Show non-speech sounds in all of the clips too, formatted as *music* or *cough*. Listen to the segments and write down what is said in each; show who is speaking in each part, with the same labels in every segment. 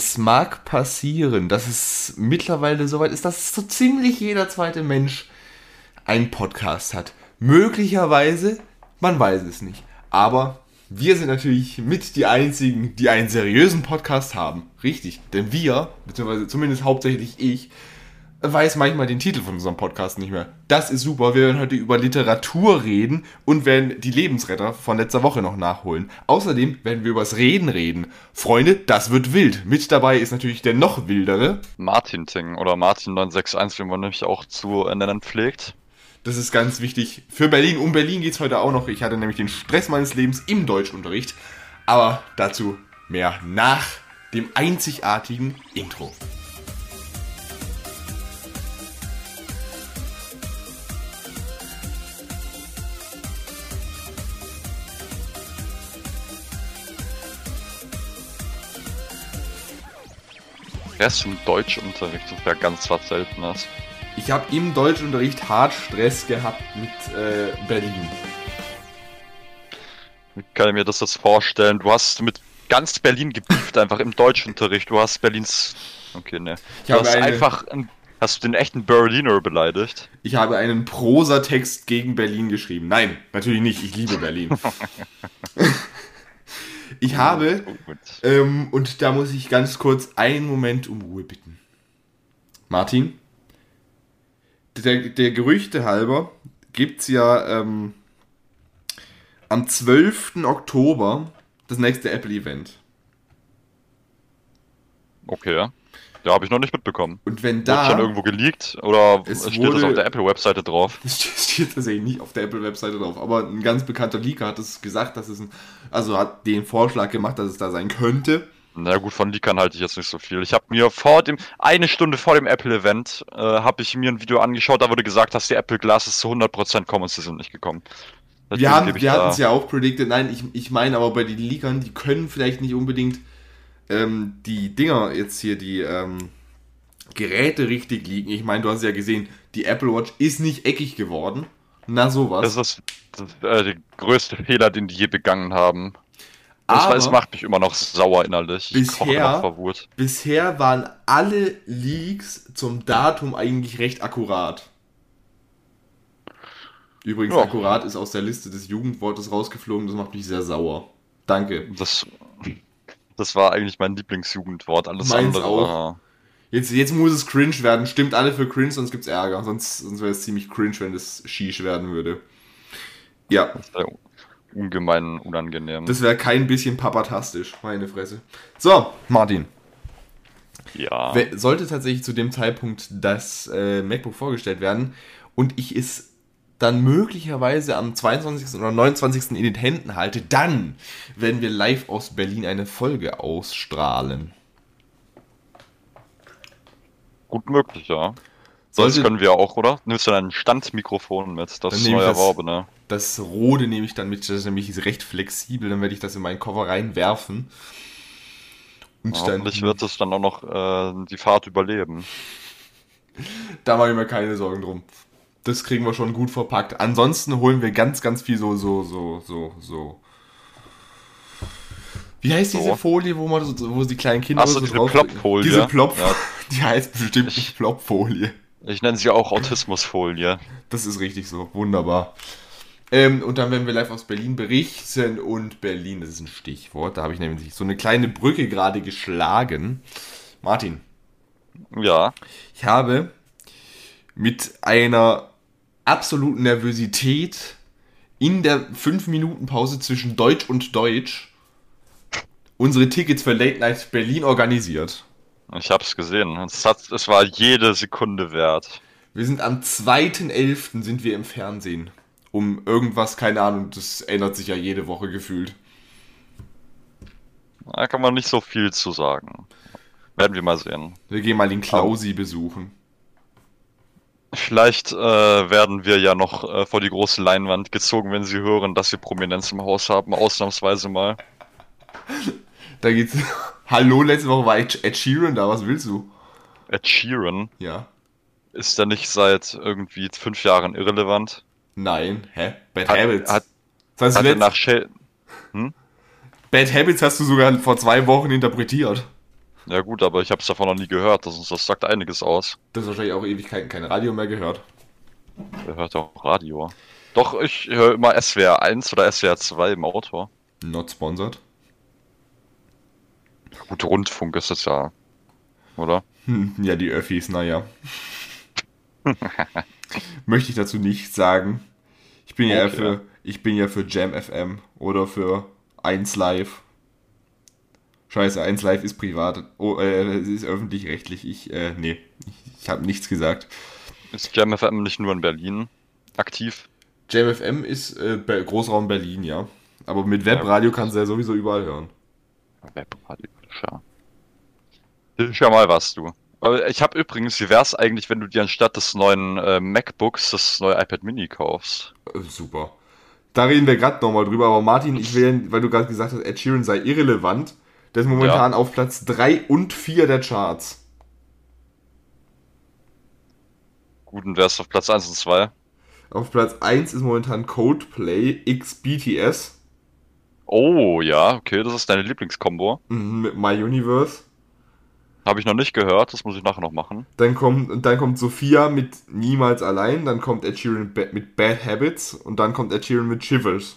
Speaker 1: es mag passieren, dass es mittlerweile soweit ist, dass so ziemlich jeder zweite Mensch einen Podcast hat. Möglicherweise, man weiß es nicht. Aber wir sind natürlich mit die einzigen, die einen seriösen Podcast haben. Richtig. Denn wir, beziehungsweise zumindest hauptsächlich ich, weiß manchmal den Titel von unserem Podcast nicht mehr. Das ist super. Wir werden heute über Literatur reden und werden die Lebensretter von letzter Woche noch nachholen. Außerdem werden wir übers Reden reden. Freunde, das wird wild. Mit dabei ist natürlich der noch wildere
Speaker 2: Martin Ting oder Martin 961, wie man nämlich auch zu nennen pflegt.
Speaker 1: Das ist ganz wichtig für Berlin. Um Berlin geht es heute auch noch. Ich hatte nämlich den Stress meines Lebens im Deutschunterricht. Aber dazu mehr nach dem einzigartigen Intro.
Speaker 2: Stress im Deutschunterricht, das wäre ganz was Seltenes.
Speaker 1: Ich habe im Deutschunterricht hart Stress gehabt mit äh, Berlin.
Speaker 2: Wie kann ich mir das jetzt vorstellen? Du hast mit ganz Berlin gebieft, einfach im Deutschunterricht. Du hast Berlins. Okay, ne. Du hast eine... einfach. Hast du den echten Berliner beleidigt?
Speaker 1: Ich habe einen Prosatext gegen Berlin geschrieben. Nein, natürlich nicht. Ich liebe Berlin. *laughs* Ich habe, ähm, und da muss ich ganz kurz einen Moment um Ruhe bitten. Martin, der, der Gerüchte halber gibt es ja ähm, am 12. Oktober das nächste Apple-Event.
Speaker 2: Okay, ja. Habe ich noch nicht mitbekommen.
Speaker 1: Und wenn da.
Speaker 2: Wird schon irgendwo geleakt oder steht wurde, das auf der Apple-Webseite drauf? *laughs*
Speaker 1: Das steht tatsächlich nicht auf der Apple-Webseite drauf. Aber ein ganz bekannter Leaker hat es gesagt, dass es ein. Also hat den Vorschlag gemacht, dass es da sein könnte.
Speaker 2: Na gut, von Leakern halte ich jetzt nicht so viel. Ich habe mir vor dem, eine Stunde vor dem Apple-Event, äh, habe ich mir ein Video angeschaut, da wurde gesagt, dass die Apple Glasses zu 100% kommen und sie sind nicht gekommen.
Speaker 1: Deswegen wir haben, wir hatten es ja auch predicted. Nein, ich, ich meine aber bei den Leakern, die können vielleicht nicht unbedingt ähm, die Dinger jetzt hier, die ähm, Geräte richtig liegen. Ich meine, du hast ja gesehen, die Apple Watch ist nicht eckig geworden. Na sowas.
Speaker 2: Das ist, das ist äh, der größte Fehler, den die je begangen haben. Aber es macht mich immer noch sauer innerlich.
Speaker 1: Bisher, bisher waren alle Leaks zum Datum eigentlich recht akkurat. Übrigens, ja. akkurat ist aus der Liste des Jugendwortes rausgeflogen, das macht mich sehr sauer. Danke.
Speaker 2: Das das war eigentlich mein Lieblingsjugendwort. Alles Meins andere auch.
Speaker 1: Jetzt, jetzt muss es cringe werden. Stimmt alle für cringe, sonst gibt's Ärger. Sonst, sonst wäre es ziemlich cringe, wenn es Shish werden würde. Ja.
Speaker 2: Das wäre ungemein unangenehm.
Speaker 1: Das wäre kein bisschen papatastisch, meine Fresse. So, Martin.
Speaker 2: Ja.
Speaker 1: Sollte tatsächlich zu dem Zeitpunkt das äh, MacBook vorgestellt werden und ich es dann möglicherweise am 22. oder 29. in den Händen halte, dann werden wir live aus Berlin eine Folge ausstrahlen.
Speaker 2: Gut möglich, ja. Sollte, das können wir auch, oder? Nimmst du ein Standmikrofon mit? Das neue Erworbe, ne?
Speaker 1: Das Rode nehme ich dann mit, das ist nämlich recht flexibel, dann werde ich das in meinen Koffer reinwerfen.
Speaker 2: Und ja, dann, wird es dann auch noch äh, die Fahrt überleben. *laughs*
Speaker 1: da mache ich mir keine Sorgen drum das kriegen wir schon gut verpackt. Ansonsten holen wir ganz, ganz viel so, so, so, so, so. Wie heißt diese Folie, wo man so, wo die kleinen Kinder
Speaker 2: Achso, so diese drauf... Plopfolie.
Speaker 1: Diese Plop, ja. *laughs* die heißt bestimmt ich, Plopfolie.
Speaker 2: Ich nenne sie auch Autismusfolie.
Speaker 1: Das ist richtig so, wunderbar. Ähm, und dann werden wir live aus Berlin berichten und Berlin, das ist ein Stichwort, da habe ich nämlich so eine kleine Brücke gerade geschlagen. Martin.
Speaker 2: Ja.
Speaker 1: Ich habe mit einer absoluten Nervosität in der 5-Minuten-Pause zwischen Deutsch und Deutsch unsere Tickets für Late Night Berlin organisiert.
Speaker 2: Ich hab's gesehen. Es, hat, es war jede Sekunde wert.
Speaker 1: Wir sind am 2.11. sind wir im Fernsehen. Um irgendwas, keine Ahnung, das ändert sich ja jede Woche gefühlt.
Speaker 2: Da kann man nicht so viel zu sagen. Werden wir mal sehen.
Speaker 1: Wir gehen mal den Klausi besuchen.
Speaker 2: Vielleicht äh, werden wir ja noch äh, vor die große Leinwand gezogen, wenn sie hören, dass wir Prominenz im Haus haben, ausnahmsweise mal.
Speaker 1: Da geht's. *laughs* Hallo, letzte Woche war Ed Sheeran da, was willst du?
Speaker 2: Ed Sheeran?
Speaker 1: Ja.
Speaker 2: Ist der nicht seit irgendwie fünf Jahren irrelevant?
Speaker 1: Nein, hä? Bad hat, Habits.
Speaker 2: Hat, das heißt, hat nach Shell.
Speaker 1: Hm? Bad Habits hast du sogar vor zwei Wochen interpretiert.
Speaker 2: Ja gut, aber ich habe es davon noch nie gehört. Das, das sagt einiges aus.
Speaker 1: Das ist wahrscheinlich auch Ewigkeiten kein Radio mehr gehört.
Speaker 2: Wer hört auch Radio? Doch, ich höre immer SWR 1 oder SWR 2 im Auto.
Speaker 1: Not sponsored.
Speaker 2: Gut, Rundfunk ist das ja, oder? *laughs*
Speaker 1: Ja, die Öffis, naja. *laughs* Möchte ich dazu nicht sagen. Ich bin okay. ja für, ich bin ja für Jam FM oder für 1 Live. Scheiße, 1 Live ist privat. Oh, äh, es ist öffentlich-rechtlich. Ich, äh, nee, ich, habe nichts gesagt.
Speaker 2: Ist Jam FM nicht nur in Berlin aktiv?
Speaker 1: Jam FM ist äh, Großraum Berlin, ja. Aber mit Webradio kannst du ja sowieso überall hören.
Speaker 2: Webradio, ist ja mal was, du. Ich habe übrigens, wie wär's eigentlich, wenn du dir anstatt des neuen äh, MacBooks das neue iPad Mini kaufst?
Speaker 1: Äh, super. Da reden wir gerade nochmal drüber, aber Martin, ich will, weil du gerade gesagt hast, Ed Sheeran sei irrelevant, der ist momentan ja. auf Platz 3 und 4 der Charts.
Speaker 2: Gut, und wer ist auf Platz 1 und 2?
Speaker 1: Auf Platz 1 ist momentan Codeplay X BTS.
Speaker 2: Oh, ja, okay, das ist deine Lieblingskombo.
Speaker 1: Mhm, mit My Universe.
Speaker 2: Habe ich noch nicht gehört, das muss ich nachher noch machen.
Speaker 1: Dann kommt, dann kommt Sophia mit Niemals allein, dann kommt Ed Sheeran mit Bad Habits und dann kommt Ed Sheeran mit Shivers.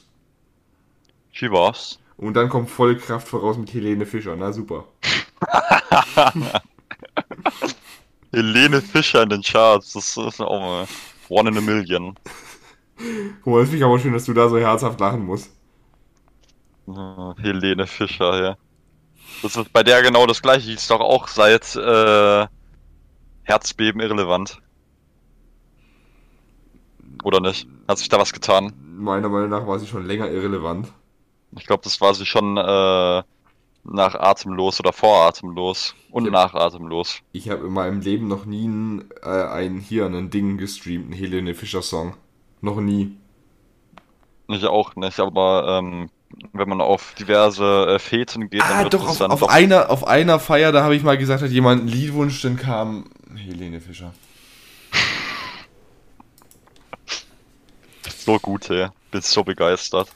Speaker 2: Shivers?
Speaker 1: Und dann kommt volle Kraft voraus mit Helene Fischer, na super. *laughs*
Speaker 2: Helene Fischer in den Charts, das ist auch mal one in a million.
Speaker 1: Guck mal, das finde ich aber schön, dass du da so herzhaft lachen musst.
Speaker 2: Helene Fischer, ja. Das ist bei der genau das gleiche. Die ist doch auch seit äh, Herzbeben irrelevant. Oder nicht? Hat sich da was getan?
Speaker 1: Meiner Meinung nach war sie schon länger irrelevant.
Speaker 2: Ich glaube, das war sie schon äh, nach Atemlos oder vor Atemlos und ich nach Atemlos.
Speaker 1: Ich habe in meinem Leben noch nie ein, äh, ein hier ein Ding gestreamt, einen Helene Fischer Song. Noch nie.
Speaker 2: Ich auch nicht, aber ähm, wenn man auf diverse äh, Feten geht,
Speaker 1: ah, dann wird doch, auf, dann auf doch einer auf einer Feier, da habe ich mal gesagt, hat jemand einen Liedwunsch, dann kam Helene Fischer.
Speaker 2: so gut, ey. Bin so begeistert.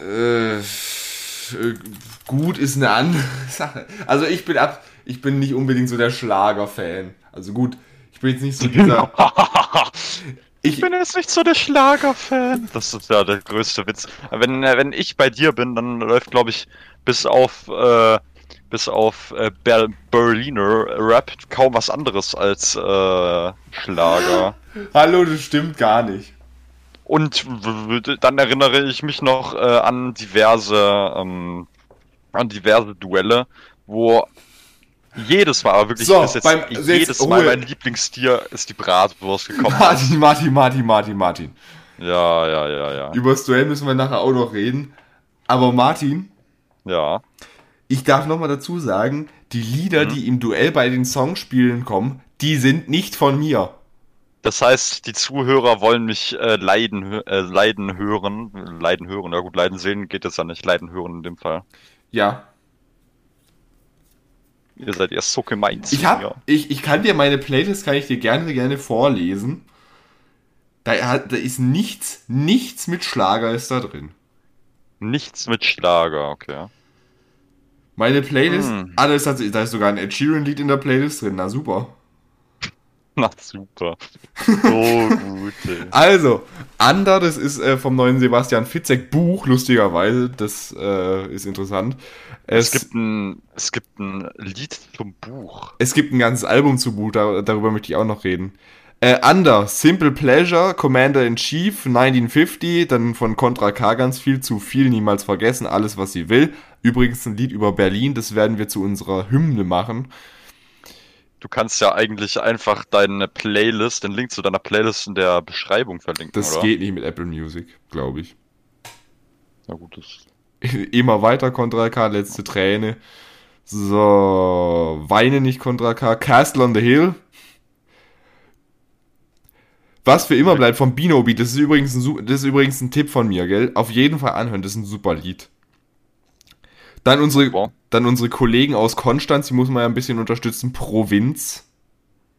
Speaker 1: Äh, gut ist eine andere *laughs* Sache. Also ich bin ab, ich bin nicht unbedingt so der Schlager-Fan. Also gut, ich bin jetzt nicht so dieser. *laughs*
Speaker 2: Ich, bin jetzt nicht so der Schlager-Fan. Das ist ja der größte Witz. Wenn, äh, wenn ich bei dir bin, dann läuft, glaube ich, bis auf, äh, bis auf äh, Ber Berliner Rap kaum was anderes als äh, Schlager.
Speaker 1: Hallo, das stimmt gar nicht.
Speaker 2: Und dann erinnere ich mich noch äh, an diverse, ähm, an diverse Duelle, wo jedes Mal, aber wirklich
Speaker 1: so, jetzt, beim,
Speaker 2: jedes jetzt, Mal mein Lieblingstier ist die Bratwurst gekommen.
Speaker 1: Martin, Martin, Martin, Martin, Martin.
Speaker 2: Ja, ja, ja, ja.
Speaker 1: Über das Duell müssen wir nachher auch noch reden. Aber Martin.
Speaker 2: Ja.
Speaker 1: Ich darf nochmal dazu sagen, die Lieder, mhm. die im Duell bei den Songspielen kommen, die sind nicht von mir.
Speaker 2: Das heißt, die Zuhörer wollen mich äh, leiden, äh, leiden hören. Leiden hören, ja gut, leiden sehen geht es ja nicht. Leiden hören in dem Fall.
Speaker 1: Ja,
Speaker 2: Ihr seid ja so gemeint.
Speaker 1: Ich, hab, ich, ich kann dir meine Playlist, kann ich dir gerne, gerne vorlesen. Da, da ist nichts, nichts mit Schlager ist da drin.
Speaker 2: Nichts mit Schlager, okay.
Speaker 1: Meine Playlist, hm. ah, da ist, da ist sogar ein Ed Sheeran-Lied in der Playlist drin, na super. *laughs*
Speaker 2: Na super. So gut. Ey.
Speaker 1: Also, Ander, das ist äh, vom neuen Sebastian Fitzek Buch, lustigerweise. Das äh, ist interessant.
Speaker 2: Es, es, gibt ein, es gibt ein Lied zum Buch.
Speaker 1: Es gibt ein ganzes Album zum Buch, da, darüber möchte ich auch noch reden. Äh, Under, Simple Pleasure, Commander in Chief, 1950, dann von Contra K ganz viel, zu viel, niemals vergessen, alles was sie will. Übrigens ein Lied über Berlin, das werden wir zu unserer Hymne machen.
Speaker 2: Du kannst ja eigentlich einfach deine Playlist, den Link zu deiner Playlist in der Beschreibung verlinken.
Speaker 1: Das oder? geht nicht mit Apple Music, glaube ich.
Speaker 2: Na gut, das. *laughs*
Speaker 1: Immer weiter Contra K, letzte Träne. So, Weine nicht Contra K. Castle on the Hill. Was für immer bleibt vom Bino Beat. Das ist übrigens ein, das ist übrigens ein Tipp von mir, gell? Auf jeden Fall anhören, das ist ein super Lied. Dann unsere, dann unsere Kollegen aus Konstanz, die muss man ja ein bisschen unterstützen. Provinz.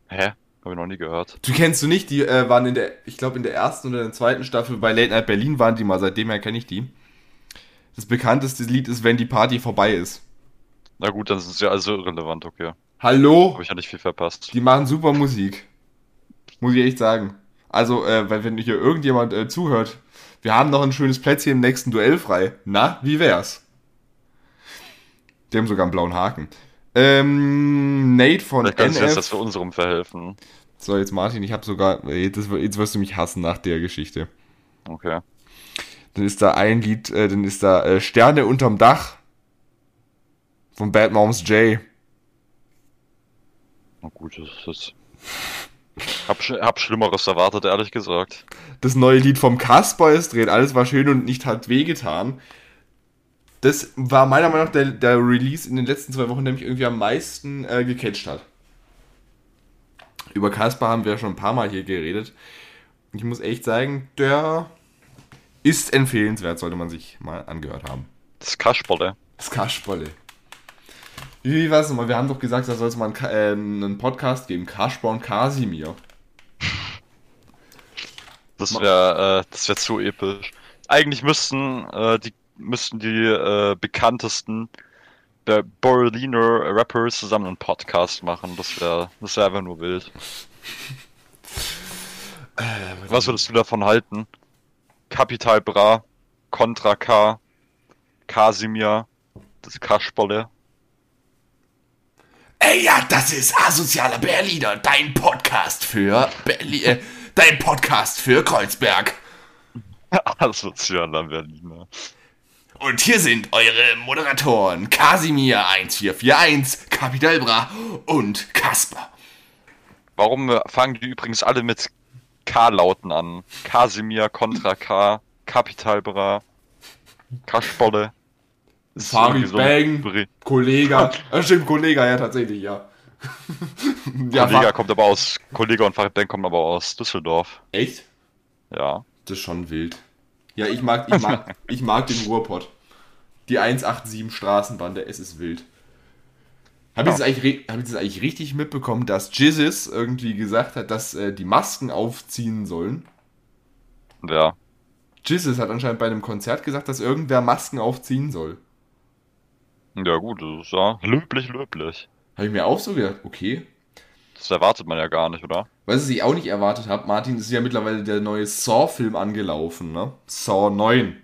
Speaker 2: Hä? Habe ich noch nie gehört.
Speaker 1: Du kennst du nicht, die äh, waren in der, ich glaube in der ersten oder der zweiten Staffel bei Late Night Berlin waren die mal, seitdem her kenne ich die. Das bekannteste Lied ist, wenn die Party vorbei ist.
Speaker 2: Na gut, dann sind sie also irrelevant, okay.
Speaker 1: Hallo?
Speaker 2: Habe ich ja nicht viel verpasst.
Speaker 1: Die machen super Musik. Muss ich echt sagen. Also, äh, wenn, wenn hier irgendjemand äh, zuhört, wir haben noch ein schönes Plätzchen im nächsten Duell frei. Na, wie wär's? Die haben sogar einen blauen Haken. Ähm, Nate von
Speaker 2: Vielleicht kannst du
Speaker 1: NF.
Speaker 2: jetzt das für unserem verhelfen.
Speaker 1: So, jetzt Martin, ich habe sogar. Jetzt, jetzt wirst du mich hassen nach der Geschichte.
Speaker 2: Okay.
Speaker 1: Dann ist da ein Lied, äh, dann ist da äh, Sterne unterm Dach von Bad Moms J.
Speaker 2: Na gut, das ist. Hab, sch- hab Schlimmeres erwartet, ehrlich gesagt.
Speaker 1: Das neue Lied vom Kasper ist dreht, alles war schön und nicht hat wehgetan. Das war meiner Meinung nach der, der Release in den letzten zwei Wochen, der mich irgendwie am meisten äh, gecatcht hat. Über Kasper haben wir ja schon ein paar Mal hier geredet. Ich muss echt sagen, der ist empfehlenswert, sollte man sich mal angehört haben.
Speaker 2: Das Kasperle.
Speaker 1: Das Kasperle. Wie, war es nochmal? Wir haben doch gesagt, da soll es mal einen, äh, einen Podcast geben. Kasper und Kasimir.
Speaker 2: Das wäre äh, das wär zu episch. Eigentlich müssten äh, die müssten die äh, bekanntesten Berliner Rappers zusammen einen Podcast machen. Das wäre das wär einfach nur wild. Was würdest du davon halten? Capital Bra, Contra K, Kasimir, das Kasperle.
Speaker 1: Ey, ja, das ist Asozialer Berliner, dein Podcast für Berlin, äh, dein Podcast für Kreuzberg. *laughs*
Speaker 2: Asozialer Berliner.
Speaker 1: Und hier sind eure Moderatoren Kasimir 1441, Capital Bra und Kasper.
Speaker 2: Warum fangen die übrigens alle mit K-Lauten an? Kasimir, Contra K, Capital Bra, Kasperle.
Speaker 1: Farid
Speaker 2: so
Speaker 1: Bang,
Speaker 2: Bri-
Speaker 1: Kollega. *laughs* Äh, stimmt, Kollega, ja, tatsächlich, ja. *laughs* ja,
Speaker 2: Kollega kommt aber aus, Kollege und Farid Bang kommen aber aus Düsseldorf.
Speaker 1: Echt?
Speaker 2: Ja.
Speaker 1: Das ist schon wild. Ja, ich mag, ich mag, *laughs* ich mag den Ruhrpott. Die 187 Straßenbande, es ist wild. Habe ich,
Speaker 2: Ja.
Speaker 1: hab ich das eigentlich richtig mitbekommen, dass Jizzes irgendwie gesagt hat, dass äh, die Masken aufziehen sollen?
Speaker 2: Ja.
Speaker 1: Jizzes hat anscheinend bei einem Konzert gesagt, dass irgendwer Masken aufziehen soll.
Speaker 2: Ja gut, das ist ja löblich, löblich.
Speaker 1: Habe ich mir auch so gedacht, okay.
Speaker 2: Das erwartet man ja gar nicht, oder?
Speaker 1: Was ich auch nicht erwartet habe, Martin, ist ja mittlerweile der neue Saw-Film angelaufen, ne? Saw 9.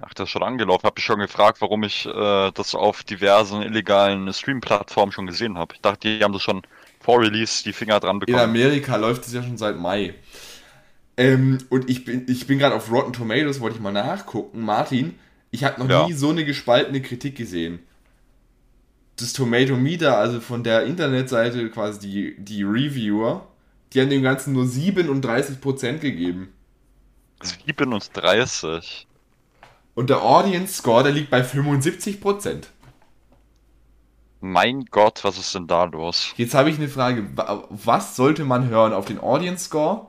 Speaker 2: Ach, das ist schon angelaufen. Hab mich schon gefragt, warum ich äh, das auf diversen illegalen Stream-Plattformen schon gesehen habe. Ich dachte, die haben das schon vor Release die Finger dran
Speaker 1: In
Speaker 2: bekommen.
Speaker 1: Amerika läuft es ja schon seit Mai. Ähm, und ich bin, ich bin gerade auf Rotten Tomatoes, wollte ich mal nachgucken. Martin, ich habe noch
Speaker 2: Ja.
Speaker 1: nie so eine gespaltene Kritik gesehen. Das Tomatometer, also von der Internetseite quasi die, die Reviewer, die haben dem Ganzen nur 37% gegeben.
Speaker 2: 37.
Speaker 1: Und der Audience Score, der liegt bei 75%.
Speaker 2: Mein Gott, was ist denn da los?
Speaker 1: Jetzt habe ich eine Frage. Wa- Was sollte man hören? Auf den Audience Score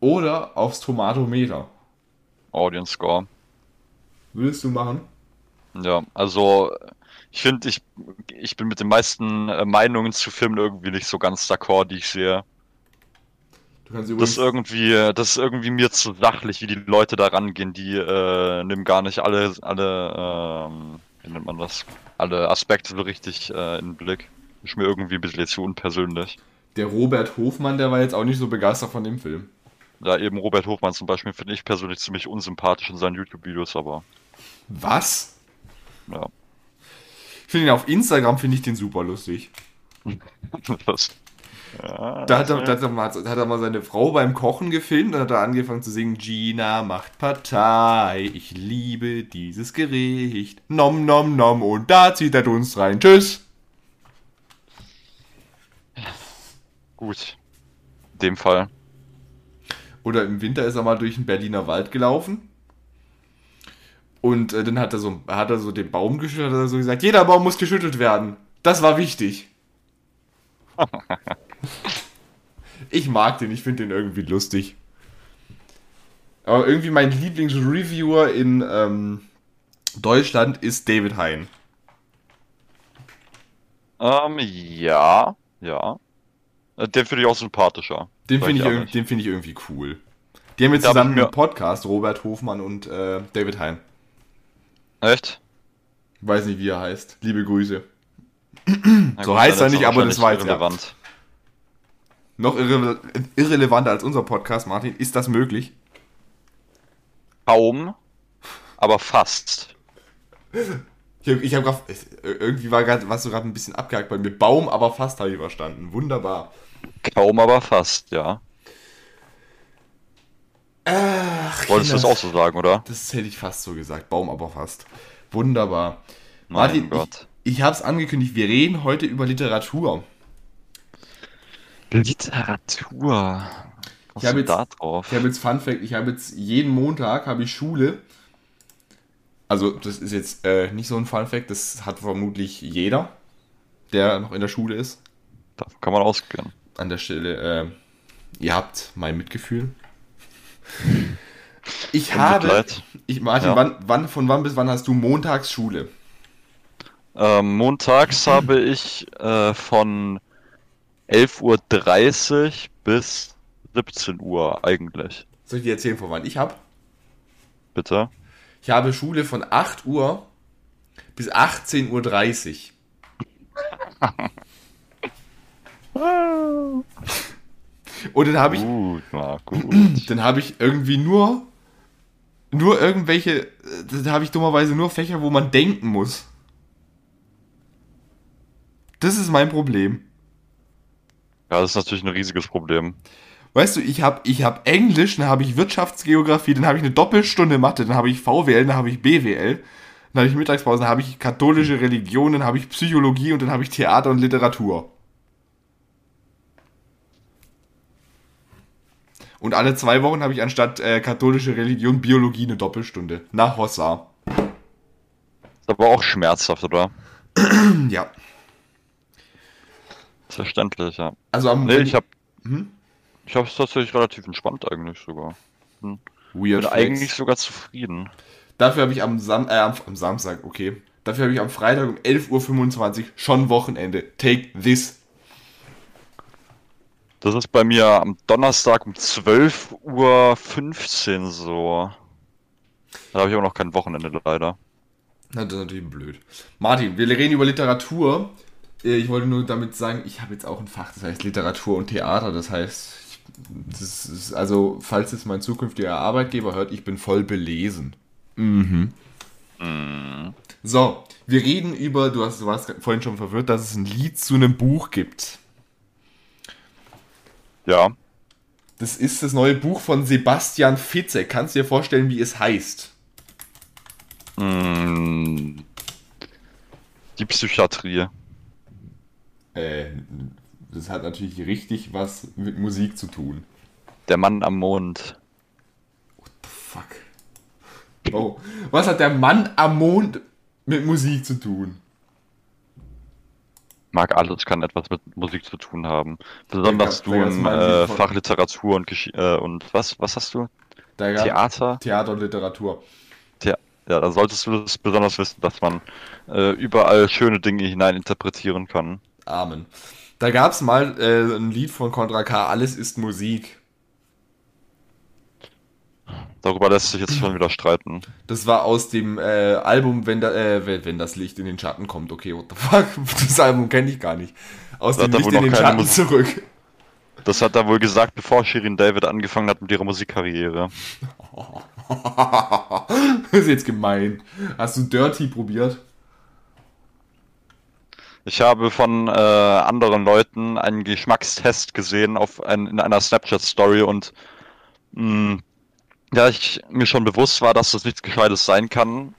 Speaker 1: oder aufs Tomatometer?
Speaker 2: Audience Score.
Speaker 1: Würdest du machen?
Speaker 2: Ja, also ich finde, ich, ich bin mit den meisten äh, Meinungen zu Filmen irgendwie nicht so ganz d'accord, die ich sehe.
Speaker 1: Du kannst
Speaker 2: Das ist irgendwie, das ist irgendwie mir zu sachlich, wie die Leute da rangehen. Die äh, nehmen gar nicht alle, alle, ähm, wie nennt man das? Alle Aspekte so richtig äh, in den Blick. Ist mir irgendwie ein bisschen zu unpersönlich.
Speaker 1: Der Robert Hofmann, der war jetzt auch nicht so begeistert von dem Film.
Speaker 2: Da eben Robert Hofmann zum Beispiel finde ich persönlich ziemlich unsympathisch in seinen YouTube-Videos, aber
Speaker 1: Was?
Speaker 2: ja.
Speaker 1: Finde ihn auf Instagram, finde ich den super lustig. *laughs*
Speaker 2: das, ja,
Speaker 1: Da hat, er, da, hat er mal, da hat er mal seine Frau beim Kochen gefilmt und hat er angefangen zu singen, Gina macht Partei, ich liebe dieses Gericht, nom nom nom und da zieht der Dunst rein, tschüss.
Speaker 2: gut. In dem Fall.
Speaker 1: Oder im Winter ist er mal durch den Berliner Wald gelaufen. Und äh, dann hat er, so, hat er so den Baum geschüttelt, hat er so gesagt, jeder Baum muss geschüttelt werden. Das war wichtig. *laughs* ich mag den, ich finde den irgendwie lustig. Aber irgendwie mein Lieblingsreviewer in ähm, Deutschland ist David Hein.
Speaker 2: Ähm, ja, ja. Äh, Den finde ich auch sympathischer.
Speaker 1: Den finde ich, den find ich irgendwie cool. Die haben jetzt
Speaker 2: Da ich
Speaker 1: zusammen einen Podcast, Robert Hofmann und äh, David Hein.
Speaker 2: Echt?
Speaker 1: Weiß nicht, wie er heißt. Liebe Grüße. so heißt er nicht, aber das war jetzt irrelevant. Noch irre irrelevanter als unser Podcast, Martin. Ist das möglich?
Speaker 2: Kaum, aber fast.
Speaker 1: Ich habe hab gerade, irgendwie war grad, warst du gerade ein bisschen abgehakt bei mir. Baum, aber fast habe ich verstanden. Wunderbar.
Speaker 2: Kaum, aber fast, ja.
Speaker 1: Ach,
Speaker 2: Wolltest du das auch so sagen, oder?
Speaker 1: Das hätte ich fast so gesagt. Baum, aber fast. Wunderbar. Martin, Gott. ich, ich habe es angekündigt, wir reden heute über Literatur.
Speaker 2: Literatur.
Speaker 1: Was ich habe jetzt, da drauf? Ich habe jetzt Fun Fact, ich habe jetzt jeden Montag habe ich Schule. Also das ist jetzt äh, nicht so ein Fun Fact, das hat vermutlich jeder, der noch in der Schule ist.
Speaker 2: Da kann man ausgehen.
Speaker 1: An der Stelle, äh, ihr habt mein Mitgefühl. Ich habe, ich, Martin, ja. wann, wann, von wann bis wann hast du montags Schule?
Speaker 2: Ähm, montags *clears throat* habe ich äh, von 11.30 Uhr bis 17 Uhr eigentlich.
Speaker 1: Soll ich dir erzählen, von wann ich habe?
Speaker 2: Bitte.
Speaker 1: Ich habe Schule von 8 Uhr bis 18.30 Uhr. *laughs* *laughs* Und dann habe ich. Gut, na, gut. Dann habe ich irgendwie nur. Nur irgendwelche. Dann habe ich dummerweise nur Fächer, wo man denken muss. Das ist mein Problem.
Speaker 2: Ja, das ist natürlich ein riesiges Problem.
Speaker 1: Weißt du, ich habe ich hab Englisch, dann habe ich Wirtschaftsgeografie, dann habe ich eine Doppelstunde Mathe, dann habe ich VWL, dann habe ich BWL, dann habe ich Mittagspause, dann habe ich katholische Religion, dann habe ich Psychologie und dann habe ich Theater und Literatur. Und alle zwei Wochen habe ich anstatt äh, katholische Religion Biologie eine Doppelstunde. Nach Hossa.
Speaker 2: Ist aber auch schmerzhaft, oder? *clears throat*
Speaker 1: ja.
Speaker 2: Verständlich, ja.
Speaker 1: Also am
Speaker 2: nee, ich habe hm? ich habe es tatsächlich relativ entspannt eigentlich sogar. Hm. Weird Bin Flex. eigentlich sogar zufrieden.
Speaker 1: Dafür habe ich am, Sam äh, am, am Samstag, okay. Dafür habe ich am Freitag um 11.25 Uhr schon Wochenende. Take this.
Speaker 2: Das ist bei mir am Donnerstag um 12.15 Uhr so. Da habe ich aber noch kein Wochenende leider.
Speaker 1: Na, das ist natürlich blöd. Martin, wir reden über Literatur. Äh, ich wollte nur damit sagen, ich habe jetzt auch ein Fach, das heißt Literatur und Theater. Das heißt, das ist, also, falls es mein zukünftiger Arbeitgeber hört, ich bin voll belesen. Mhm. mhm. So, wir reden über, du, hast, du warst vorhin schon verwirrt, dass es ein Lied zu einem Buch gibt.
Speaker 2: Ja.
Speaker 1: Das ist das neue Buch von Sebastian Fitzek. Kannst du dir vorstellen, wie es heißt?
Speaker 2: Mm, die Psychiatrie.
Speaker 1: Äh, das hat natürlich richtig was mit Musik zu tun.
Speaker 2: Der Mann am Mond.
Speaker 1: What the fuck? Oh, was hat der Mann am Mond mit Musik zu tun?
Speaker 2: Mag alles kann etwas mit Musik zu tun haben. Besonders du in äh, Fachliteratur und Gesch äh, und was was hast du?
Speaker 1: Theater. Theater und Literatur.
Speaker 2: Thea ja, da solltest du das besonders wissen, dass man äh, überall schöne Dinge hinein interpretieren kann.
Speaker 1: Amen. Da gab es mal äh, ein Lied von Contra K, Alles ist Musik.
Speaker 2: Darüber lässt sich jetzt schon wieder streiten.
Speaker 1: Das war aus dem äh, Album, wenn, da, äh, wenn das Licht in den Schatten kommt. Okay, what the fuck? *laughs* Das Album kenne ich gar nicht. Aus das dem Licht in den Schatten Musik zurück.
Speaker 2: Das hat er wohl gesagt, bevor Shirin David angefangen hat mit ihrer Musikkarriere.
Speaker 1: das *laughs* ist jetzt gemein. Hast du Dirty probiert?
Speaker 2: Ich habe von äh, anderen Leuten einen Geschmackstest gesehen auf ein, in einer Snapchat-Story und mh, ja, ich mir schon bewusst war, dass das nichts Gescheites sein kann,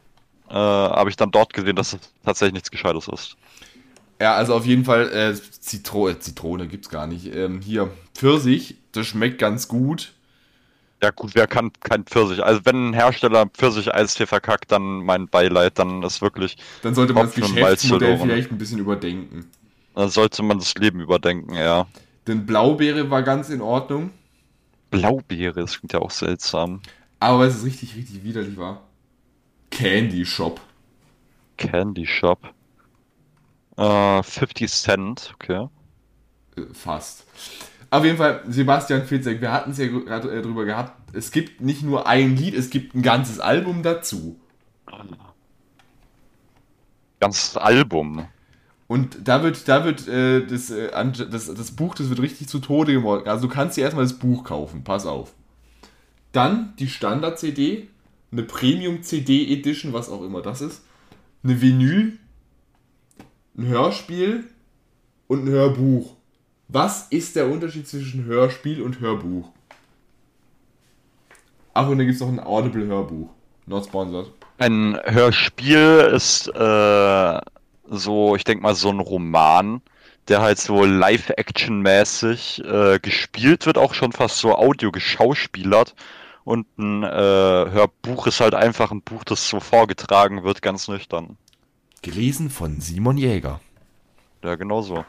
Speaker 2: äh, habe ich dann dort gesehen, dass es tatsächlich nichts Gescheites ist.
Speaker 1: Ja, also auf jeden Fall äh, äh, Zitrone gibt's gar nicht. Ähm, hier Pfirsich, das schmeckt ganz gut.
Speaker 2: Ja gut, wer kann kein Pfirsich? Also wenn ein Hersteller Pfirsich-Eistee verkackt, dann mein Beileid, dann ist wirklich...
Speaker 1: Dann sollte man das Geschäftsmodell vielleicht ein bisschen überdenken.
Speaker 2: Dann sollte man das Leben überdenken, ja.
Speaker 1: Denn Blaubeere war ganz in Ordnung.
Speaker 2: Blaubeere, das klingt ja auch seltsam.
Speaker 1: Aber es richtig, richtig widerlich war. Candy Shop.
Speaker 2: Candy Shop. Äh, 50 Cent, okay.
Speaker 1: Äh, fast. Auf jeden Fall, Sebastian Fitzek, wir hatten es ja gerade äh, drüber gehabt. Es gibt nicht nur ein Lied, es gibt ein ganzes Album dazu.
Speaker 2: Ganzes Album.
Speaker 1: Und da wird, da wird äh, das, äh, das, das Buch, das wird richtig zu Tode gemordet. Also du kannst dir erstmal das Buch kaufen, pass auf. Dann die Standard-CD, eine Premium-CD-Edition, was auch immer das ist, eine Vinyl, ein Hörspiel und ein Hörbuch. Was ist der Unterschied zwischen Hörspiel und Hörbuch? Ach, und dann gibt es noch ein Audible-Hörbuch. Not sponsored.
Speaker 2: Ein Hörspiel ist äh, so, ich denke mal, so ein Roman, der halt so Live-Action-mäßig äh, gespielt wird, auch schon fast so Audio geschauspielert. Und ein äh, Hörbuch ist halt einfach ein Buch, das so vorgetragen wird, ganz nüchtern.
Speaker 1: Gelesen von Simon Jäger.
Speaker 2: Ja, genau so.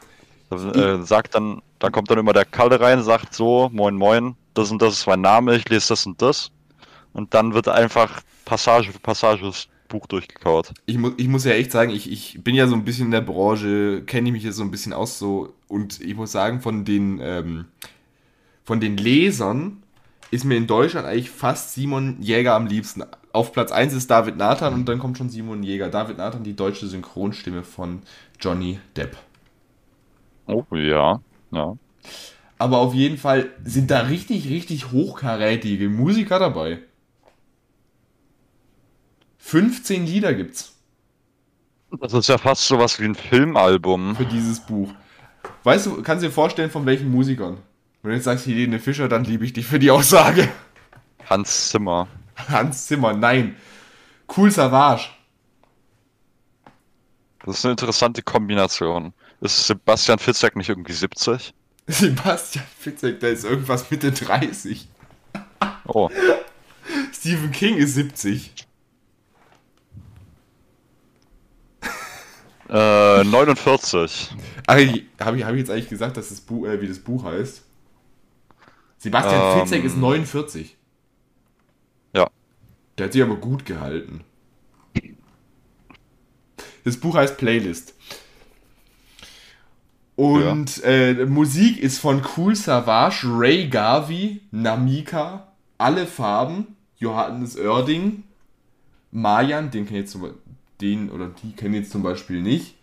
Speaker 2: Äh, sagt dann, da kommt dann immer der Kalle rein, sagt so, moin moin, das und das ist mein Name, ich lese das und das. Und dann wird einfach Passage für Passage Buch durchgekaut.
Speaker 1: Ich, mu ich muss ja echt sagen, ich, ich bin ja so ein bisschen in der Branche, kenne ich mich jetzt so ein bisschen aus so und ich muss sagen, von den, ähm, von den Lesern ist mir in Deutschland eigentlich fast Simon Jäger am liebsten. Auf Platz 1 ist David Nathan und dann kommt schon Simon Jäger. David Nathan, die deutsche Synchronstimme von Johnny Depp.
Speaker 2: Oh ja, ja.
Speaker 1: Aber auf jeden Fall sind da richtig, richtig hochkarätige Musiker dabei. 15 Lieder gibt's.
Speaker 2: Das ist ja fast sowas wie ein Filmalbum.
Speaker 1: Für dieses Buch. Weißt du, kannst du dir vorstellen, von welchen Musikern? Wenn du jetzt sagst Helene Fischer, dann liebe ich dich für die Aussage.
Speaker 2: Hans Zimmer.
Speaker 1: Hans Zimmer, nein. Cool Savage.
Speaker 2: Das ist eine interessante Kombination. Ist Sebastian Fitzek nicht irgendwie 70?
Speaker 1: Sebastian Fitzek, der ist irgendwas Mitte 30.
Speaker 2: Oh.
Speaker 1: Stephen King ist 70.
Speaker 2: Äh, 49.
Speaker 1: Ach, habe ich, hab ich jetzt eigentlich gesagt, dass das Buch, äh, wie das Buch heißt? Sebastian ähm, Fitzek ist 49.
Speaker 2: Ja.
Speaker 1: Der hat sich aber gut gehalten. Das Buch heißt Playlist. Und ja. äh, Musik ist von Cool Savage, Ray Garvey, Namika, Alle Farben, Johannes Oerding, Mayan, den kennt jetzt zum den oder die kennen jetzt zum Beispiel nicht.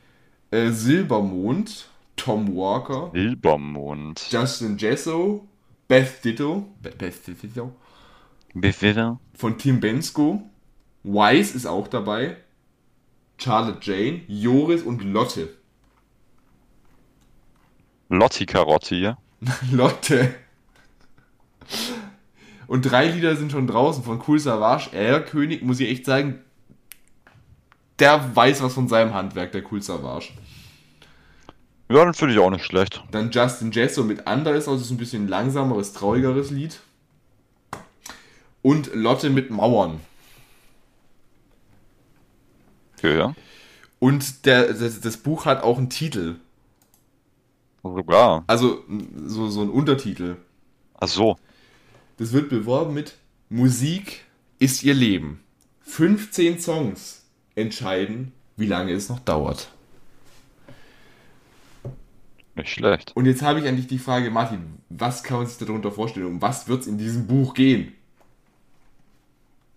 Speaker 1: Äh, Silbermond, Tom Walker,
Speaker 2: Silbermond,
Speaker 1: Justin Jesso, Beth Ditto, Beth Ditto,
Speaker 2: Beth Ditto,
Speaker 1: von Tim Bensko, Wise ist auch dabei, Charlotte Jane, Joris und Lotte.
Speaker 2: Lotti Karotti. *laughs*
Speaker 1: Lotte. Und drei Lieder sind schon draußen von Cool Savage, Erlkönig, muss ich echt sagen, der weiß was von seinem Handwerk, der Cool Savage.
Speaker 2: Ja, dann finde ich auch nicht schlecht.
Speaker 1: Dann Justin Jesso mit Anders, also so ein bisschen langsameres, traurigeres Lied. Und Lotte mit Mauern.
Speaker 2: Ja, ja.
Speaker 1: Und der, das, das Buch hat auch einen Titel.
Speaker 2: Sogar.
Speaker 1: Also so, so ein Untertitel.
Speaker 2: Ach so.
Speaker 1: Das wird beworben mit Musik ist ihr Leben. 15 Songs entscheiden, wie lange es noch dauert.
Speaker 2: Nicht schlecht.
Speaker 1: Und jetzt habe ich dich die Frage, Martin, was kann man sich darunter vorstellen? Um was wird es in diesem Buch gehen?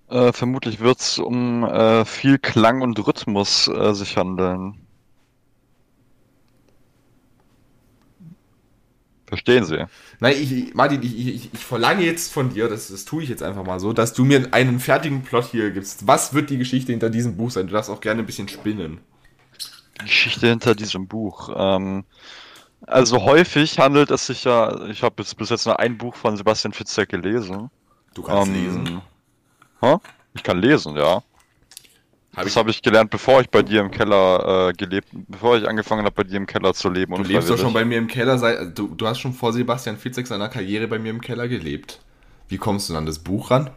Speaker 2: Äh, vermutlich wird es um äh, viel Klang und Rhythmus äh, sich handeln. Verstehen Sie?
Speaker 1: Nein, ich, Martin, ich, ich, ich verlange jetzt von dir, das, das tue ich jetzt einfach mal so, dass du mir einen fertigen Plot hier gibst. Was wird die Geschichte hinter diesem Buch sein? Du darfst auch gerne ein bisschen spinnen.
Speaker 2: Geschichte hinter diesem Buch. Ähm, also häufig handelt es sich ja, ich habe bis jetzt nur ein Buch von Sebastian Fitzek gelesen.
Speaker 1: Du kannst ähm, lesen.
Speaker 2: Hä? Ich kann lesen, ja. Hab das habe ich gelernt, bevor ich bei dir im Keller äh, gelebt, bevor ich angefangen habe, bei dir im Keller zu leben.
Speaker 1: Du lebst doch schon bei mir im Keller, seit, du, du hast schon vor Sebastian Fitzek seiner Karriere bei mir im Keller gelebt. Wie kommst du dann an das Buch ran?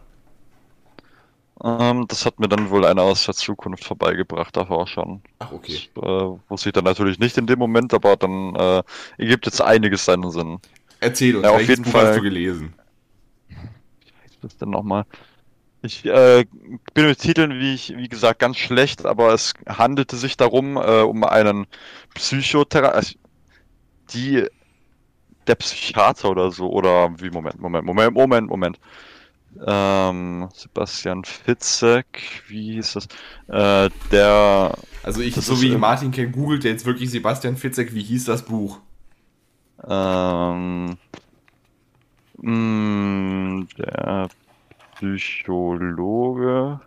Speaker 2: Ähm, das hat mir dann wohl einer aus der Zukunft vorbeigebracht, davor schon.
Speaker 1: Ach, okay.
Speaker 2: Das äh, wusste ich dann natürlich nicht in dem Moment, aber dann äh, ergibt jetzt einiges seinen Sinn.
Speaker 1: Erzähl uns, ja,
Speaker 2: auf jeden
Speaker 1: Buch
Speaker 2: Fall,
Speaker 1: hast du gelesen?
Speaker 2: Wie heißt das denn nochmal? Ich äh, bin mit Titeln, wie ich, wie gesagt, ganz schlecht, aber es handelte sich darum, äh, um einen Psychotherapeuten, also die, der Psychiater oder so, oder wie, Moment, Moment, Moment, Moment, Moment. Ähm, Sebastian Fitzek, wie hieß das? Äh, der.
Speaker 1: Also ich, so wie Martin kennt, googelt jetzt wirklich Sebastian Fitzek, wie hieß das Buch?
Speaker 2: Ähm. Mh, mm, der Psychologe.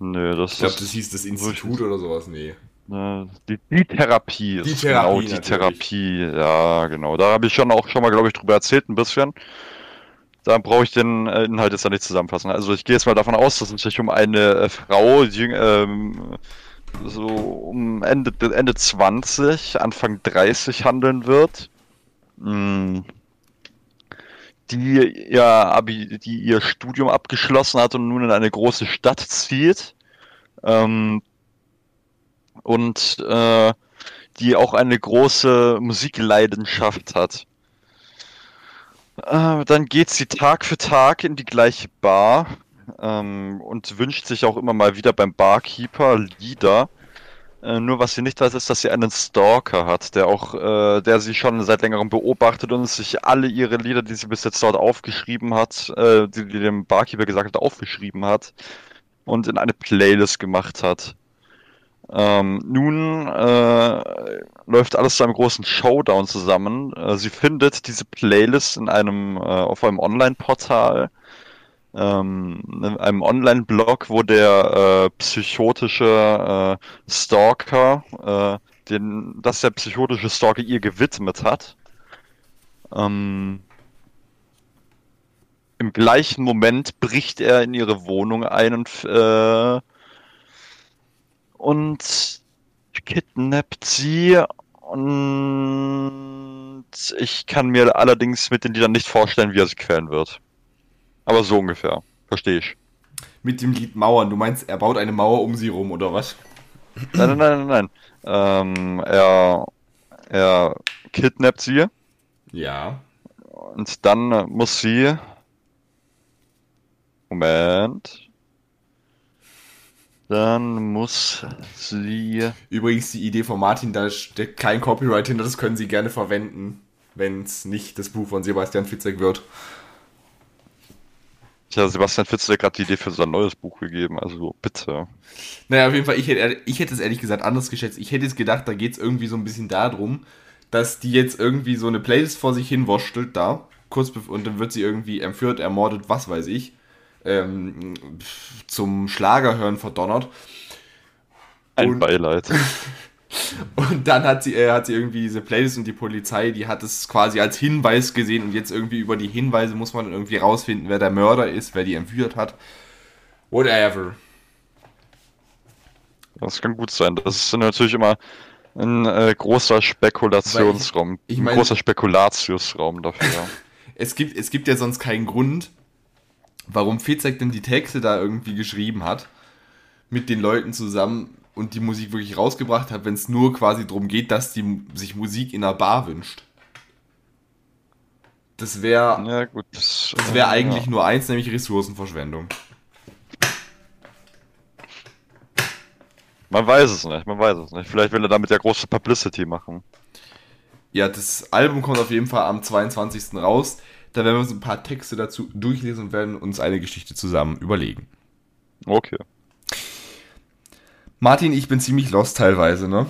Speaker 1: Nö, das Ich glaube, das hieß das Institut oder sowas, nee.
Speaker 2: Die, die Therapie
Speaker 1: die Therapie,
Speaker 2: genau die Therapie, ja, genau. Da habe ich schon auch schon mal, glaube ich, drüber erzählt, ein bisschen. Da brauche ich den äh, Inhalt jetzt ja nicht zusammenfassen. Also ich gehe jetzt mal davon aus, dass es sich um eine äh, Frau, die, ähm, so um Ende, Ende 20, Anfang 30 handeln wird. Hm. Die, ja, Abi, die ihr Studium abgeschlossen hat und nun in eine große Stadt zieht. Ähm, und äh, die auch eine große Musikleidenschaft hat. Äh, dann geht sie Tag für Tag in die gleiche Bar ähm, und wünscht sich auch immer mal wieder beim Barkeeper Lieder. Äh, nur was sie nicht weiß, ist, dass sie einen Stalker hat, der auch, äh, der sie schon seit längerem beobachtet und sich alle ihre Lieder, die sie bis jetzt dort aufgeschrieben hat, äh, die, die dem Barkeeper gesagt hat, aufgeschrieben hat und in eine Playlist gemacht hat. Ähm, nun äh, läuft alles zu einem großen Showdown zusammen. Äh, sie findet diese Playlist in einem auf einem Online-Portal, ähm, in einem Online-Blog, wo der äh, psychotische äh, Stalker, äh, den, das der psychotische Stalker ihr gewidmet hat. Ähm, Im gleichen Moment bricht er in ihre Wohnung ein und äh, und kidnappt sie und ich kann mir allerdings mit den Liedern nicht vorstellen, wie er sie quälen wird. Aber so ungefähr. Verstehe ich.
Speaker 1: Mit dem Lied Mauern. Du meinst, er baut eine Mauer um sie rum, oder was?
Speaker 2: Nein, nein, nein, nein, nein. Ähm, er, er kidnappt sie.
Speaker 1: Ja.
Speaker 2: Und dann muss sie. Moment. Dann muss sie.
Speaker 1: Übrigens, die Idee von Martin, da steckt kein Copyright hinter, das können Sie gerne verwenden, wenn es nicht das Buch von Sebastian Fitzek wird.
Speaker 2: Tja, Sebastian Fitzek hat die Idee für sein neues Buch gegeben, also bitte.
Speaker 1: Naja, auf jeden Fall, ich hätte, ich hätte es ehrlich gesagt anders geschätzt. Ich hätte es gedacht, da geht es irgendwie so ein bisschen darum, dass die jetzt irgendwie so eine Playlist vor sich hin wurschtelt da, kurz und dann wird sie irgendwie entführt, ermordet, was weiß ich ähm, zum Schlagerhören verdonnert.
Speaker 2: Ein und, Beileid. *laughs*
Speaker 1: Und dann hat sie, äh, hat sie irgendwie diese Playlist und die Polizei, die hat es quasi als Hinweis gesehen und jetzt irgendwie über die Hinweise muss man dann irgendwie rausfinden, wer der Mörder ist, wer die entführt hat. Whatever.
Speaker 2: Das kann gut sein. Das ist natürlich immer ein äh, großer Spekulationsraum. Ich, ich mein, ein großer Spekulatiusraum dafür. *laughs*
Speaker 1: es, gibt, es gibt ja sonst keinen Grund, warum Fitzek denn die Texte da irgendwie geschrieben hat, mit den Leuten zusammen und die Musik wirklich rausgebracht hat, wenn es nur quasi darum geht, dass die sich Musik in einer Bar wünscht. Das wäre
Speaker 2: ja, gut, das,
Speaker 1: das wäre eigentlich ja. nur eins, nämlich Ressourcenverschwendung.
Speaker 2: Man weiß es nicht, man weiß es nicht. Vielleicht will er damit ja große Publicity machen.
Speaker 1: Ja, das Album kommt auf jeden Fall am 22. raus. Da werden wir uns ein paar Texte dazu durchlesen und werden uns eine Geschichte zusammen überlegen.
Speaker 2: Okay.
Speaker 1: Martin, ich bin ziemlich lost teilweise, ne?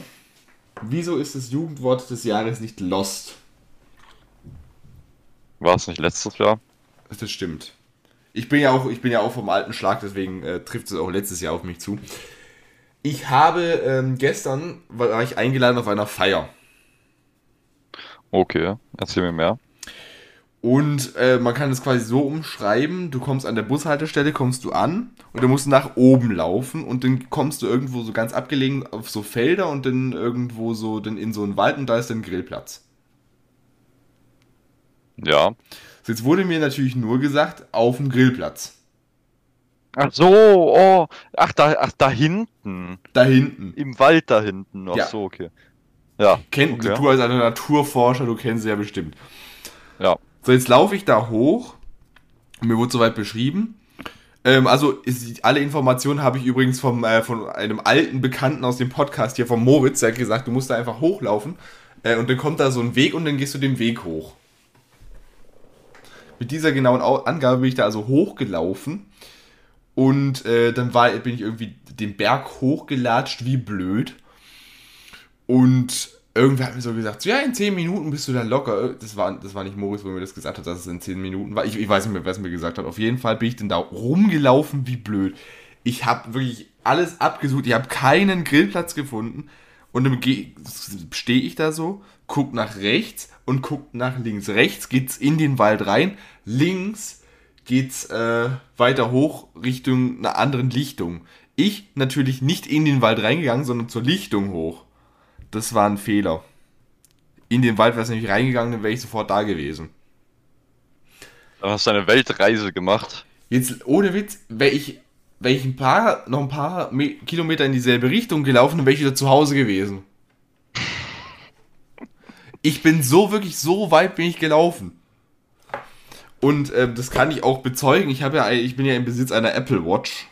Speaker 1: Wieso ist das Jugendwort des Jahres nicht lost?
Speaker 2: War es nicht letztes Jahr?
Speaker 1: Das stimmt. Ich bin ja auch, ich bin ja auch vom alten Schlag, deswegen äh, trifft es auch letztes Jahr auf mich zu. Ich habe ähm, gestern war ich eingeladen auf einer Feier.
Speaker 2: Okay, erzähl mir mehr.
Speaker 1: Und äh, man kann es quasi so umschreiben, du kommst an der Bushaltestelle, kommst du an und dann musst du nach oben laufen und dann kommst du irgendwo so ganz abgelegen auf so Felder und dann irgendwo so dann in so einen Wald und da ist dann Grillplatz.
Speaker 2: Ja.
Speaker 1: So, jetzt wurde mir natürlich nur gesagt, auf dem Grillplatz.
Speaker 2: Ach so, oh, ach da, ach da hinten.
Speaker 1: Da hinten.
Speaker 2: Im Wald da hinten. Ach ja. so, okay.
Speaker 1: Ja. Kennt, okay. Du als ein Naturforscher, du kennst sie ja bestimmt.
Speaker 2: Ja.
Speaker 1: So, jetzt laufe ich da hoch. Mir wurde soweit beschrieben. Ähm, also, ist, alle Informationen habe ich übrigens vom, äh, von einem alten Bekannten aus dem Podcast hier, von Moritz, der hat gesagt, du musst da einfach hochlaufen. Äh, und dann kommt da so ein Weg und dann gehst du den Weg hoch. Mit dieser genauen Angabe bin ich da also hochgelaufen. Und äh, dann war, bin ich irgendwie den Berg hochgelatscht, wie blöd. Und irgendwer hat mir so gesagt, so, ja, in 10 Minuten bist du da locker. Das war, das war nicht Moritz, wo mir das gesagt hat, dass es in 10 Minuten war. Ich, ich weiß nicht mehr, wer es mir gesagt hat. Auf jeden Fall bin ich dann da rumgelaufen, wie blöd. Ich habe wirklich alles abgesucht. Ich habe keinen Grillplatz gefunden. Und dann stehe ich da so, guck nach rechts und guck nach links. Rechts geht's in den Wald rein, links geht's äh, weiter hoch Richtung einer anderen Lichtung. Ich natürlich nicht in den Wald reingegangen, sondern zur Lichtung hoch. Das war ein Fehler. In den Wald wäre es nämlich reingegangen, dann wäre ich sofort da gewesen.
Speaker 2: Du hast eine Weltreise gemacht.
Speaker 1: Jetzt, ohne Witz, wäre ich, wär ich ein paar, noch ein paar Kilometer in dieselbe Richtung gelaufen, dann wäre ich wieder zu Hause gewesen. Ich bin so wirklich, so weit bin ich gelaufen. Und äh, das kann ich auch bezeugen. Ich habe ja, ich bin ja im Besitz einer Apple Watch.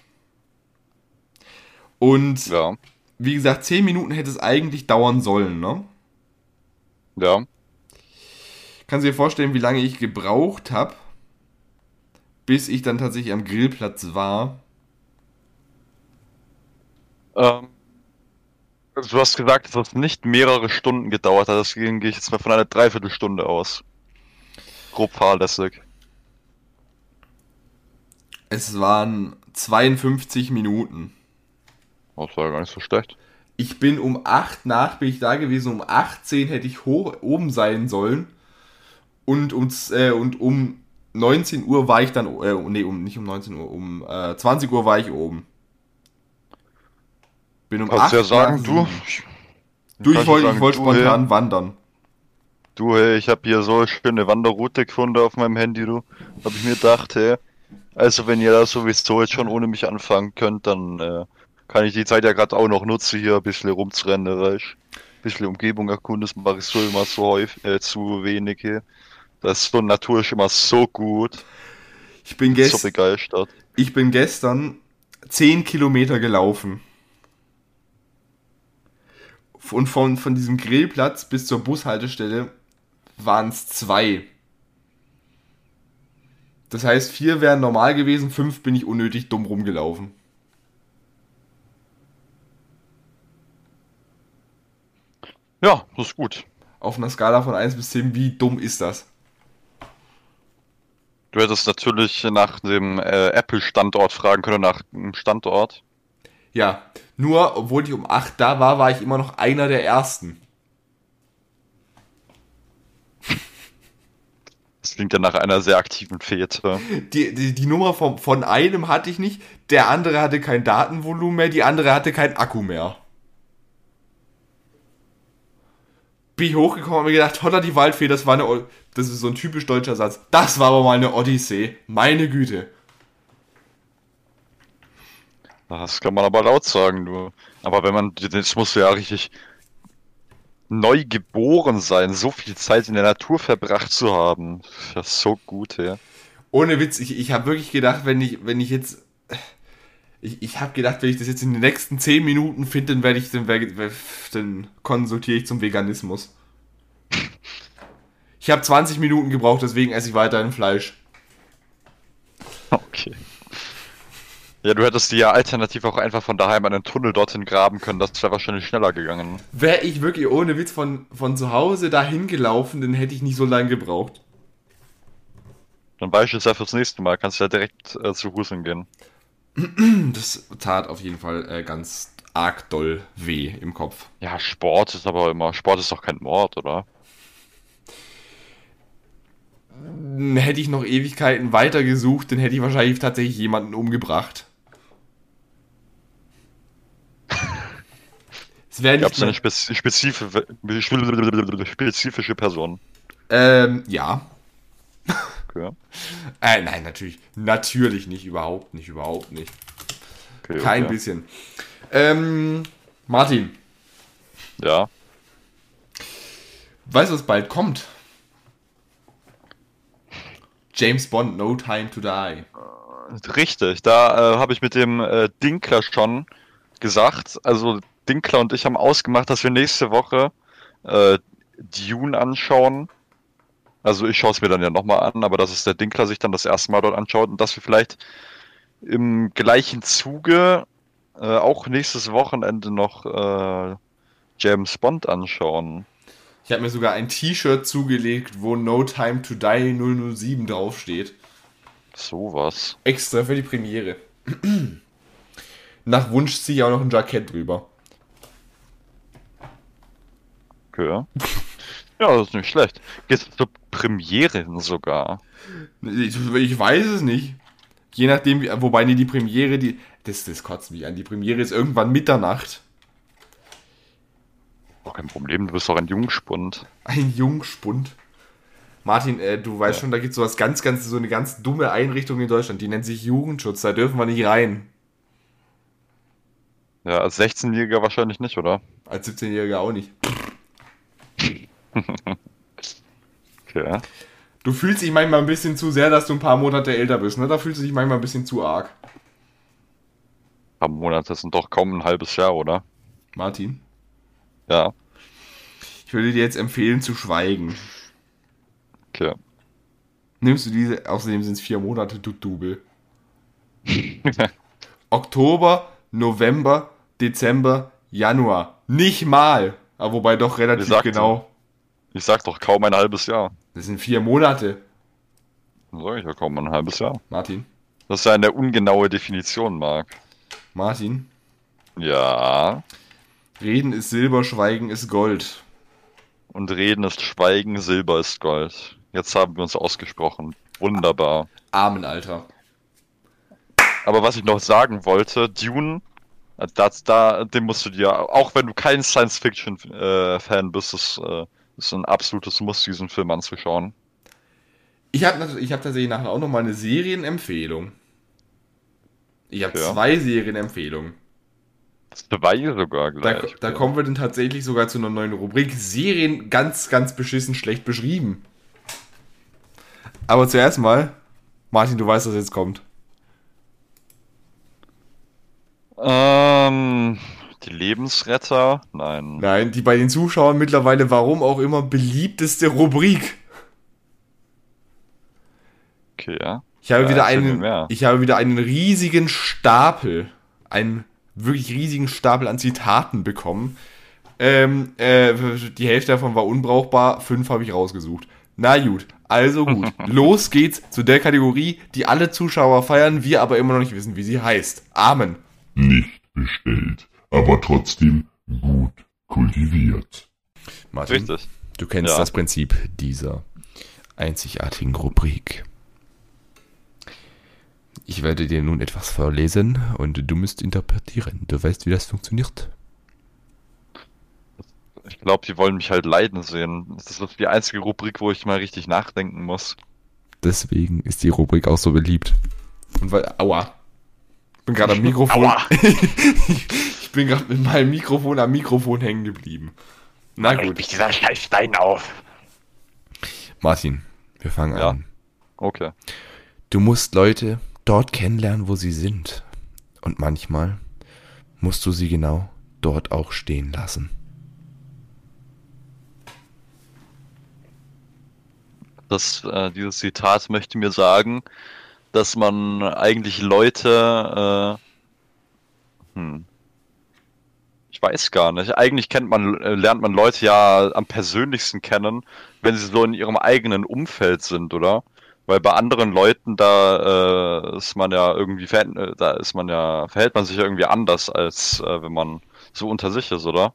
Speaker 1: Und ja. Wie gesagt, 10 Minuten hätte es eigentlich dauern sollen, ne?
Speaker 2: Ja.
Speaker 1: Kannst du dir vorstellen, wie lange ich gebraucht habe, bis ich dann tatsächlich am Grillplatz war?
Speaker 2: Ähm, du hast gesagt, dass das nicht mehrere Stunden gedauert hat. Deswegen gehe ich jetzt mal von einer Dreiviertelstunde aus. Grob fahrlässig.
Speaker 1: Es waren 52 Minuten.
Speaker 2: Das war ja gar nicht so schlecht.
Speaker 1: Ich bin um 8 nach, bin ich da gewesen, um 18 hätte ich hoch oben sein sollen. Und um, äh, und um 19 Uhr war ich dann, äh, nee, um, nicht um 19 Uhr, um äh, 20 Uhr war ich oben.
Speaker 2: Bin um Kannst 8 ja sagen, du.
Speaker 1: Du, ich wollte wollt spontan hey, wandern.
Speaker 2: Du, hey, ich habe hier so eine schöne Wanderroute gefunden auf meinem Handy, du. Hab ich mir gedacht, hey, also wenn ihr da sowieso jetzt schon ohne mich anfangen könnt, dann äh, kann ich die Zeit ja gerade auch noch nutzen, hier ein bisschen rumzurennen, weißt Ein bisschen Umgebung erkunden, das mache ich so immer so häufig, äh, zu wenig hier. Das ist so Natur ist immer so gut.
Speaker 1: Ich bin gestern. So begeistert. Ich bin gestern 10 Kilometer gelaufen. Und von, von diesem Grillplatz bis zur Bushaltestelle waren es zwei. Das heißt, vier wären normal gewesen, fünf bin ich unnötig dumm rumgelaufen.
Speaker 2: Ja, das ist gut.
Speaker 1: Auf einer Skala von 1 bis 10, wie dumm ist das?
Speaker 2: Du hättest natürlich nach dem äh, Apple-Standort fragen können, nach dem Standort.
Speaker 1: Ja, nur obwohl ich um 8 da war, war ich immer noch einer der Ersten.
Speaker 2: Das klingt ja nach einer sehr aktiven Fete.
Speaker 1: Die, die, die Nummer von, von einem hatte ich nicht, der andere hatte kein Datenvolumen mehr, die andere hatte kein Akku mehr. Bin ich hochgekommen und mir gedacht, holla die Waldfee, das war eine, das ist so ein typisch deutscher Satz. Das war aber mal eine Odyssee. Meine Güte.
Speaker 2: Das kann man aber laut sagen, du. Aber wenn man, das muss ja richtig, neu geboren sein, so viel Zeit in der Natur verbracht zu haben. Das ist so gut, ja.
Speaker 1: Ohne Witz, ich, ich habe wirklich gedacht, wenn ich, wenn ich jetzt. Ich, ich habe gedacht, wenn ich das jetzt in den nächsten 10 Minuten finde, dann werde ich dann, dann konsultiere ich zum Veganismus. *laughs* Ich habe 20 Minuten gebraucht, deswegen esse ich weiterhin Fleisch.
Speaker 2: Okay. Ja, du hättest dir ja alternativ auch einfach von daheim einen Tunnel dorthin graben können, das wäre wahrscheinlich schneller gegangen.
Speaker 1: Wäre ich wirklich ohne Witz von, von zu Hause dahin gelaufen, dann hätte ich nicht so lange gebraucht.
Speaker 2: Dann weißt du es ja fürs nächste Mal, kannst du ja direkt äh, zu Huseln gehen. *clears throat*
Speaker 1: Das tat auf jeden Fall äh, ganz arg doll weh im Kopf.
Speaker 2: Ja, Sport ist aber immer, Sport ist doch kein Mord, oder?
Speaker 1: Hätte ich noch Ewigkeiten weitergesucht, dann hätte ich wahrscheinlich tatsächlich jemanden umgebracht. *laughs*
Speaker 2: Es wäre nicht. eine spez spezifische, spezifische Person?
Speaker 1: Ähm, ja. Okay. äh, nein, natürlich. Natürlich nicht. Überhaupt nicht. Überhaupt nicht. Okay, Kein okay. bisschen. Ähm, Martin.
Speaker 2: Ja.
Speaker 1: Weißt du, was bald kommt? James Bond, No Time to Die.
Speaker 2: Richtig, da äh, habe ich mit dem äh, Dinkler schon gesagt. Also Dinkler und ich haben ausgemacht, dass wir nächste Woche äh, Dune anschauen. Also ich schaue es mir dann ja nochmal an, aber dass es der Dinkler sich dann das erste Mal dort anschaut und dass wir vielleicht im gleichen Zuge äh, auch nächstes Wochenende noch äh, James Bond anschauen.
Speaker 1: Ich habe mir sogar ein T-Shirt zugelegt, wo No Time to Die 007 draufsteht.
Speaker 2: Sowas.
Speaker 1: Extra für die Premiere. Nach Wunsch ziehe ich auch noch ein Jackett drüber.
Speaker 2: Okay. Ja, das ist nicht schlecht. Geht's zur Premiere sogar?
Speaker 1: Ich, ich, weiß es nicht. Je nachdem, wobei nee, die Premiere, die. Das, das kotzt mich an. Die Premiere ist irgendwann Mitternacht.
Speaker 2: Oh, kein Problem, du bist doch ein Jungspund.
Speaker 1: Ein Jungspund? Martin, äh, du weißt ja. schon, da gibt es sowas ganz, ganz, so eine ganz dumme Einrichtung in Deutschland, die nennt sich Jugendschutz, da dürfen wir nicht rein.
Speaker 2: Ja, als 16-Jähriger wahrscheinlich nicht, oder?
Speaker 1: Als 17-Jähriger auch nicht. *laughs* *laughs* okay. Du fühlst dich manchmal ein bisschen zu sehr, dass du ein paar Monate älter bist, ne? Da fühlst du dich manchmal ein bisschen zu arg.
Speaker 2: Ein paar Monate sind doch kaum ein halbes Jahr, oder?
Speaker 1: Martin?
Speaker 2: Ja.
Speaker 1: Ich würde dir jetzt empfehlen zu schweigen.
Speaker 2: Okay.
Speaker 1: Nimmst du diese, außerdem sind es vier Monate, du Double. *laughs* Oktober, November, Dezember, Januar. Nicht mal. Aber wobei doch relativ genau.
Speaker 2: Ich sag doch kaum ein halbes Jahr.
Speaker 1: Das sind vier Monate.
Speaker 2: Sag ich ja kaum ein halbes Jahr.
Speaker 1: Martin.
Speaker 2: Das ist ja eine ungenaue Definition, Marc.
Speaker 1: Martin.
Speaker 2: Ja.
Speaker 1: Reden ist Silber, Schweigen ist Gold.
Speaker 2: Und Reden ist Schweigen, Silber ist Gold. Jetzt haben wir uns ausgesprochen. Wunderbar.
Speaker 1: Amen, Alter.
Speaker 2: Aber was ich noch sagen wollte, Dune, das, da, den musst du dir, auch wenn du kein Science-Fiction-Fan äh, bist, ist, äh, ist ein absolutes Muss, diesen Film anzuschauen.
Speaker 1: Ich habe ich hab tatsächlich nachher auch noch mal eine Serienempfehlung. Ich habe ja. zwei Serienempfehlungen.
Speaker 2: Zwei sogar
Speaker 1: gleich. Da, da kommen wir dann tatsächlich sogar zu einer neuen Rubrik. Serien ganz, ganz beschissen schlecht beschrieben. Aber zuerst mal, Martin, du weißt, was jetzt kommt.
Speaker 2: Ähm, die Lebensretter? Nein.
Speaker 1: Nein, die bei den Zuschauern mittlerweile, warum auch immer, beliebteste Rubrik.
Speaker 2: Okay, ja.
Speaker 1: Ich habe, ja, wieder einen, ich habe wieder einen riesigen Stapel, einen wirklich riesigen Stapel an Zitaten bekommen. Ähm, äh, die Hälfte davon war unbrauchbar, fünf habe ich rausgesucht. Na gut, also gut. *laughs* Los geht's zu der Kategorie, die alle Zuschauer feiern, wir aber immer noch nicht wissen, wie sie heißt. Amen.
Speaker 3: Nicht bestellt, aber trotzdem gut kultiviert.
Speaker 1: Martin, Richtig. du kennst ja. das Prinzip dieser einzigartigen Rubrik. Ich werde dir nun etwas vorlesen und du musst interpretieren. Du weißt, wie das funktioniert.
Speaker 2: Ich glaube, die wollen mich halt leiden sehen. Das ist die einzige Rubrik, wo ich mal richtig nachdenken muss.
Speaker 1: Deswegen ist die Rubrik auch so beliebt. Und weil, aua. Ich bin gerade am *laughs* Mikrofon. Aua. ich *laughs* bin gerade mit meinem Mikrofon am Mikrofon hängen geblieben.
Speaker 2: Na gut. Ich mich dieser Scheißstein auf.
Speaker 1: Martin, wir fangen ja. an.
Speaker 2: Okay.
Speaker 1: Du musst Leute dort kennenlernen, wo sie sind. Und manchmal musst du sie genau dort auch stehen lassen.
Speaker 2: das, äh, dieses Zitat möchte mir sagen, dass man eigentlich Leute, äh, hm, ich weiß gar nicht. Eigentlich kennt man, äh, lernt man Leute ja am persönlichsten kennen, wenn sie so in ihrem eigenen Umfeld sind, oder? Weil bei anderen Leuten, da äh, ist man ja irgendwie, äh, da ist man ja, verhält man sich ja irgendwie anders, als äh, wenn man so unter sich ist, oder?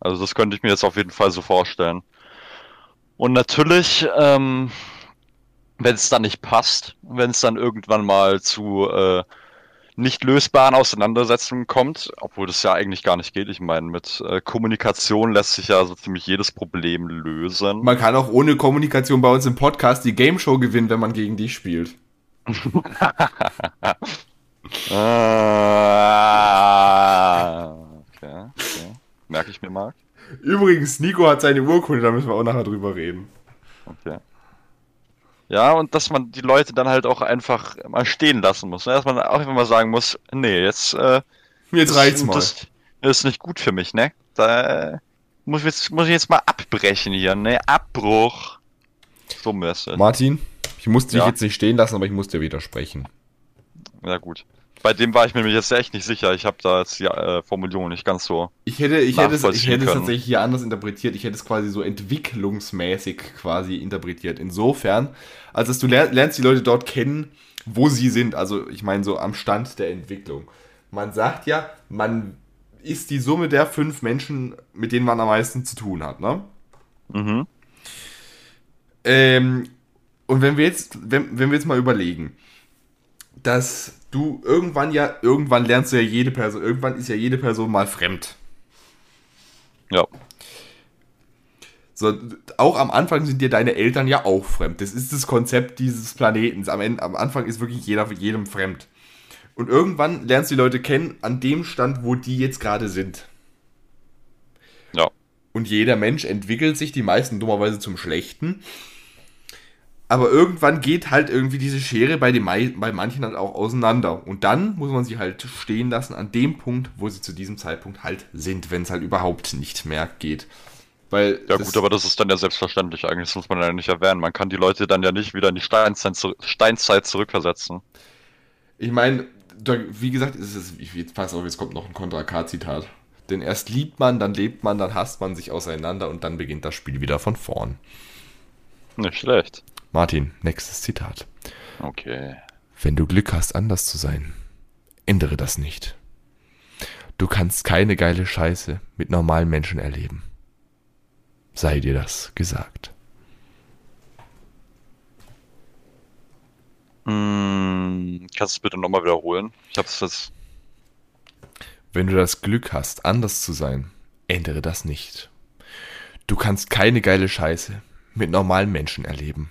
Speaker 2: Also das könnte ich mir jetzt auf jeden Fall so vorstellen. Und natürlich, ähm, wenn es dann nicht passt, wenn es dann irgendwann mal zu äh, nicht lösbaren Auseinandersetzungen kommt, obwohl das ja eigentlich gar nicht geht. Ich meine, mit äh, Kommunikation lässt sich ja so ziemlich jedes Problem lösen.
Speaker 1: Man kann auch ohne Kommunikation bei uns im Podcast die Game Show gewinnen, wenn man gegen dich spielt. *laughs*
Speaker 2: ah, okay, okay. Merke ich mir mal.
Speaker 1: Übrigens, Nico hat seine Urkunde, da müssen wir auch nachher drüber reden.
Speaker 2: Okay. Ja, und dass man die Leute dann halt auch einfach mal stehen lassen muss. Ne? Dass man auch einfach mal sagen muss, nee, jetzt, äh,
Speaker 1: jetzt reicht's mal.
Speaker 2: Das, das ist nicht gut für mich, ne? Da muss ich jetzt, muss ich jetzt mal abbrechen hier, ne? Abbruch. So mäßig.
Speaker 1: Martin, ich muss dich
Speaker 2: Ja.
Speaker 1: jetzt nicht stehen lassen, aber ich muss dir widersprechen.
Speaker 2: Ja, gut. Bei dem war ich mir nämlich jetzt echt nicht sicher. Ich habe da jetzt die äh, Formulierung nicht ganz so.
Speaker 1: Ich hätte, ich hätte, es, ich hätte es tatsächlich hier anders interpretiert. Ich hätte es quasi so entwicklungsmäßig quasi interpretiert. Insofern, als dass du lern, lernst die Leute dort kennen, wo sie sind. Also ich meine so am Stand der Entwicklung. Man sagt ja, man ist die Summe der fünf Menschen, mit denen man am meisten zu tun hat, ne?
Speaker 2: Mhm.
Speaker 1: Ähm, und wenn wir jetzt, wenn, wenn wir jetzt mal überlegen, dass du irgendwann ja, irgendwann lernst du ja jede Person, irgendwann ist ja jede Person mal fremd.
Speaker 2: Ja.
Speaker 1: So, auch am Anfang sind dir deine Eltern ja auch fremd. Das ist das Konzept dieses Planetens. Am, Ende, am Anfang ist wirklich jeder für jedem fremd. Und irgendwann lernst du die Leute kennen an dem Stand, wo die jetzt gerade sind.
Speaker 2: Ja.
Speaker 1: Und jeder Mensch entwickelt sich, die meisten dummerweise zum Schlechten. Aber irgendwann geht halt irgendwie diese Schere bei, den, mei- bei manchen halt auch auseinander. Und dann muss man sie halt stehen lassen an dem Punkt, wo sie zu diesem Zeitpunkt halt sind, wenn es halt überhaupt nicht mehr geht. Weil
Speaker 2: Ja gut, aber das ist dann ja selbstverständlich eigentlich, das muss man ja nicht erwähnen. Man kann die Leute dann ja nicht wieder in die Steinzeit, Steinzeit zurückversetzen.
Speaker 1: Ich meine, wie gesagt, ist es, ich, jetzt pass auf, jetzt kommt noch ein Contra K-Zitat. Denn erst liebt man, dann lebt man, dann hasst man sich auseinander und dann beginnt das Spiel wieder von vorn.
Speaker 2: Nicht schlecht.
Speaker 1: Martin, nächstes Zitat.
Speaker 2: Okay.
Speaker 1: Wenn du Glück hast, anders zu sein, ändere das nicht. Du kannst keine geile Scheiße mit normalen Menschen erleben. Sei dir das gesagt.
Speaker 2: Hm, kannst du es bitte nochmal wiederholen? Ich hab's jetzt.
Speaker 1: Wenn du das Glück hast, anders zu sein, ändere das nicht. Du kannst keine geile Scheiße mit normalen Menschen erleben.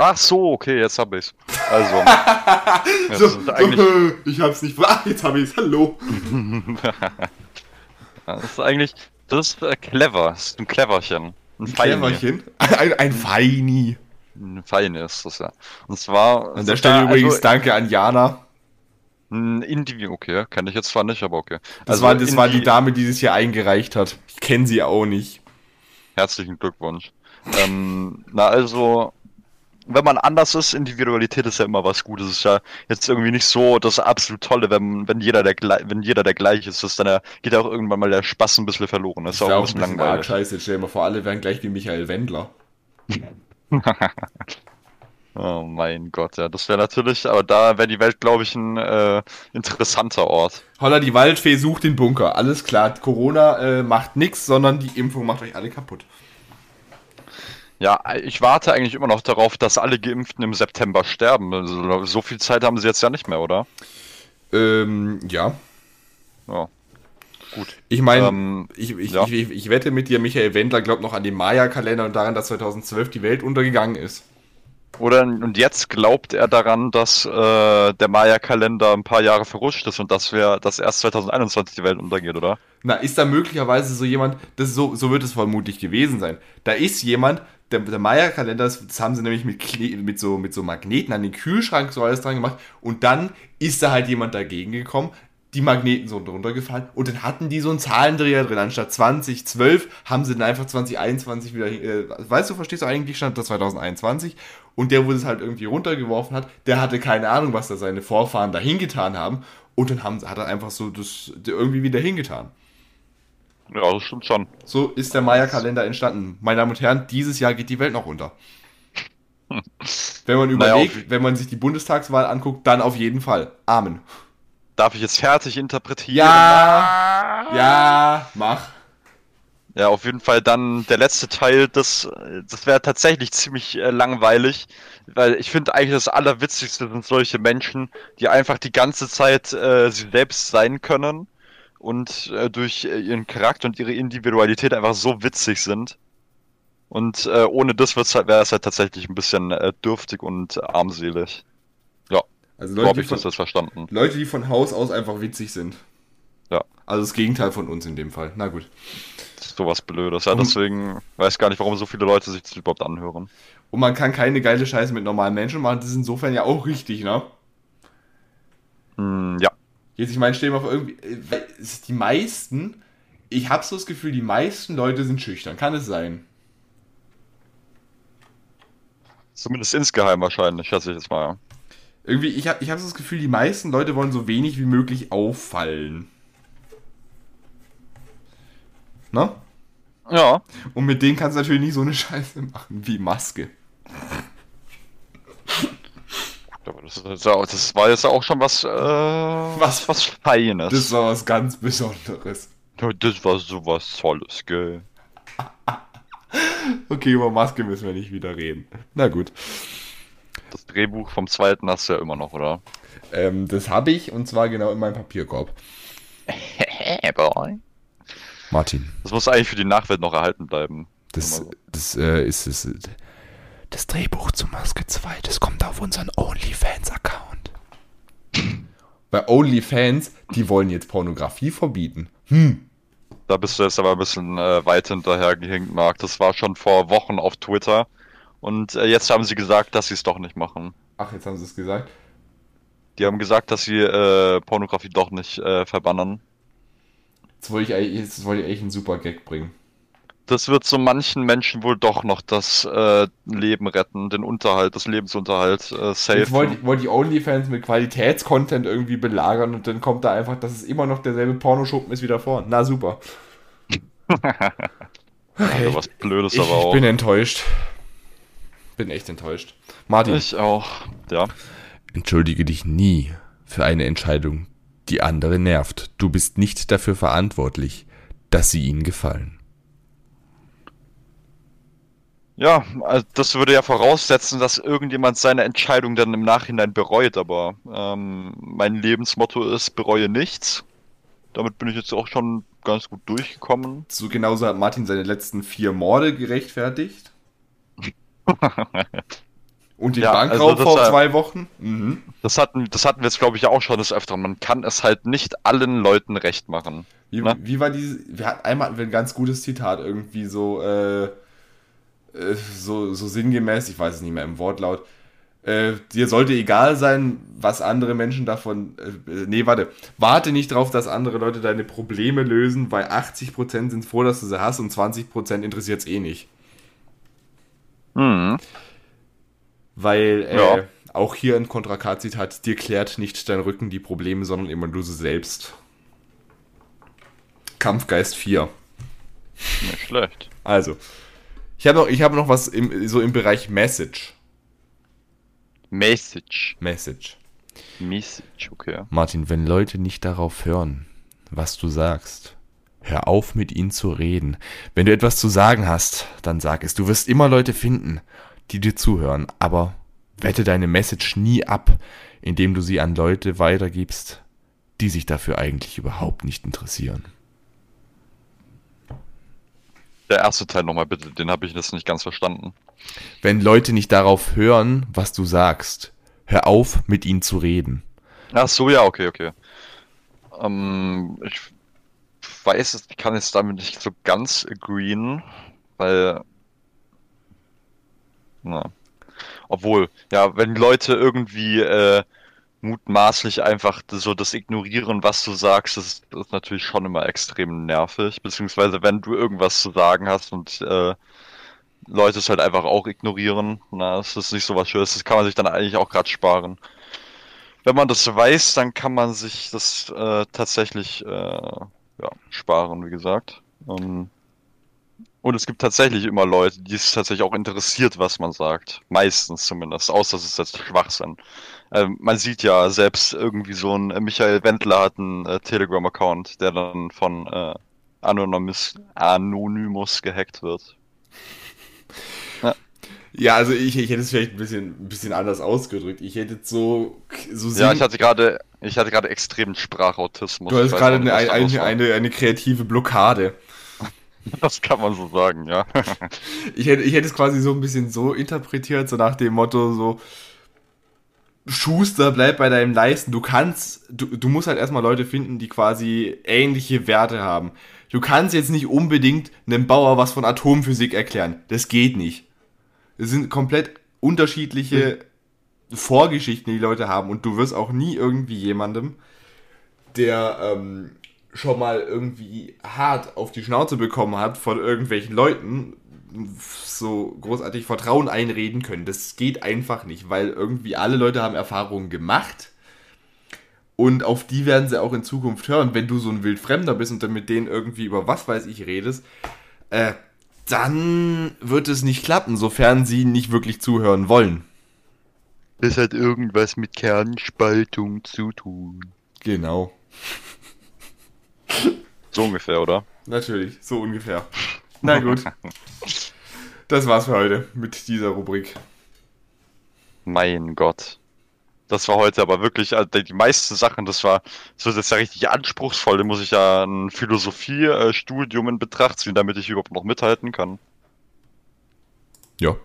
Speaker 2: Ach so, okay, jetzt hab ich's. Also. *laughs* das ist eigentlich, *laughs*
Speaker 1: ich hab's nicht. Ach, jetzt hab ich's. Hallo. *laughs*
Speaker 2: das ist eigentlich. Das ist äh, clever. Das ist ein Cleverchen. Ein Feini.
Speaker 1: Cleverchen. Ein, ein Feini.
Speaker 2: Ein Feini ist das ja. Und zwar.
Speaker 1: An der Stelle
Speaker 2: also,
Speaker 1: übrigens danke an Jana.
Speaker 2: Ein Indie, okay, kenne ich jetzt zwar nicht, aber okay.
Speaker 1: Das,
Speaker 2: Also
Speaker 1: war, das war die Dame, die es hier eingereicht hat. Ich kenne sie auch nicht.
Speaker 2: Herzlichen Glückwunsch. Ähm, na also, wenn man anders ist, Individualität ist ja immer was Gutes. Es ist ja jetzt irgendwie nicht so das absolut Tolle, wenn, wenn jeder der wenn jeder der gleich ist. Das dann ja, geht ja auch irgendwann mal der Spaß ein bisschen verloren. Das ist auch
Speaker 1: auch ein
Speaker 2: bisschen langweilig.
Speaker 1: scheiße. Stell dir mal vor, alle wären gleich wie Michael Wendler. *laughs*
Speaker 2: Oh mein Gott, ja, das wäre natürlich, aber da wäre die Welt, glaube ich, ein äh, interessanter Ort.
Speaker 1: Holla, die Waldfee sucht den Bunker. Alles klar, Corona äh, macht nichts, sondern die Impfung macht euch alle kaputt.
Speaker 2: Ja, ich warte eigentlich immer noch darauf, dass alle Geimpften im September sterben. Also, so viel Zeit haben sie jetzt ja nicht mehr, oder?
Speaker 1: Ähm, ja.
Speaker 2: Ja. Gut.
Speaker 1: Ich meine,
Speaker 2: Ähm,
Speaker 1: ich, ich,
Speaker 2: ja.
Speaker 1: ich, ich, wette mit dir, Michael Wendler glaubt noch an den Maya-Kalender und daran, dass 2012 die Welt untergegangen ist.
Speaker 2: Oder und jetzt glaubt er daran, dass äh, der Maya-Kalender ein paar Jahre verrutscht ist und dass wir, dass erst 2021 die Welt untergeht, oder?
Speaker 1: Na, ist da möglicherweise so jemand, das so, so wird es vermutlich gewesen sein. Da ist jemand, der, der Maya-Kalender, das, haben sie nämlich mit, mit, so, mit so Magneten an den Kühlschrank so alles dran gemacht und dann ist da halt jemand dagegen gekommen, die Magneten so drunter gefallen und dann hatten die so einen Zahlendreher drin. Anstatt 2012 haben sie dann einfach 2021 wieder, äh, weißt du, verstehst du eigentlich, stand da 2021 und der, wo es halt irgendwie runtergeworfen hat, der hatte keine Ahnung, was da seine Vorfahren da hingetan haben und dann haben, hat er einfach so das irgendwie wieder hingetan.
Speaker 2: Ja, das stimmt schon.
Speaker 1: So ist der Maya-Kalender entstanden. Meine Damen und Herren, dieses Jahr geht die Welt noch unter. *laughs* Wenn man
Speaker 2: Naja,
Speaker 1: überlegt,
Speaker 2: auf-
Speaker 1: wenn man sich die Bundestagswahl anguckt, dann auf jeden Fall. Amen.
Speaker 2: Darf ich jetzt fertig interpretieren?
Speaker 1: Ja, ja, mach.
Speaker 2: Ja, auf jeden Fall dann der letzte Teil, das, das wäre tatsächlich ziemlich äh, langweilig, weil ich finde eigentlich das Allerwitzigste sind solche Menschen, die einfach die ganze Zeit äh, sie selbst sein können und äh, durch äh, ihren Charakter und ihre Individualität einfach so witzig sind. Und äh, ohne das halt, wäre es halt tatsächlich ein bisschen äh, dürftig und armselig.
Speaker 1: Also
Speaker 2: So
Speaker 1: Leute
Speaker 2: habe
Speaker 1: die,
Speaker 2: ich das
Speaker 1: von,
Speaker 2: jetzt verstanden.
Speaker 1: Leute, die von Haus aus einfach witzig sind.
Speaker 2: Ja.
Speaker 1: Also das Gegenteil von uns in dem Fall. Na gut.
Speaker 2: Sowas Blödes. Ja,
Speaker 1: Und-
Speaker 2: deswegen weiß gar nicht, warum so viele Leute sich das überhaupt anhören.
Speaker 1: Und man kann keine geile Scheiße mit normalen Menschen machen. Das ist insofern ja auch richtig, ne?
Speaker 2: Hm, ja.
Speaker 1: Jetzt, ich meine, stell dir mal vor, irgendwie, äh, die meisten ich habe so das Gefühl, die meisten Leute sind schüchtern. Kann es sein?
Speaker 2: Zumindest insgeheim wahrscheinlich, schätze ich jetzt mal.
Speaker 1: Irgendwie, ich habe ich hab so das Gefühl, die meisten Leute wollen so wenig wie möglich auffallen. Ne?
Speaker 2: Ja.
Speaker 1: Und mit denen kannst du natürlich nicht so eine *laughs* Scheiße machen wie Maske.
Speaker 2: Aber das, ist war jetzt auch schon was, äh, was, was Feines.
Speaker 1: Das war was ganz Besonderes.
Speaker 2: das war sowas Tolles, gell. *laughs*
Speaker 1: Okay, über Maske müssen wir nicht wieder reden. Na gut.
Speaker 2: Das Drehbuch vom zweiten hast du ja immer noch, oder?
Speaker 1: Ähm, das habe ich und zwar genau in meinem Papierkorb.
Speaker 2: Hey, *laughs* boy.
Speaker 1: Martin,
Speaker 2: Das muss eigentlich für die Nachwelt noch erhalten bleiben.
Speaker 1: das, das äh, ist es. Das Drehbuch zu Maske 2, das kommt auf unseren OnlyFans-Account. Bei OnlyFans, die wollen jetzt Pornografie verbieten. Hm.
Speaker 2: Da bist du jetzt aber ein bisschen äh, weit hinterhergehinkt, Marc. Das war schon vor Wochen auf Twitter. Und äh, jetzt haben sie gesagt, dass sie es doch nicht machen.
Speaker 1: Ach, jetzt haben sie es gesagt.
Speaker 2: Die haben gesagt, dass sie äh, Pornografie doch nicht äh, verbannen.
Speaker 1: Jetzt wollte, ich, jetzt wollte ich eigentlich einen super Gag bringen.
Speaker 2: Das wird so manchen Menschen wohl doch noch das äh, Leben retten, den Unterhalt, das Lebensunterhalt äh, safe.
Speaker 1: Jetzt wollte, wollte ich OnlyFans mit Qualitätscontent irgendwie belagern und dann kommt da einfach, dass es immer noch derselbe Pornoschuppen ist wie davor. Na super. *laughs*
Speaker 2: Also was Blödes
Speaker 1: Ich,
Speaker 2: aber
Speaker 1: ich
Speaker 2: auch.
Speaker 1: bin enttäuscht. Bin echt enttäuscht. Martin,
Speaker 2: Ich auch. Ja.
Speaker 1: entschuldige dich nie für eine Entscheidung, die andere nervt. Du bist nicht dafür verantwortlich, dass sie ihnen gefallen.
Speaker 2: Ja, also das würde ja voraussetzen, dass irgendjemand seine Entscheidung dann im Nachhinein bereut, aber ähm, mein Lebensmotto ist, bereue nichts. Damit bin ich jetzt auch schon ganz gut durchgekommen.
Speaker 1: So genauso hat Martin seine letzten vier Morde gerechtfertigt. *laughs* Und den
Speaker 2: Ja,
Speaker 1: Bankraub
Speaker 2: also
Speaker 1: vor zwei Wochen. Mhm.
Speaker 2: Das hatten, das hatten wir jetzt, glaube ich, auch schon des Öfteren. Man kann es halt nicht allen Leuten recht machen.
Speaker 1: Wie,
Speaker 2: Na?
Speaker 1: wie war diese. Wir hatten, einmal ein ganz gutes Zitat, irgendwie so, äh, äh, so, so sinngemäß, ich weiß es nicht mehr im Wortlaut. Äh, dir sollte egal sein, was andere Menschen davon. Äh, äh, nee, warte. Warte nicht drauf, dass andere Leute deine Probleme lösen, weil 80% sind froh, dass du sie hast und 20% interessiert es eh nicht.
Speaker 2: Mhm.
Speaker 1: Weil äh,
Speaker 2: Ja.
Speaker 1: auch hier ein Kontra K-Zitat: dir klärt nicht dein Rücken die Probleme, sondern immer du sie selbst. Kampfgeist 4.
Speaker 2: Nicht schlecht.
Speaker 1: Also, ich habe noch, ich habe noch was im, so im Bereich Message.
Speaker 2: Message.
Speaker 1: Message.
Speaker 2: Message, okay.
Speaker 1: Martin, wenn Leute nicht darauf hören, was du sagst, hör auf mit ihnen zu reden. Wenn du etwas zu sagen hast, dann sag es. Du wirst immer Leute finden, die dir zuhören, aber wette deine Message nie ab, indem du sie an Leute weitergibst, die sich dafür eigentlich überhaupt nicht interessieren.
Speaker 2: Der erste Teil nochmal bitte, den habe ich jetzt nicht ganz verstanden.
Speaker 1: Wenn Leute nicht darauf hören, was du sagst, hör auf mit ihnen zu reden.
Speaker 2: Ach so, ja, okay, okay. Ähm, ich weiß, es- ich kann jetzt damit nicht so ganz agreeen, weil, na, obwohl, ja, wenn Leute irgendwie äh, mutmaßlich einfach so das ignorieren, was du sagst, das ist, ist natürlich schon immer extrem nervig, beziehungsweise wenn du irgendwas zu sagen hast und äh, Leute es halt einfach auch ignorieren, na, das ist nicht so was Schönes, das kann man sich dann eigentlich auch gerade sparen wenn man das weiß, dann kann man sich das äh, tatsächlich äh, ja, sparen, wie gesagt. Ähm, und es gibt tatsächlich immer Leute, die es tatsächlich auch interessiert, was man sagt. Meistens zumindest, außer es ist jetzt Schwachsinn. Ähm, man sieht ja selbst irgendwie so ein Michael Wendler hat einen äh, Telegram-Account, der dann von äh, Anonymous, Anonymous gehackt wird.
Speaker 1: Ja, also ich, ich hätte es vielleicht ein bisschen, ein bisschen anders ausgedrückt. Ich hätte so, so
Speaker 2: Ja, ich hatte gerade, ich hatte gerade extremen Sprachautismus.
Speaker 1: du hast gerade eine, eine, eine, eine kreative Blockade. *laughs*
Speaker 2: Das kann man so sagen, ja. *laughs*
Speaker 1: Ich hätte, ich hätte es quasi so ein bisschen so interpretiert, so nach dem Motto, so Schuster, bleib bei deinem Leisten. Du kannst, du, du musst halt erstmal Leute finden, die quasi ähnliche Werte haben. Du kannst jetzt nicht unbedingt einem Bauer was von Atomphysik erklären. Das geht nicht. Es sind komplett unterschiedliche Vorgeschichten, die die Leute haben. Und du wirst auch nie irgendwie jemandem, der ähm, schon mal irgendwie hart auf die Schnauze bekommen hat von irgendwelchen Leuten, so großartig Vertrauen einreden können. Das geht einfach nicht, weil irgendwie alle Leute haben Erfahrungen gemacht und auf die werden sie auch in Zukunft hören. Wenn du so ein Wildfremder bist und dann mit denen irgendwie über was weiß ich redest, äh, dann wird es nicht klappen, sofern sie nicht wirklich zuhören wollen.
Speaker 2: Das hat irgendwas mit Kernspaltung zu tun.
Speaker 1: Genau. *laughs*
Speaker 2: So ungefähr, oder?
Speaker 1: Natürlich, so ungefähr. Na gut. Das war's für heute mit dieser Rubrik.
Speaker 2: Mein Gott. Das war heute aber wirklich, also die meisten Sachen, das war, das wird jetzt ja richtig anspruchsvoll. Da muss ich ja ein Philosophiestudium in Betracht ziehen, damit ich überhaupt noch mithalten kann.
Speaker 1: Ja.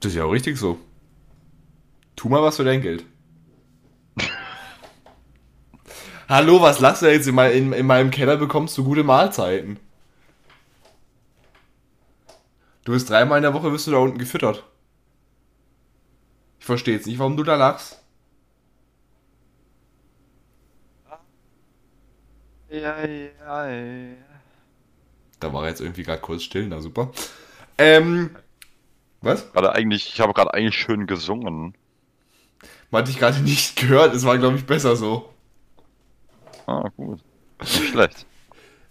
Speaker 1: Das ist ja auch richtig so. Tu mal was für dein Geld. Hallo, was lachst du jetzt? In, mein, in, in meinem Keller bekommst du gute Mahlzeiten. Du wirst dreimal in der Woche wirst du da unten gefüttert. Ich verstehe jetzt nicht, warum du da lachst.
Speaker 2: Ja, ja, ja.
Speaker 1: Da war er jetzt irgendwie gerade kurz still, na super. Ähm, was?
Speaker 2: Gerade eigentlich, ich habe gerade eigentlich schön gesungen.
Speaker 1: Man hat dich gerade nicht gehört, es war glaube ich besser so.
Speaker 2: Ah, gut. Nicht schlecht.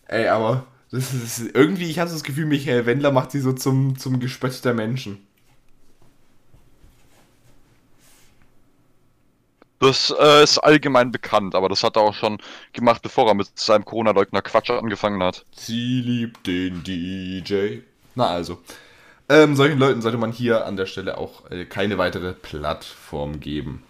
Speaker 1: Ey, aber das ist irgendwie, ich habe das Gefühl, Michael Wendler macht sie so zum, zum Gespött der Menschen.
Speaker 2: Das äh, ist allgemein bekannt, aber das hat er auch schon gemacht, bevor er mit seinem Corona-Leugner Quatsch angefangen hat.
Speaker 1: Sie liebt den DJ. Na also. Ähm, solchen Leuten sollte man hier an der Stelle auch äh, keine weitere Plattform geben.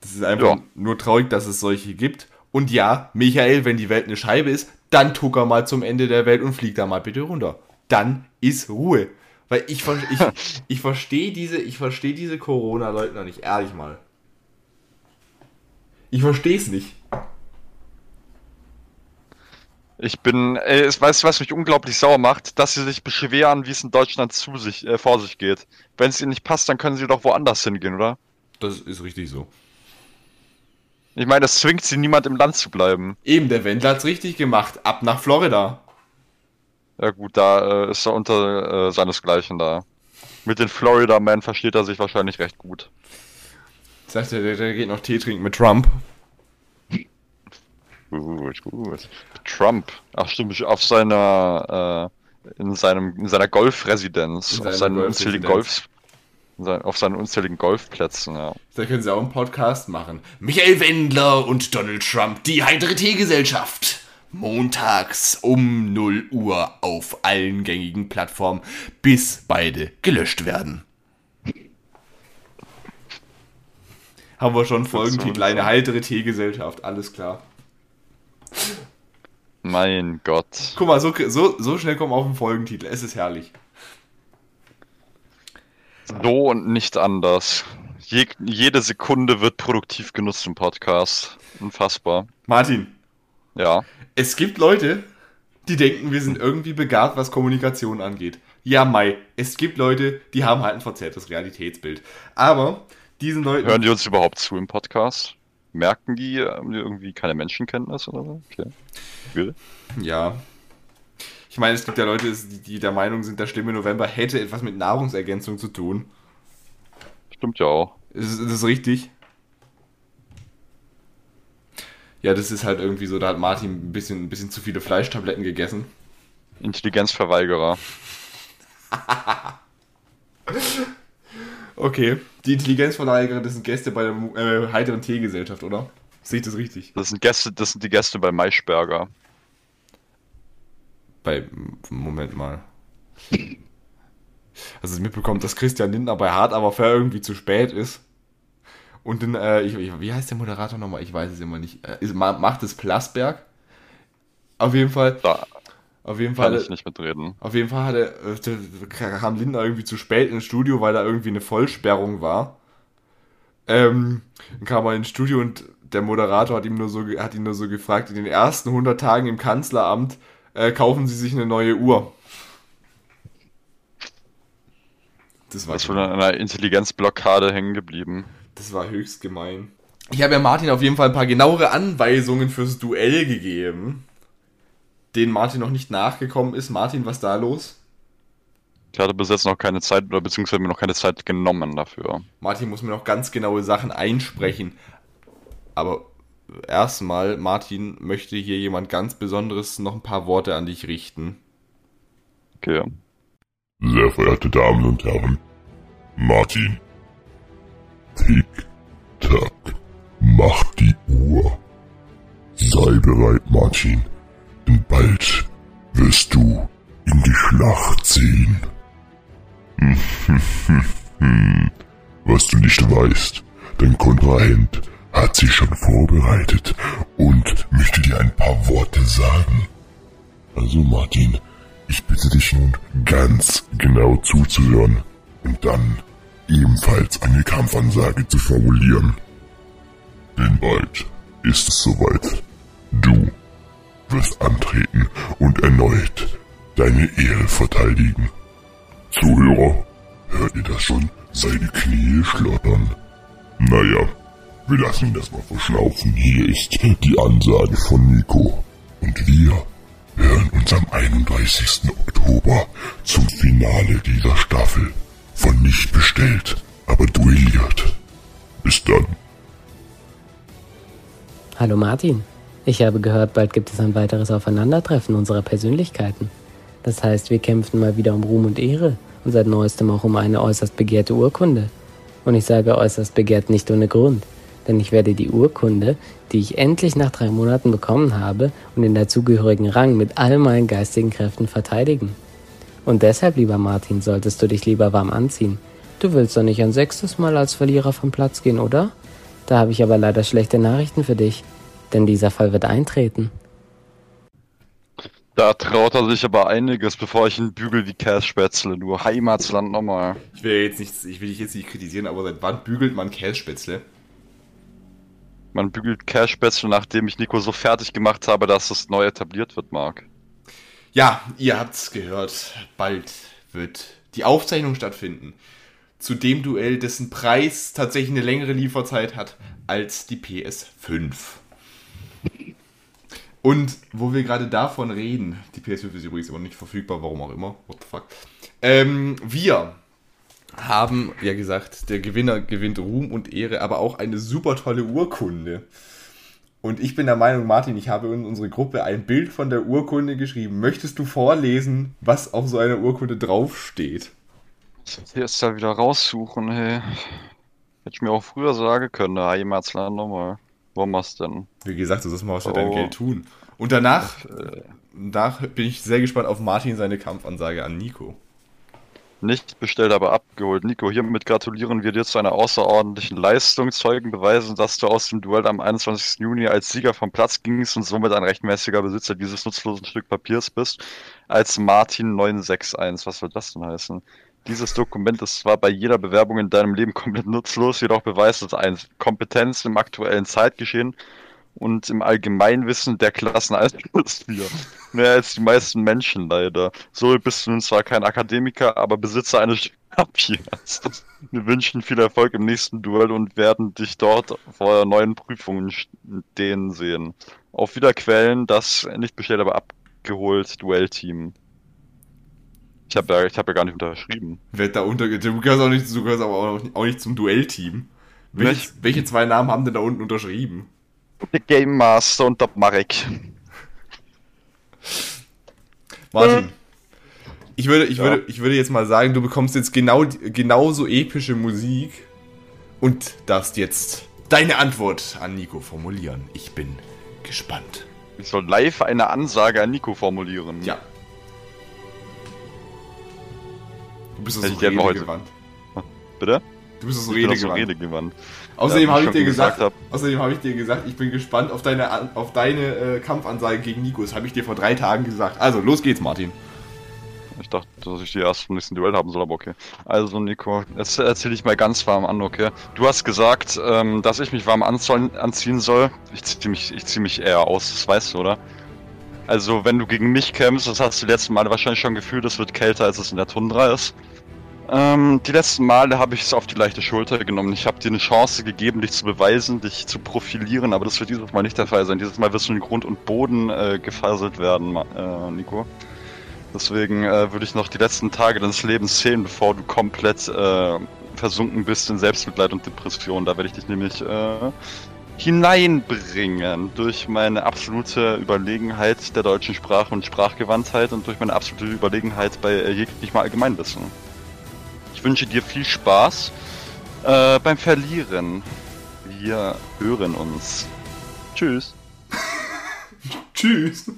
Speaker 1: Das ist einfach
Speaker 2: Ja.
Speaker 1: nur traurig, dass es solche gibt. Und ja, Michael, wenn die Welt eine Scheibe ist, dann tuck er mal zum Ende der Welt und flieg da mal bitte runter. Dann ist Ruhe. Weil ich, ich, *laughs* ich verstehe diese, ich verstehe diese Corona-Leugner nicht, ehrlich mal. Ich verstehe es nicht.
Speaker 2: Ich bin, ey, es weißt du, was mich unglaublich sauer macht, dass sie sich beschweren, wie es in Deutschland zu sich, äh, vor sich geht. Wenn es ihnen nicht passt, dann können sie doch woanders hingehen, oder?
Speaker 1: Das ist richtig so.
Speaker 2: Ich meine, das zwingt sie niemand im Land zu bleiben.
Speaker 1: Eben, der Wendler hat's richtig gemacht. Ab nach Florida.
Speaker 2: Ja gut, da äh, ist er unter äh, seinesgleichen da. Mit den Florida Man versteht er sich wahrscheinlich recht gut.
Speaker 1: Sagt er, der, der geht noch Tee trinken mit Trump.
Speaker 2: Gut, gut. Trump. Ach stimmt, auf seiner äh, in seinem in seiner Golfresidenz, auf
Speaker 1: Golfresidenz.
Speaker 2: Golf sein, auf seinen unzähligen Golfplätzen, ja.
Speaker 1: Da können sie auch einen Podcast machen. Michael Wendler und Donald Trump, die heitere Teegesellschaft. Montags um 0 Uhr auf allen gängigen Plattformen, bis beide gelöscht werden. Haben wir schon Folgentitel, eine heitere Teegesellschaft, alles klar.
Speaker 2: Mein Gott.
Speaker 1: Guck mal, so, so, so schnell kommen wir auf den Folgentitel, es ist herrlich.
Speaker 2: So und nicht anders. Je, jede Sekunde wird produktiv genutzt im Podcast. Unfassbar.
Speaker 1: Martin,
Speaker 2: Ja.
Speaker 1: Es gibt Leute, die denken, wir sind irgendwie begabt, was Kommunikation angeht. Ja, Mai. Es gibt Leute, die haben halt ein verzerrtes Realitätsbild. Aber diesen Leuten.
Speaker 2: Hören die uns überhaupt zu im Podcast? Merken die, haben die irgendwie keine Menschenkenntnis oder so? Okay. Will.
Speaker 1: Ja. Ich meine, es gibt ja Leute, die, der Meinung sind, der schlimme November hätte etwas mit Nahrungsergänzung zu tun.
Speaker 2: Stimmt ja auch.
Speaker 1: Ist, ist das richtig? Ja, das ist halt irgendwie so, da hat Martin ein bisschen, ein bisschen zu viele Fleischtabletten gegessen.
Speaker 2: Intelligenzverweigerer. *laughs*
Speaker 1: Okay. Die Intelligenzverweigerer, das sind Gäste bei der äh, heiteren Teegesellschaft, oder? Sehe ich das richtig?
Speaker 2: Das sind Gäste, das sind die Gäste bei Maischberger.
Speaker 1: Bei. Moment mal. Also ich mitbekommen, dass Christian Lindner bei Hart aber fair irgendwie zu spät ist. Und dann, äh, ich, ich, wie heißt der Moderator nochmal? Ich weiß es immer nicht. Äh, ist, ma- macht es Plasberg? Auf jeden Fall.
Speaker 2: Da
Speaker 1: Auf jeden
Speaker 2: kann
Speaker 1: Fall.
Speaker 2: ich nicht mitreden.
Speaker 1: Auf jeden Fall hatte, äh, kam Lindner irgendwie zu spät ins Studio, weil da irgendwie eine Vollsperrung war. Ähm, dann kam er ins Studio und der Moderator hat ihm nur so, hat ihn nur so gefragt, in den ersten 100 Tagen im Kanzleramt äh, kaufen Sie sich eine neue Uhr. Das war,
Speaker 2: Das wohl an einer Intelligenzblockade hängen geblieben.
Speaker 1: das war höchst gemein. Ich habe ja Martin auf jeden Fall ein paar genauere Anweisungen fürs Duell gegeben, denen Martin noch nicht nachgekommen ist. Martin, was da los?
Speaker 2: Ich hatte bis jetzt noch keine Zeit oder beziehungsweise mir noch keine Zeit genommen dafür.
Speaker 1: Martin muss mir noch ganz genaue Sachen einsprechen. Aber erstmal, Martin, möchte hier jemand ganz Besonderes noch ein paar Worte an dich richten.
Speaker 2: Okay.
Speaker 3: Sehr verehrte Damen und Herren, Martin. Tick, tack, mach die Uhr. Sei bereit, Martin, denn bald wirst du in die Schlacht ziehen. *laughs* Was du nicht weißt, dein Kontrahent hat sich schon vorbereitet und möchte dir ein paar Worte sagen. Also Martin, ich bitte dich nun ganz genau zuzuhören und dann ebenfalls eine Kampfansage zu formulieren. Denn bald ist es soweit. Du wirst antreten und erneut deine Ehre verteidigen. Zuhörer, hört ihr das schon? Seine Knie schlottern. Naja, wir lassen das mal verschlaufen. Hier ist die Ansage von Nico. Und wir hören uns am 31. Oktober zum Finale dieser Staffel von nicht bestellt, aber duelliert. Bis dann.
Speaker 4: Hallo Martin. Ich habe gehört, bald gibt es ein weiteres Aufeinandertreffen unserer Persönlichkeiten. Das heißt, wir kämpfen mal wieder um Ruhm und Ehre und seit neuestem auch um eine äußerst begehrte Urkunde. Und ich sage äußerst begehrt nicht ohne Grund, denn ich werde die Urkunde, die ich endlich nach drei Monaten bekommen habe und den dazugehörigen Rang mit all meinen geistigen Kräften verteidigen. Und deshalb, lieber Martin, solltest du dich lieber warm anziehen. Du willst doch nicht ein sechstes Mal als Verlierer vom Platz gehen, oder? Da habe ich aber leider schlechte Nachrichten für dich, denn dieser Fall wird eintreten.
Speaker 2: Da traut er sich aber einiges, bevor ich ihn bügel wie Kässpätzle. Du Heimatsland nochmal.
Speaker 1: Ich will jetzt nicht, ich will dich jetzt nicht kritisieren, aber seit wann bügelt man Kässpätzle?
Speaker 2: Man bügelt Kässpätzle, nachdem ich Nico so fertig gemacht habe, dass es neu etabliert wird, Marc.
Speaker 1: Ja, ihr habt's gehört. Bald wird die Aufzeichnung stattfinden. Zu dem Duell, dessen Preis tatsächlich eine längere Lieferzeit hat als die PS5. Und wo wir gerade davon reden, die PS5 ist übrigens immer nicht verfügbar, warum auch immer, what the fuck. Ähm, wir haben ja gesagt, der Gewinner gewinnt Ruhm und Ehre, aber auch eine super tolle Urkunde. Und ich bin der Meinung, Martin, ich habe in unsere Gruppe ein Bild von der Urkunde geschrieben. Möchtest du vorlesen, was auf so einer Urkunde draufsteht?
Speaker 2: Jetzt da wieder raussuchen, hey. Hätte ich mir auch früher sagen können, da jemals nochmal. Warum machst du denn?
Speaker 1: Wie gesagt, du sollst mal was für
Speaker 2: Oh.
Speaker 1: dein Geld tun. Und danach, äh, danach bin ich sehr gespannt auf Martin seine Kampfansage an Nico.
Speaker 2: Nicht bestellt, aber abgeholt. Nico, hiermit gratulieren wir dir zu einer außerordentlichen Leistung. Zeugen beweisen, dass du aus dem Duell am 21. Juni als Sieger vom Platz gingst und somit ein rechtmäßiger Besitzer dieses nutzlosen Stück Papiers bist. Als Martin 961. Was soll das denn heißen? Dieses Dokument ist zwar bei jeder Bewerbung in deinem Leben komplett nutzlos, jedoch beweist es eine Kompetenz im aktuellen Zeitgeschehen und im Allgemeinwissen der Klassen als wir. *laughs* Mehr als die meisten Menschen leider. So bist du nun zwar kein Akademiker, aber Besitzer eines *laughs* Papiers. Wir wünschen viel Erfolg im nächsten Duell und werden dich dort vor neuen Prüfungen stehen sehen. Auf Wiederquellen, das nicht bestellt, aber abgeholt Duellteam. Ich habe ja, ich hab ja gar nicht unterschrieben.
Speaker 1: Wird da unter, du gehörst auch nicht, du gehörst aber auch nicht, auch nicht zum Duellteam. Welche, welche zwei Namen haben denn da unten unterschrieben?
Speaker 2: Der Game Master und der Marek.
Speaker 1: Martin. Ich würde, ich, würde, ich würde jetzt mal sagen, du bekommst jetzt genau, genauso epische Musik und darfst jetzt deine Antwort an Nico formulieren. Ich bin gespannt.
Speaker 2: Ich soll live eine Ansage an Nico formulieren.
Speaker 1: Ja. Du bist
Speaker 2: Hätte
Speaker 1: so redegewandt.
Speaker 2: Bitte?
Speaker 1: Du bist
Speaker 2: auch so
Speaker 1: redegewandt.
Speaker 2: redegewandt.
Speaker 1: Außerdem
Speaker 2: Ja,
Speaker 1: habe
Speaker 2: ich
Speaker 1: dir gesagt,
Speaker 2: gesagt
Speaker 1: außerdem habe ich dir gesagt, ich bin gespannt auf deine, auf deine äh, Kampfansage gegen Nico. Das habe ich dir vor drei Tagen gesagt. Also, los geht's, Martin.
Speaker 2: Ich dachte, dass ich die erst vom nächsten Duell haben soll, aber okay. Also, Nico, jetzt erzähle ich mal ganz warm an, okay? Du hast gesagt, ähm, dass ich mich warm anziehen soll. Ich ziehe mich, ich zieh mich eher aus, das weißt du, oder? Also, wenn du gegen mich kämpfst, das hast du die letzten Male wahrscheinlich schon gefühlt, es wird kälter, als es in der Tundra ist. Ähm, die letzten Male habe ich es auf die leichte Schulter genommen. Ich habe dir eine Chance gegeben, dich zu beweisen, dich zu profilieren, aber das wird dieses Mal nicht der Fall sein. Dieses Mal wirst du in Grund und Boden äh, gefasselt werden, äh, Nico. Deswegen äh, würde ich noch die letzten Tage deines Lebens zählen, bevor du komplett äh, versunken bist in Selbstmitleid und Depression. Da werde ich dich nämlich äh, hineinbringen durch meine absolute Überlegenheit der deutschen Sprache und Sprachgewandtheit und durch meine absolute Überlegenheit bei äh, jeglichem Allgemeinwissen. Ich wünsche dir viel Spaß äh, beim Verlieren. Wir hören uns. Tschüss. *laughs*
Speaker 1: tschüss.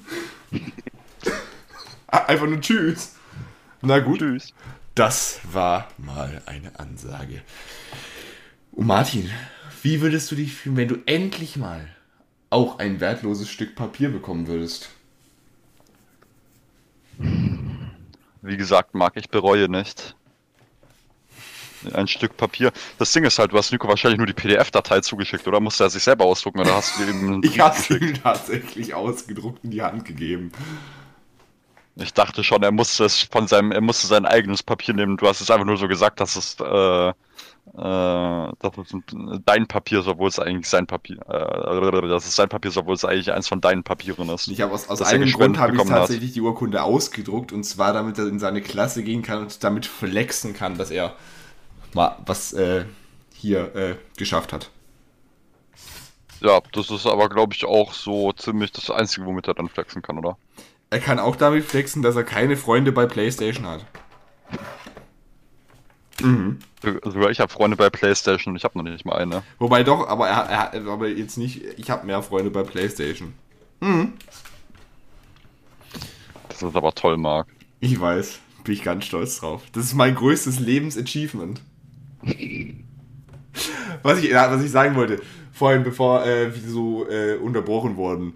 Speaker 1: Einfach nur Tschüss. Na gut.
Speaker 2: Tschüss.
Speaker 1: Das war mal eine Ansage. Und Martin, wie würdest du dich fühlen, wenn du endlich mal auch ein wertloses Stück Papier bekommen würdest?
Speaker 2: Wie gesagt, Marc, ich bereue nicht ein Stück Papier. Das Ding ist halt, du hast Nico wahrscheinlich nur die PDF-Datei zugeschickt, oder musste er sich selber ausdrucken, oder hast du ihm
Speaker 1: Ich hab's ihm tatsächlich ausgedruckt in die Hand gegeben.
Speaker 2: Ich dachte schon, er musste es von seinem, er musste sein eigenes Papier nehmen. Du hast es einfach nur so gesagt, dass es, äh, äh, dass es dein Papier ist, obwohl es eigentlich sein Papier, äh, dass es sein Papier ist, obwohl es eigentlich eins von deinen Papieren ist.
Speaker 1: Ich habe aus, aus einem Grund habe ich tatsächlich hat. die Urkunde ausgedruckt und zwar damit er in seine Klasse gehen kann und damit flexen kann, dass er mal was äh, hier äh, geschafft hat.
Speaker 2: Ja, das ist aber, glaube ich, auch so ziemlich das Einzige, womit er dann flexen kann, oder?
Speaker 1: Er kann auch damit flexen, dass er keine Freunde bei PlayStation hat.
Speaker 2: Mhm. Sogar ich habe Freunde bei PlayStation und ich habe noch nicht mal eine.
Speaker 1: Wobei doch, aber er, hat aber jetzt nicht. Ich habe mehr Freunde bei PlayStation. Mhm.
Speaker 2: Das ist aber toll, Marc.
Speaker 1: Ich weiß, bin ich ganz stolz drauf. Das ist mein größtes Lebensachievement *laughs* was, ich, was ich sagen wollte, vorhin, bevor äh, wir so äh, unterbrochen wurden.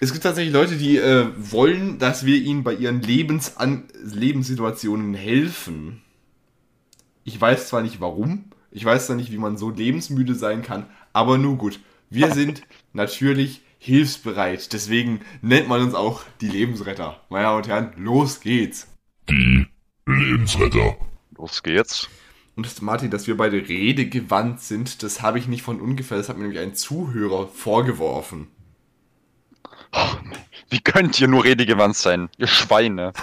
Speaker 1: Es gibt tatsächlich Leute, die äh, wollen, dass wir ihnen bei ihren Lebensan Lebenssituationen helfen. Ich weiß zwar nicht warum, ich weiß zwar nicht, wie man so lebensmüde sein kann, aber nur gut. Wir sind natürlich hilfsbereit. Deswegen nennt man uns auch die Lebensretter. Meine Damen und Herren, los geht's.
Speaker 3: Die Lebensretter.
Speaker 2: Los geht's.
Speaker 1: Und Martin, dass wir beide redegewandt sind, das habe ich nicht von ungefähr, das hat mir nämlich ein Zuhörer vorgeworfen.
Speaker 2: Oh, wie könnt ihr nur redegewandt sein, ihr Schweine?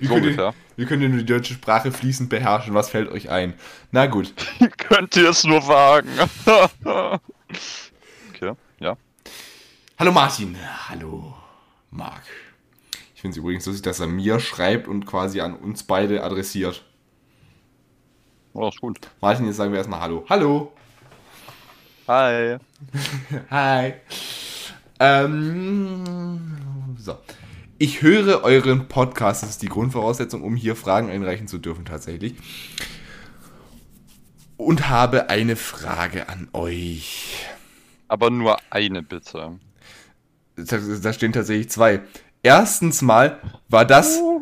Speaker 1: wie, so könnt ihr, wie könnt ihr nur die deutsche Sprache fließend beherrschen? Was fällt euch ein? Na gut. *laughs*
Speaker 2: Wie könnt ihr es nur wagen? *laughs* okay, ja.
Speaker 1: Hallo Martin. Hallo Marc. Ich finde es übrigens lustig, dass er mir schreibt und quasi an uns beide adressiert.
Speaker 2: Oh, ist gut.
Speaker 1: Martin, jetzt sagen wir erstmal Hallo. Hallo.
Speaker 2: Hi. *laughs*
Speaker 1: Hi. Ähm, so. Ich höre euren Podcast, das ist die Grundvoraussetzung, um hier Fragen einreichen zu dürfen tatsächlich. Und habe eine Frage an euch.
Speaker 2: Aber nur eine bitte.
Speaker 1: Da, da stehen tatsächlich zwei. Erstens mal war das uh.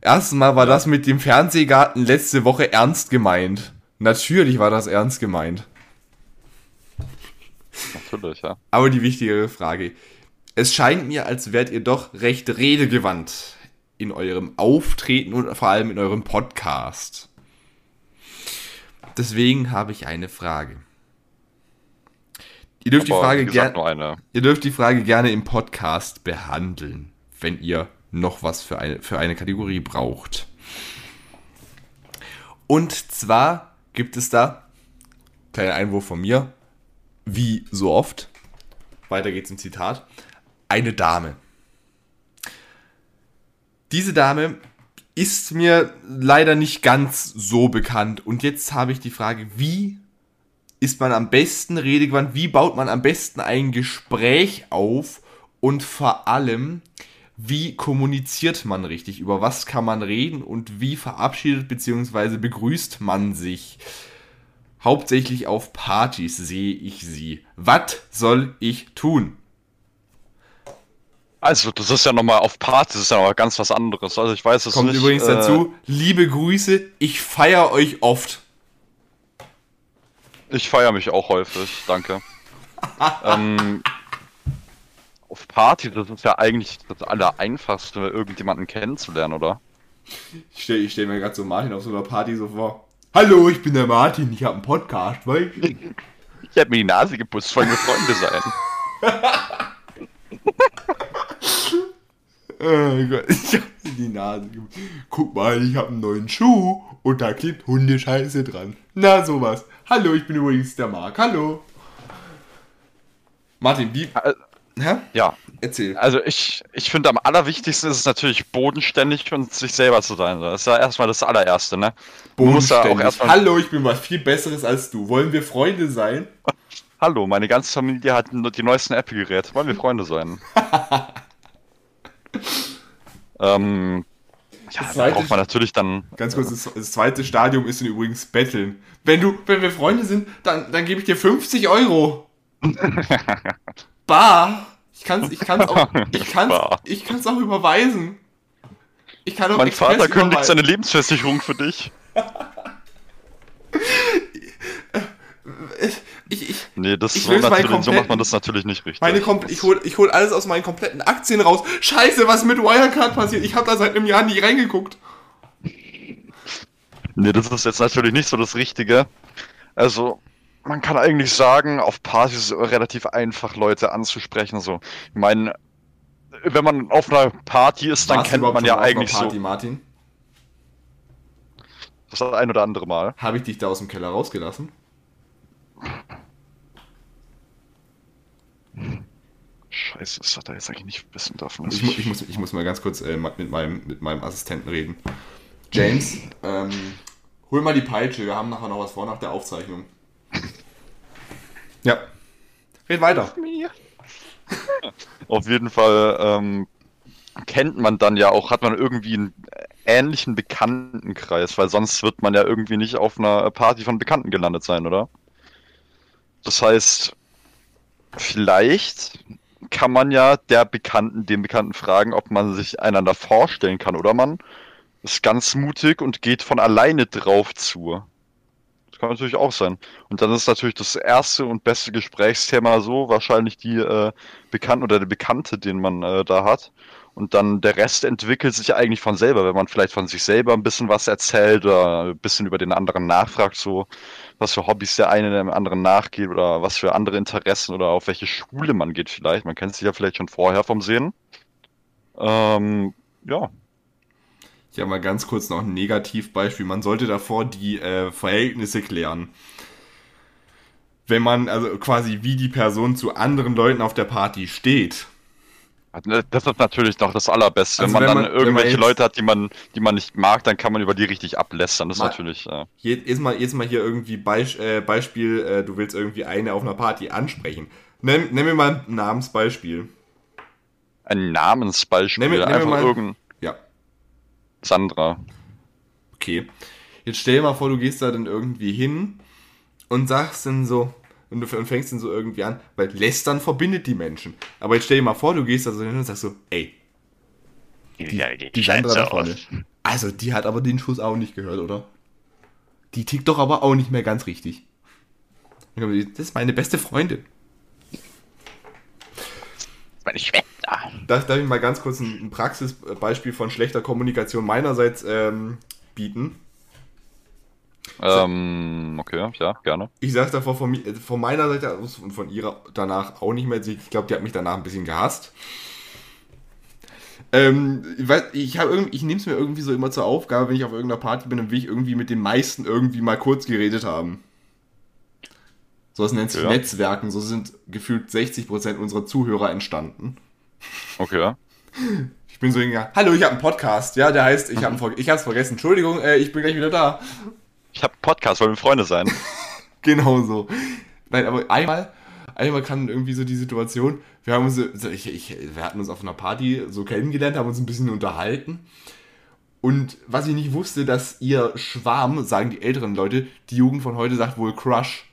Speaker 1: Erstens mal war das mit dem Fernsehgarten letzte Woche ernst gemeint. Natürlich war das ernst gemeint.
Speaker 2: Natürlich, ja.
Speaker 1: Aber die wichtigere Frage. Es scheint mir, als wärt ihr doch recht redegewandt in eurem Auftreten und vor allem in eurem Podcast. Deswegen habe ich eine Frage. Ihr dürft, die Frage, ger ihr dürft die Frage gerne im Podcast behandeln, wenn ihr noch was für eine, für eine Kategorie braucht. Und zwar gibt es da, kleiner Einwurf von mir, wie so oft, weiter geht's im Zitat, eine Dame. Diese Dame ist mir leider nicht ganz so bekannt. Und jetzt habe ich die Frage, wie ist man am besten redegewandt? Wie baut man am besten ein Gespräch auf? Und vor allem, wie kommuniziert man richtig, über was kann man reden und wie verabschiedet bzw. begrüßt man sich. Hauptsächlich auf Partys sehe ich sie. Was soll ich tun?
Speaker 2: Also, das ist ja nochmal auf Partys, das ist ja noch ganz was anderes. Also, ich weiß es
Speaker 1: Kommt
Speaker 2: nicht.
Speaker 1: übrigens äh, dazu, liebe Grüße, ich feiere euch oft.
Speaker 2: Ich feiere mich auch häufig, danke. *laughs* ähm, auf Party, das ist ja eigentlich das Allereinfachste, irgendjemanden kennenzulernen, oder?
Speaker 1: Ich stelle stell mir gerade so Martin auf so einer Party so vor. Hallo, ich bin der Martin, ich habe einen Podcast, weil *laughs*
Speaker 2: Ich hab mir die Nase geputzt, wollen wir Freunde sein.
Speaker 1: Oh *laughs* Gott, ich hab in die Nase geputzt. Guck mal, ich habe einen neuen Schuh und da klebt Hundescheiße dran. Na, sowas. Hallo, ich bin übrigens der Marc. Hallo. Martin, wie. Hä?
Speaker 2: Ja,
Speaker 1: Erzähl.
Speaker 2: also ich, ich finde am allerwichtigsten ist es natürlich bodenständig und sich selber zu sein. Das ist ja erstmal das allererste, ne?
Speaker 1: Bodenständig. Hallo, ich bin was viel Besseres als du. Wollen wir Freunde sein? *laughs*
Speaker 2: Hallo, meine ganze Familie hat die neuesten Apple-Geräte. Wollen wir Freunde sein? *laughs* ähm, ja,
Speaker 1: Das
Speaker 2: da
Speaker 1: zweite-
Speaker 2: braucht man natürlich dann.
Speaker 1: Ganz kurz, das, das zweite Stadium ist übrigens Betteln. Wenn du, wenn wir Freunde sind, dann, dann gebe ich dir 50 Euro. *laughs* Bar. Ich kann's, ich kann's auch, *laughs* ich kann's, ich kann's auch überweisen. Ich kann auch
Speaker 2: Mein
Speaker 1: Express
Speaker 2: Vater kündigt
Speaker 1: überweisen.
Speaker 2: seine Lebensversicherung für dich. *laughs*
Speaker 1: Ich, ich,
Speaker 2: Nee, das
Speaker 1: Ich
Speaker 2: so, natürlich, so macht man das natürlich nicht richtig.
Speaker 1: meine Kom ich hol, ich hol alles aus meinen kompletten Aktien raus. Scheiße, was mit Wirecard passiert? Ich habe da seit einem Jahr nie reingeguckt.
Speaker 2: Nee, das ist jetzt natürlich nicht so das Richtige. Also, man kann eigentlich sagen, auf Partys ist es relativ einfach, Leute anzusprechen. So, ich meine, wenn man auf einer Party ist, dann
Speaker 1: Warst
Speaker 2: kennt man ja eigentlich
Speaker 1: Party,
Speaker 2: so
Speaker 1: Martin.
Speaker 2: das ein oder andere Mal.
Speaker 1: Habe ich dich da aus dem Keller rausgelassen?
Speaker 2: Scheiße, das hat er jetzt eigentlich nicht wissen dürfen.
Speaker 1: Ich, ich, muss, ich muss mal ganz kurz äh, mit, meinem, mit meinem Assistenten reden. James, *laughs* ähm, hol mal die Peitsche. Wir haben nachher noch was vor nach der Aufzeichnung. Ja. Red weiter. *laughs*
Speaker 2: Auf jeden Fall ähm, kennt man dann ja auch, hat man irgendwie einen ähnlichen Bekanntenkreis, weil sonst wird man ja irgendwie nicht auf einer Party von Bekannten gelandet sein, oder? Das heißt, vielleicht kann man ja der Bekannten, dem Bekannten fragen, ob man sich einander vorstellen kann, oder man ist ganz mutig und geht von alleine drauf zu. Kann natürlich auch sein. Und dann ist natürlich das erste und beste Gesprächsthema so wahrscheinlich die äh, Bekannten oder der Bekannte, den man äh, da hat. Und dann der Rest entwickelt sich eigentlich von selber, wenn man vielleicht von sich selber ein bisschen was erzählt oder ein bisschen über den anderen nachfragt, so was für Hobbys der eine dem anderen nachgeht oder was für andere Interessen oder auf welche Schule man geht vielleicht. Man kennt sich ja vielleicht schon vorher vom Sehen. Ähm, ja,
Speaker 1: Ich habe mal ganz kurz noch ein Negativbeispiel. Man sollte davor die äh, Verhältnisse klären. Wenn man also quasi wie die Person zu anderen Leuten auf der Party steht.
Speaker 2: Das ist natürlich noch das Allerbeste.
Speaker 1: Also
Speaker 2: wenn man
Speaker 1: wenn
Speaker 2: dann
Speaker 1: man- man
Speaker 2: irgendwelche
Speaker 1: jetzt-
Speaker 2: Leute hat, die man, die man nicht mag, dann kann man über die richtig ablästern. Das ist natürlich.
Speaker 1: Je- Jetzt mal, jetzt mal hier irgendwie Beis äh, Beispiel, äh, du willst irgendwie eine auf einer Party ansprechen. Nenn, nenn mir mal ein Namensbeispiel.
Speaker 2: ein Namensbeispiel.
Speaker 1: Nehmen wir
Speaker 2: einfach
Speaker 1: mal-
Speaker 2: irgendein
Speaker 1: Ja,
Speaker 2: Sandra.
Speaker 1: okay. Jetzt stell dir mal vor, du gehst da dann irgendwie hin und sagst dann so, und du fängst dann so irgendwie an, weil Lästern verbindet die Menschen. Aber jetzt stell dir mal vor, du gehst da so hin und sagst so, ey, die, die Sandra da vorne. Also, die hat aber den Schuss auch nicht gehört, oder? Die tickt doch aber auch nicht mehr ganz richtig. Das ist meine beste Freundin.
Speaker 2: Meine Schwester.
Speaker 1: Darf, darf ich mal ganz kurz ein, ein Praxisbeispiel von schlechter Kommunikation meinerseits ähm, bieten?
Speaker 2: Ähm, okay, ja, gerne.
Speaker 1: Ich sag's davor von, äh, von meiner Seite aus und von ihrer danach auch nicht mehr. Ich glaube, die hat mich danach ein bisschen gehasst. Ähm, ich weiß, ich, hab irgendwie- ich nehme es mir irgendwie so immer zur Aufgabe, wenn ich auf irgendeiner Party bin, dann will ich irgendwie mit den meisten irgendwie mal kurz geredet haben. So was nennt sich
Speaker 2: Ja.
Speaker 1: Netzwerken. So sind gefühlt 60% unserer Zuhörer entstanden.
Speaker 2: Okay.
Speaker 1: Ich bin so hingegangen, hallo, ich habe einen Podcast. Ja, der heißt, ich habe ich hab's vergessen. Entschuldigung, äh, ich bin gleich wieder da.
Speaker 2: Ich habe einen Podcast, wollen wir Freunde sein. *laughs*
Speaker 1: Genau so. Nein, aber einmal, einmal kam irgendwie so die Situation, wir haben uns, ich, ich, wir hatten uns auf einer Party so kennengelernt, haben uns ein bisschen unterhalten. Und was ich nicht wusste, dass ihr Schwarm, sagen die älteren Leute, die Jugend von heute sagt wohl Crush,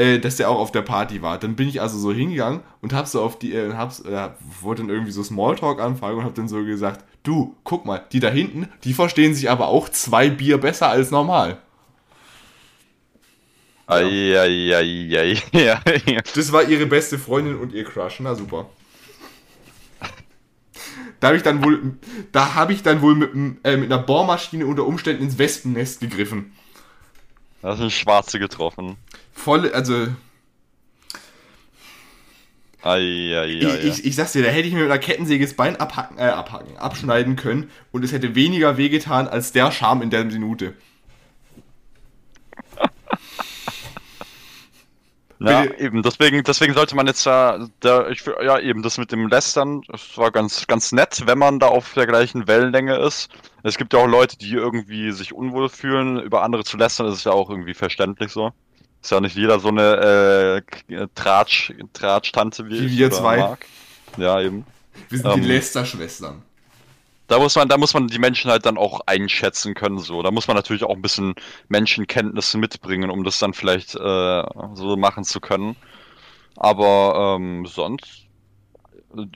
Speaker 1: äh, dass der auch auf der Party war. Dann bin ich also so hingegangen und hab so auf die, äh, hab's, äh, wollte dann irgendwie so Smalltalk anfangen und hab dann so gesagt, du, guck mal, die da hinten, die verstehen sich aber auch zwei Bier besser als normal.
Speaker 2: Ja. *laughs*
Speaker 1: Das war ihre beste Freundin und ihr Crush. Na super. Da habe ich dann wohl, da habe ich dann wohl mit, äh, mit einer Bohrmaschine unter Umständen ins Wespennest gegriffen.
Speaker 2: Da sind Schwarze getroffen.
Speaker 1: Voll, also.
Speaker 2: Ai, ai, ai,
Speaker 1: ich, ich, ich sag's dir, da hätte ich mir mit einer Kettensäge das Bein abhacken, äh, abhacken, abschneiden können und es hätte weniger wehgetan als der Charme in der Minute.
Speaker 2: Ja, eben, deswegen, deswegen sollte man jetzt ja, da, ich, ja, eben, das mit dem Lästern, das war ganz, ganz nett, wenn man da auf der gleichen Wellenlänge ist. Es gibt ja auch Leute, die irgendwie sich unwohl fühlen, über andere zu lästern, ist ja auch irgendwie verständlich so. Ist ja nicht jeder so eine äh, Tratsch, Tratsch-Tante wie,
Speaker 1: Wie
Speaker 2: ich
Speaker 1: wir
Speaker 2: oder
Speaker 1: zwei.
Speaker 2: Marc. Ja, eben.
Speaker 1: Wir sind die
Speaker 2: Ähm.
Speaker 1: Lästerschwestern.
Speaker 2: Da muss man, da muss man die Menschen halt dann auch einschätzen können, so. Da muss man natürlich auch ein bisschen Menschenkenntnisse mitbringen, um das dann vielleicht äh, so machen zu können. Aber ähm, sonst,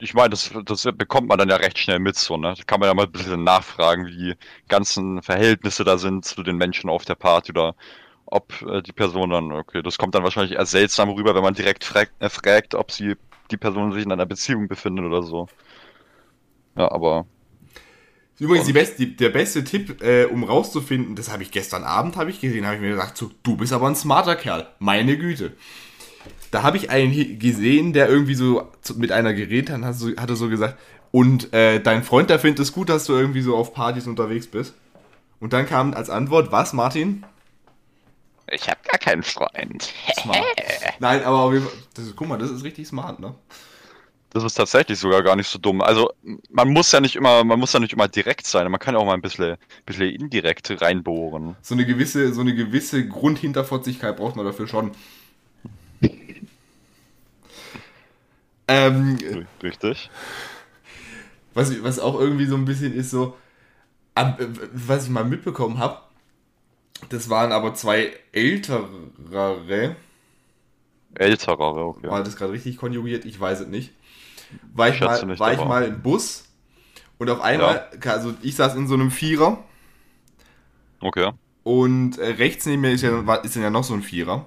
Speaker 2: ich meine, das, das bekommt man dann ja recht schnell mit, so, ne? Da kann man ja mal ein bisschen nachfragen, wie die ganzen Verhältnisse da sind zu den Menschen auf der Party oder ob äh, die Person dann, okay, das kommt dann wahrscheinlich eher seltsam rüber, wenn man direkt fragt, äh, fragt ob sie die Person sich in einer Beziehung befindet oder so. Ja, aber
Speaker 1: Übrigens best, die, der beste Tipp, äh, um rauszufinden, das habe ich gestern Abend habe ich gesehen, habe ich mir gedacht, so, du bist aber ein smarter Kerl, meine Güte. Da habe ich einen gesehen, der irgendwie so mit einer geredet hat, hat so, hatte so gesagt, und äh, dein Freund, der findet es gut, dass du irgendwie so auf Partys unterwegs bist. Und dann kam als Antwort, was, Martin?
Speaker 2: ich habe gar keinen Freund. *laughs*
Speaker 1: Smart. Nein, aber auf jeden Fall, das guck mal, das ist richtig smart, ne?
Speaker 2: Das ist tatsächlich sogar gar nicht so dumm. Also man muss ja nicht immer, man muss ja nicht immer direkt sein. Man kann ja auch mal ein bisschen, bisschen indirekt reinbohren.
Speaker 1: So eine gewisse, so eine gewisse Grundhinterfotzigkeit braucht man dafür schon. ähm,
Speaker 2: Richtig.
Speaker 1: was, was auch irgendwie so ein bisschen ist, so, äh, was ich mal mitbekommen habe, das waren aber zwei ältere,
Speaker 2: Älterer, okay.
Speaker 1: war das gerade richtig konjugiert? Ich weiß es nicht. War ich, mal, war ich mal im Bus und auf einmal, also ich saß in so einem Vierer
Speaker 2: Okay.
Speaker 1: und äh, rechts neben mir ist ja, ist ja noch so ein Vierer.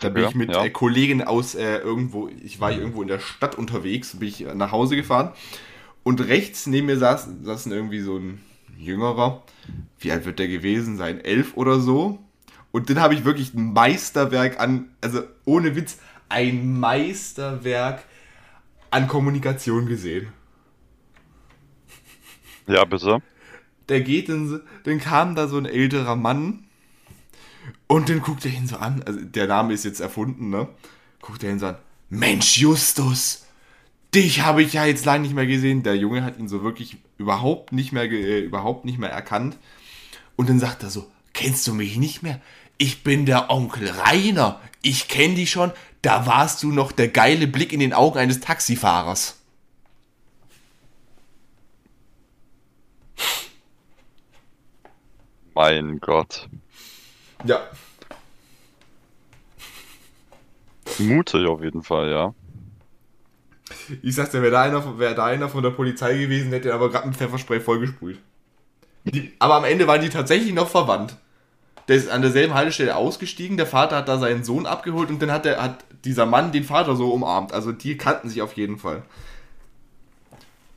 Speaker 1: Da bin
Speaker 2: Ja,
Speaker 1: ich mit
Speaker 2: ja.
Speaker 1: äh, Kollegen aus äh, irgendwo, ich war hier irgendwo in der Stadt unterwegs, bin ich nach Hause gefahren. Und rechts neben mir saß, saß irgendwie so ein Jüngerer. Wie alt wird der gewesen sein? Elf oder so. Und den habe ich wirklich ein Meisterwerk an, also ohne Witz, ein Meisterwerk an Kommunikation gesehen.
Speaker 2: Ja, bitte.
Speaker 1: Der geht in, dann kam da so ein älterer Mann und dann guckt er ihn so an, also der Name ist jetzt erfunden, ne? Guckt er ihn so an, Mensch Justus, dich habe ich ja jetzt lange nicht mehr gesehen. Der Junge hat ihn so wirklich überhaupt nicht mehr, äh, überhaupt nicht mehr erkannt. Und dann sagt er so, kennst du mich nicht mehr? Ich bin der Onkel Rainer. Ich kenne dich schon. Da warst du noch der geile Blick in den Augen eines Taxifahrers.
Speaker 2: Mein Gott.
Speaker 1: Ja,
Speaker 2: Mutig auf jeden Fall, ja.
Speaker 1: Ich sag's dir, wäre da, einer, wär da einer von der Polizei gewesen, hätte er aber gerade mit Pfefferspray vollgesprüht. Die, aber am Ende waren die tatsächlich noch verwandt. Der ist an derselben Haltestelle ausgestiegen, der Vater hat da seinen Sohn abgeholt und dann hat, der, hat dieser Mann den Vater so umarmt. Also die kannten sich auf jeden Fall.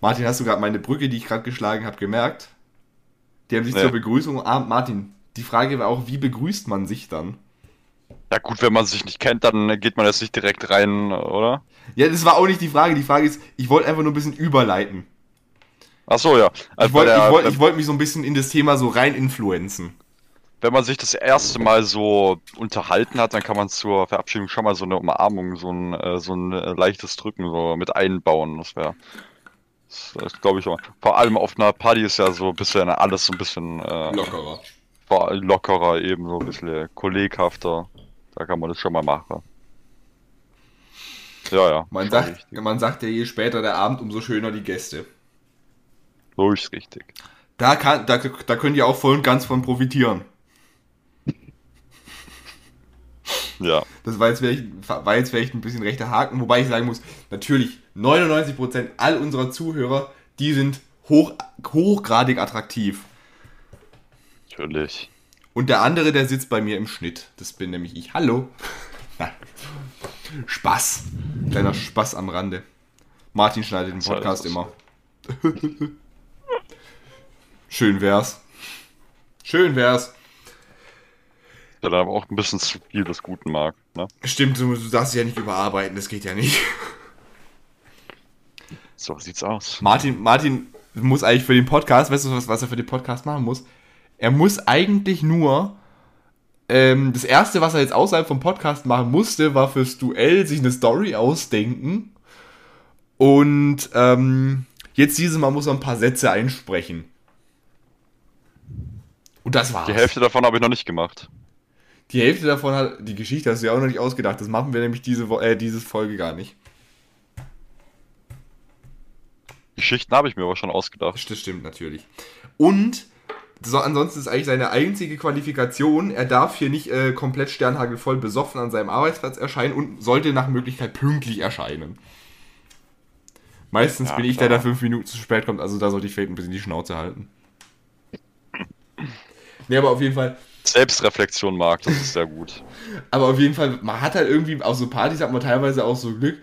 Speaker 1: Martin, hast du gerade meine Brücke, die ich gerade geschlagen habe, gemerkt? Die haben sich
Speaker 2: Nee.
Speaker 1: zur Begrüßung umarmt. Martin, die Frage war auch, wie begrüßt man sich dann?
Speaker 2: Ja gut, wenn man sich nicht kennt, dann geht man jetzt nicht direkt rein, oder?
Speaker 1: Ja, das war auch nicht die Frage. Die Frage ist, ich wollte einfach nur ein bisschen überleiten.
Speaker 2: Ach so, ja.
Speaker 1: Ich
Speaker 2: Also
Speaker 1: wollte ich wollt, ich wollt mich so ein bisschen in das Thema so rein influenzen.
Speaker 2: Wenn man sich das erste Mal so unterhalten hat, dann kann man zur Verabschiedung schon mal so eine Umarmung, so ein, äh, so ein äh, leichtes Drücken so mit einbauen. Das wäre, das, das glaube ich auch. Vor allem auf einer Party ist ja so ein bisschen alles so ein bisschen äh,
Speaker 1: Lockerer.
Speaker 2: lockerer, eben so ein bisschen kolleghafter. Da kann man das schon mal machen. Ja, ja.
Speaker 1: Man sagt,
Speaker 2: richtig.
Speaker 1: man sagt ja, je später der Abend, umso schöner die Gäste.
Speaker 2: So ist richtig.
Speaker 1: Da, kann, da, da könnt ihr auch voll und ganz von profitieren.
Speaker 2: Ja.
Speaker 1: Das war jetzt, vielleicht, war jetzt vielleicht ein bisschen rechter Haken, wobei ich sagen muss, natürlich 99% all unserer Zuhörer, die sind hoch, hochgradig attraktiv.
Speaker 2: Natürlich.
Speaker 1: Und der andere, der sitzt bei mir im Schnitt. Das bin nämlich ich. Hallo. Spaß. Kleiner Spaß am Rande. Martin schneidet den Podcast immer. *laughs* Schön wär's. Schön wär's.
Speaker 2: Der dann aber auch ein bisschen zu viel des Guten mag. Ne?
Speaker 1: Stimmt, du, du darfst dich ja nicht überarbeiten, das geht ja nicht.
Speaker 2: So sieht's aus.
Speaker 1: Martin, Martin muss eigentlich für den Podcast, weißt du, was, was er für den Podcast machen muss? Er muss eigentlich nur ähm, das erste, was er jetzt außerhalb vom Podcast machen musste, war fürs Duell sich eine Story ausdenken. Und ähm, jetzt dieses Mal muss er ein paar Sätze einsprechen. Und das war's.
Speaker 2: Die Hälfte davon habe ich noch nicht gemacht.
Speaker 1: Die Hälfte davon hat die Geschichte hast du ja auch noch nicht ausgedacht. Das machen wir nämlich diese äh, dieses Folge gar nicht.
Speaker 2: Geschichten habe ich mir aber schon ausgedacht.
Speaker 1: Das stimmt natürlich. Und so, ansonsten ist eigentlich seine einzige Qualifikation, er darf hier nicht äh, komplett sternhagelvoll besoffen an seinem Arbeitsplatz erscheinen und sollte nach Möglichkeit pünktlich erscheinen. Meistens
Speaker 2: Ja,
Speaker 1: bin ich
Speaker 2: klar.
Speaker 1: der, der fünf Minuten zu spät kommt, also da sollte ich vielleicht ein bisschen die Schnauze halten. Nee, aber auf jeden Fall,
Speaker 2: Selbstreflexion mag, das ist sehr gut. *laughs*
Speaker 1: aber auf jeden Fall, man hat halt irgendwie, auf so Partys hat man teilweise auch so Glück,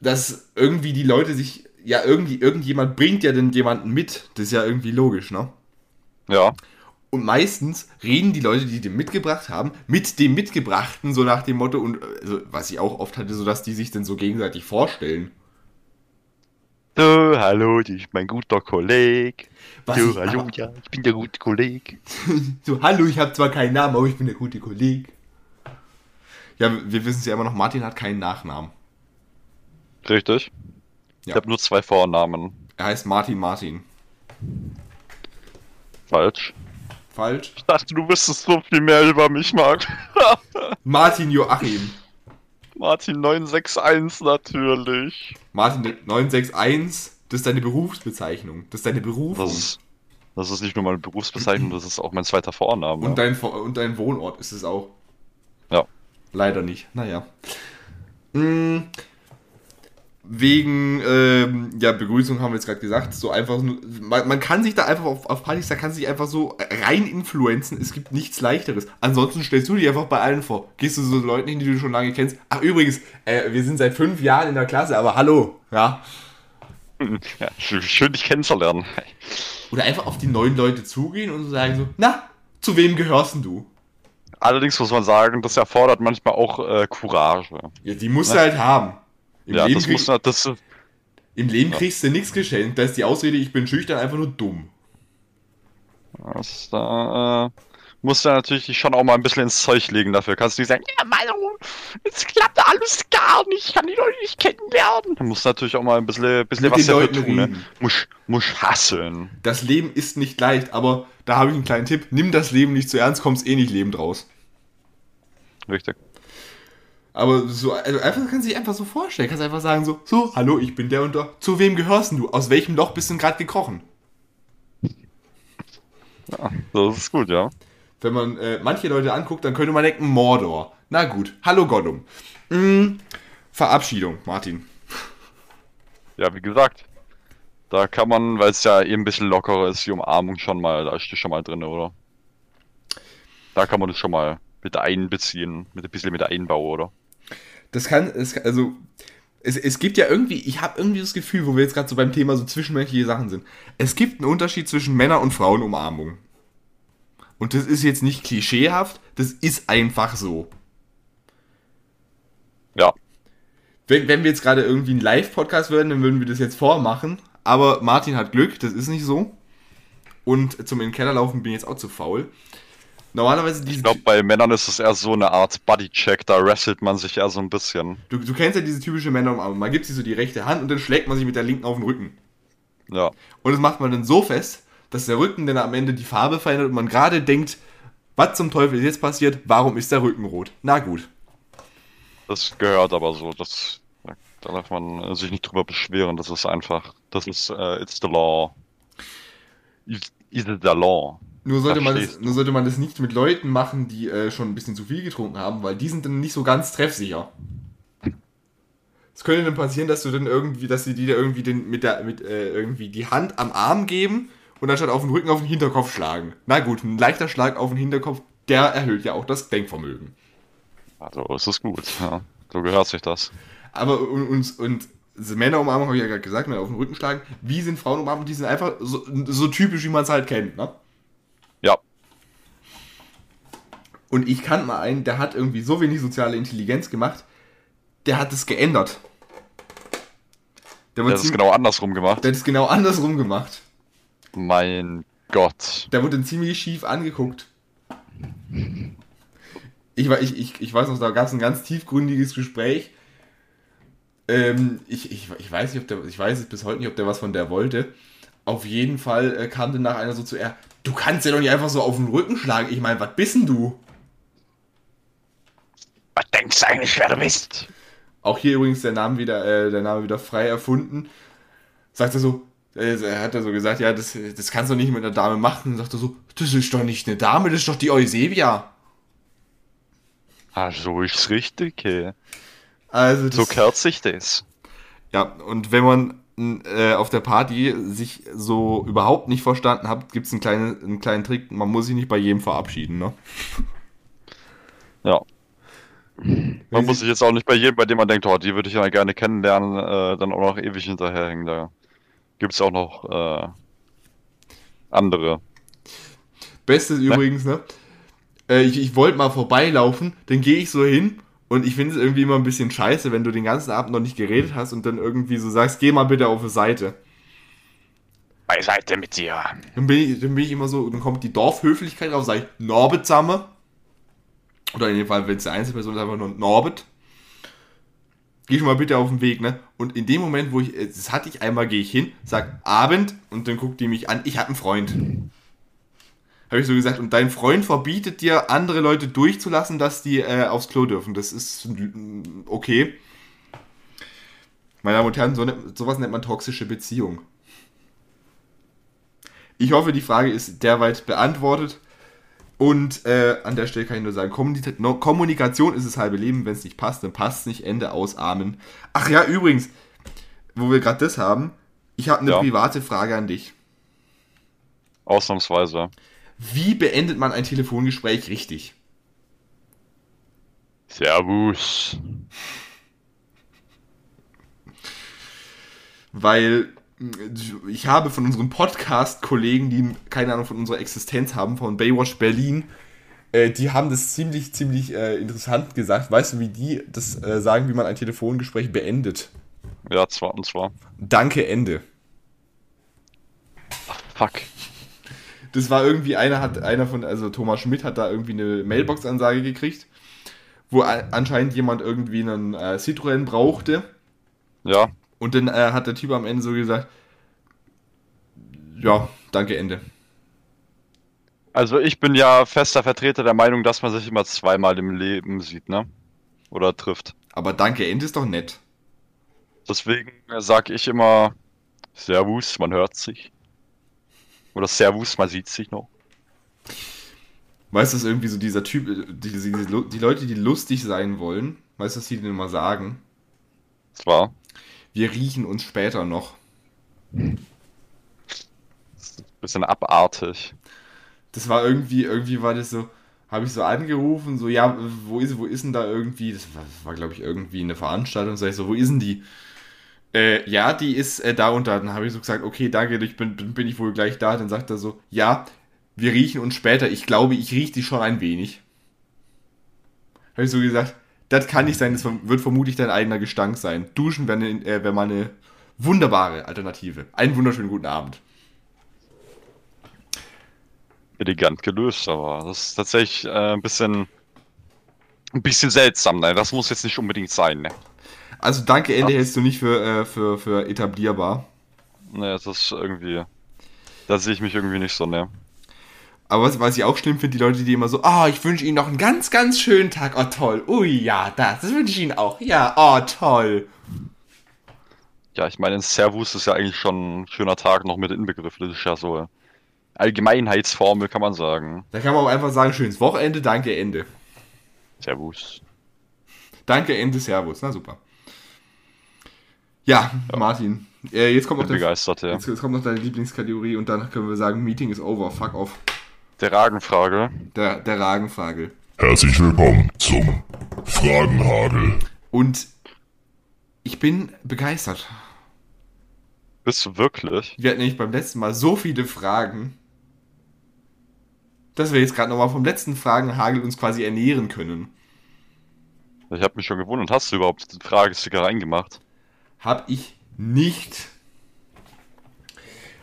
Speaker 1: dass irgendwie die Leute sich, ja, irgendwie, irgendjemand bringt ja dann jemanden mit. Das ist ja irgendwie logisch, ne?
Speaker 2: Ja,
Speaker 1: Und meistens reden die Leute, die den mitgebracht haben, mit dem Mitgebrachten, so nach dem Motto, und also, was ich auch oft hatte, so dass die sich dann so gegenseitig vorstellen.
Speaker 2: Du, hallo, ich bin mein guter Kollege.
Speaker 1: Was
Speaker 2: du,
Speaker 1: ich
Speaker 2: hallo,
Speaker 1: aber-
Speaker 2: ja, ich bin der gute Kollege.
Speaker 1: So, *laughs* hallo, ich habe zwar keinen Namen, aber ich bin der gute Kollege. Ja, wir wissen es ja immer noch, Martin hat keinen Nachnamen.
Speaker 2: Richtig.
Speaker 1: Ja.
Speaker 2: Ich habe nur zwei Vornamen.
Speaker 1: Er heißt Martin Martin.
Speaker 2: Falsch.
Speaker 1: Falsch?
Speaker 2: Ich dachte, du wüsstest so viel mehr über mich, Marc. *laughs*
Speaker 1: Martin Joachim.
Speaker 2: Martin 961 natürlich.
Speaker 1: Martin 961, das ist deine Berufsbezeichnung. Das ist deine Berufung.
Speaker 2: Das ist, das ist nicht nur meine Berufsbezeichnung, das ist auch mein zweiter Vorname.
Speaker 1: Und dein, und dein Wohnort ist es auch.
Speaker 2: Ja.
Speaker 1: Leider nicht. Naja. Mm, Wegen ähm, ja, Begrüßung haben wir jetzt gerade gesagt. So einfach nur, man, man kann sich da einfach auf, auf Partys, da kann sich einfach so rein influenzen. Es gibt nichts leichteres. Ansonsten stellst du dich einfach bei allen vor. Gehst du so Leuten hin, die du schon lange kennst. Ach übrigens, äh, wir sind seit fünf Jahren in der Klasse, aber hallo. Ja.
Speaker 2: Ja, schön, dich kennenzulernen.
Speaker 1: Oder einfach auf die neuen Leute zugehen und so sagen so, na, zu wem gehörst denn du?
Speaker 2: Allerdings muss man sagen, das erfordert manchmal auch äh, Courage.
Speaker 1: Ja, die musst du halt haben. Im
Speaker 2: ja,
Speaker 1: Leben
Speaker 2: das muss man, das,
Speaker 1: Im Leben kriegst du nichts geschenkt. Da ist die Ausrede, ich bin schüchtern, einfach nur dumm.
Speaker 2: das da äh, musst du natürlich schon auch mal ein bisschen ins Zeug legen dafür. Kannst du nicht sagen, ja, Meinung, es klappt alles gar nicht, ich kann die Leute nicht kennenlernen. Du musst natürlich auch mal ein bisschen, bisschen
Speaker 1: Mit
Speaker 2: was dafür tun. Ne? Muss, muss hasseln.
Speaker 1: Das Leben ist nicht leicht, aber da habe ich einen kleinen Tipp. Nimm das Leben nicht zu ernst, kommst eh nicht lebend raus.
Speaker 2: Richtig.
Speaker 1: Aber so, also einfach kannst du dich einfach so vorstellen. Kannst einfach sagen so, so, hallo, ich bin der und der. Zu wem gehörst du? Aus welchem Loch bist du denn gerade gekrochen?
Speaker 2: Ja, das ist gut, ja.
Speaker 1: Wenn man äh, manche Leute anguckt, dann könnte man denken, Mordor. Na gut, hallo Gollum. Mm, Verabschiedung, Martin.
Speaker 2: Ja, wie gesagt. Da kann man, weil es ja eben ein bisschen lockerer ist, die Umarmung schon mal, da ist die schon mal drin, oder? Da kann man das schon mal mit einbeziehen, mit ein bisschen mit Einbau, oder?
Speaker 1: Das kann, es, also, es, es gibt ja irgendwie, ich habe irgendwie das Gefühl, wo wir jetzt gerade so beim Thema so zwischenmenschliche Sachen sind. Es gibt einen Unterschied zwischen Männer- und Frauenumarmung. Und das ist jetzt nicht klischeehaft, das ist einfach so.
Speaker 2: Ja.
Speaker 1: Wenn, wenn wir jetzt gerade irgendwie ein Live-Podcast würden, dann würden wir das jetzt vormachen. Aber Martin hat Glück, das ist nicht so. Und zum in den Keller laufen bin ich jetzt auch zu faul. Normalerweise diese.
Speaker 2: Ich glaube, bei Männern ist es eher so eine Art Bodycheck, da wrestelt man sich eher so ein bisschen.
Speaker 1: du, du kennst ja diese typische Männerumarmung. Man gibt sich so die rechte Hand und dann schlägt man sich mit der linken auf den Rücken.
Speaker 2: Ja.
Speaker 1: Und das macht man dann so fest, dass der Rücken dann am Ende die Farbe verändert und man gerade denkt, was zum Teufel ist jetzt passiert? Warum ist der Rücken rot? Na gut.
Speaker 2: Das gehört aber so. Das, da darf man sich nicht drüber beschweren. Das ist einfach. Das ist, äh, it's the law. Is is it the law?
Speaker 1: Nur sollte, man das, nur sollte man das nicht mit Leuten machen, die äh, schon ein bisschen zu viel getrunken haben, weil die sind dann nicht so ganz treffsicher. Es könnte dann passieren, dass du dann irgendwie, dass sie dir irgendwie den, mit der, mit, äh, irgendwie die Hand am Arm geben und anstatt auf den Rücken auf den Hinterkopf schlagen. Na gut, ein leichter Schlag auf den Hinterkopf, der erhöht ja auch das Denkvermögen.
Speaker 2: Also ist es gut. Ja. So gehört sich das.
Speaker 1: Aber und, und, und Männerumarmung habe ich ja gerade gesagt, Männer auf den Rücken schlagen. Wie sind Frauenumarmungen? Die sind einfach so, so typisch, wie man es halt kennt, ne?
Speaker 2: Ja.
Speaker 1: Und ich kannte mal einen, der hat irgendwie so wenig soziale Intelligenz gemacht, der hat es geändert.
Speaker 2: Der, der hat es genau andersrum gemacht.
Speaker 1: Der hat es genau andersrum gemacht.
Speaker 2: Mein Gott.
Speaker 1: Der wurde dann ziemlich schief angeguckt. Ich, ich, ich, ich weiß noch, da gab es ein ganz tiefgründiges Gespräch. Ähm, ich, ich, ich weiß nicht, ob der, ich weiß es bis heute nicht, ob der was von der wollte. Auf jeden Fall äh, kam dann nach einer so zu er, du kannst ja doch nicht einfach so auf den Rücken schlagen. Ich meine, was bist denn du?
Speaker 2: Was denkst du eigentlich, wer du bist?
Speaker 1: Auch hier übrigens der Name wieder, äh, der Name wieder frei erfunden. Sagt er so, äh, er hat er so gesagt, ja, das, das kannst du nicht mit einer Dame machen. Und sagt er so, das ist doch nicht eine Dame, das ist doch die Eusebia.
Speaker 2: Ah, so ist's richtig, okay.
Speaker 1: Also
Speaker 2: das, so kehrt sich das.
Speaker 1: Ja, und wenn man äh, auf der Party sich so überhaupt nicht verstanden hat, gibt es einen kleinen, einen kleinen Trick, man muss sich nicht bei jedem verabschieden, ne?
Speaker 2: Ja. Man muss sich jetzt auch nicht bei jedem, bei dem man denkt, oh, die würde ich ja gerne kennenlernen, äh, dann auch noch ewig hinterherhängen. Da gibt es auch noch äh, andere.
Speaker 1: Bestes ne? übrigens, ne? Äh, ich, ich wollte mal vorbeilaufen, dann gehe ich so hin und ich finde es irgendwie immer ein bisschen scheiße, wenn du den ganzen Abend noch nicht geredet hast und dann irgendwie so sagst, geh mal bitte auf die Seite.
Speaker 2: Beiseite mit dir.
Speaker 1: Dann bin ich, dann bin ich immer so, dann kommt die Dorfhöflichkeit raus, sag ich, Norbert zusammen. Oder in dem Fall, wenn es eine Einzelperson ist, einfach nur Norbert. Geh schon mal bitte auf den Weg, ne? Und in dem Moment, wo ich, das hatte ich einmal, gehe ich hin, sag Abend und dann guckt die mich an, ich habe einen Freund. Habe ich so gesagt, und dein Freund verbietet dir, andere Leute durchzulassen, dass die äh, aufs Klo dürfen. Das ist okay. Meine Damen und Herren, so, sowas nennt man toxische Beziehung. Ich hoffe, die Frage ist derweit beantwortet. Und äh, an der Stelle kann ich nur sagen, Kommunikation ist das halbe Leben. Wenn es nicht passt, dann passt es nicht. Ende ausarmen. Ach ja, übrigens, wo wir gerade das haben, ich habe eine ja. private Frage an dich.
Speaker 2: Ausnahmsweise.
Speaker 1: Wie beendet man ein Telefongespräch richtig?
Speaker 2: Servus.
Speaker 1: Weil ich habe von unseren Podcast-Kollegen, die keine Ahnung von unserer Existenz haben, von Baywatch Berlin, äh, die haben das ziemlich, ziemlich äh, interessant gesagt. Weißt du, wie die das äh, sagen, wie man ein Telefongespräch beendet?
Speaker 2: Ja, zwar und zwar.
Speaker 1: Danke, Ende.
Speaker 2: Ach, fuck.
Speaker 1: Das war irgendwie einer hat, einer von, also Thomas Schmidt hat da irgendwie eine Mailbox-Ansage gekriegt, wo anscheinend jemand irgendwie einen äh, Citroën brauchte.
Speaker 2: Ja.
Speaker 1: Und dann äh, hat der Typ am Ende so gesagt, ja, danke, Ende.
Speaker 2: Also ich bin ja fester Vertreter der Meinung, dass man sich immer zweimal im Leben sieht, ne? Oder trifft.
Speaker 1: Aber danke, Ende ist doch nett.
Speaker 2: Deswegen sage ich immer Servus, man hört sich. Oder Servus, man sieht sich noch.
Speaker 1: Weißt du, das irgendwie so dieser Typ, die, die, die Leute, die lustig sein wollen, weißt du, was die denn immer sagen?
Speaker 2: Zwar
Speaker 1: wir riechen uns später noch.
Speaker 2: Bisschen abartig.
Speaker 1: Das war irgendwie, irgendwie war das so, habe ich so angerufen, so, ja, wo ist, wo ist denn da irgendwie, das war, war glaube ich, irgendwie eine Veranstaltung, sag ich so, wo ist denn die? Äh, ja, die ist äh, da und da. Dann habe ich so gesagt, okay, danke, ich bin, bin ich wohl gleich da. Dann sagt er so, ja, wir riechen uns später. Ich glaube, ich rieche die schon ein wenig. Habe ich so gesagt, das kann nicht sein, das wird vermutlich dein eigener Gestank sein. Duschen wäre äh, wär mal eine wunderbare Alternative. Einen wunderschönen guten Abend.
Speaker 2: Elegant gelöst, aber das ist tatsächlich äh, ein bisschen ein bisschen seltsam. Ne? Das muss jetzt nicht unbedingt sein. Ne?
Speaker 1: Also danke, Ende hältst du nicht für, äh, für, für etablierbar.
Speaker 2: Ne, das ist irgendwie. Da sehe ich mich irgendwie nicht so, ne.
Speaker 1: Aber was, was ich auch schlimm finde, die Leute, die immer so, ah, oh, ich wünsche Ihnen noch einen ganz, ganz schönen Tag. Oh, toll. Ui, ja, das, das wünsche ich Ihnen auch. Ja, oh, toll.
Speaker 2: Ja, ich meine, Servus ist ja eigentlich schon ein schöner Tag noch mit inbegriffen. Das ist ja so Allgemeinheitsformel, kann man sagen.
Speaker 1: Da kann man auch einfach sagen, schönes Wochenende, danke, Ende.
Speaker 2: Servus.
Speaker 1: Danke, Ende, Servus. Na super. Ja, ja. Martin. Äh, jetzt, kommt noch der,
Speaker 2: ja.
Speaker 1: jetzt, jetzt kommt noch deine Lieblingskategorie und dann können wir sagen, Meeting is over. Fuck off.
Speaker 2: Der Ragenfrage.
Speaker 1: Der, der Ragenfrage.
Speaker 3: Herzlich willkommen zum Fragenhagel.
Speaker 1: Und Ich bin begeistert.
Speaker 2: Bist du wirklich?
Speaker 1: Wir hatten nämlich beim letzten Mal so viele Fragen, dass wir jetzt gerade nochmal vom letzten Fragenhagel uns quasi ernähren können.
Speaker 2: Ich habe mich schon gewundert, hast du überhaupt den Fragesticker reingemacht?
Speaker 1: Hab ich nicht.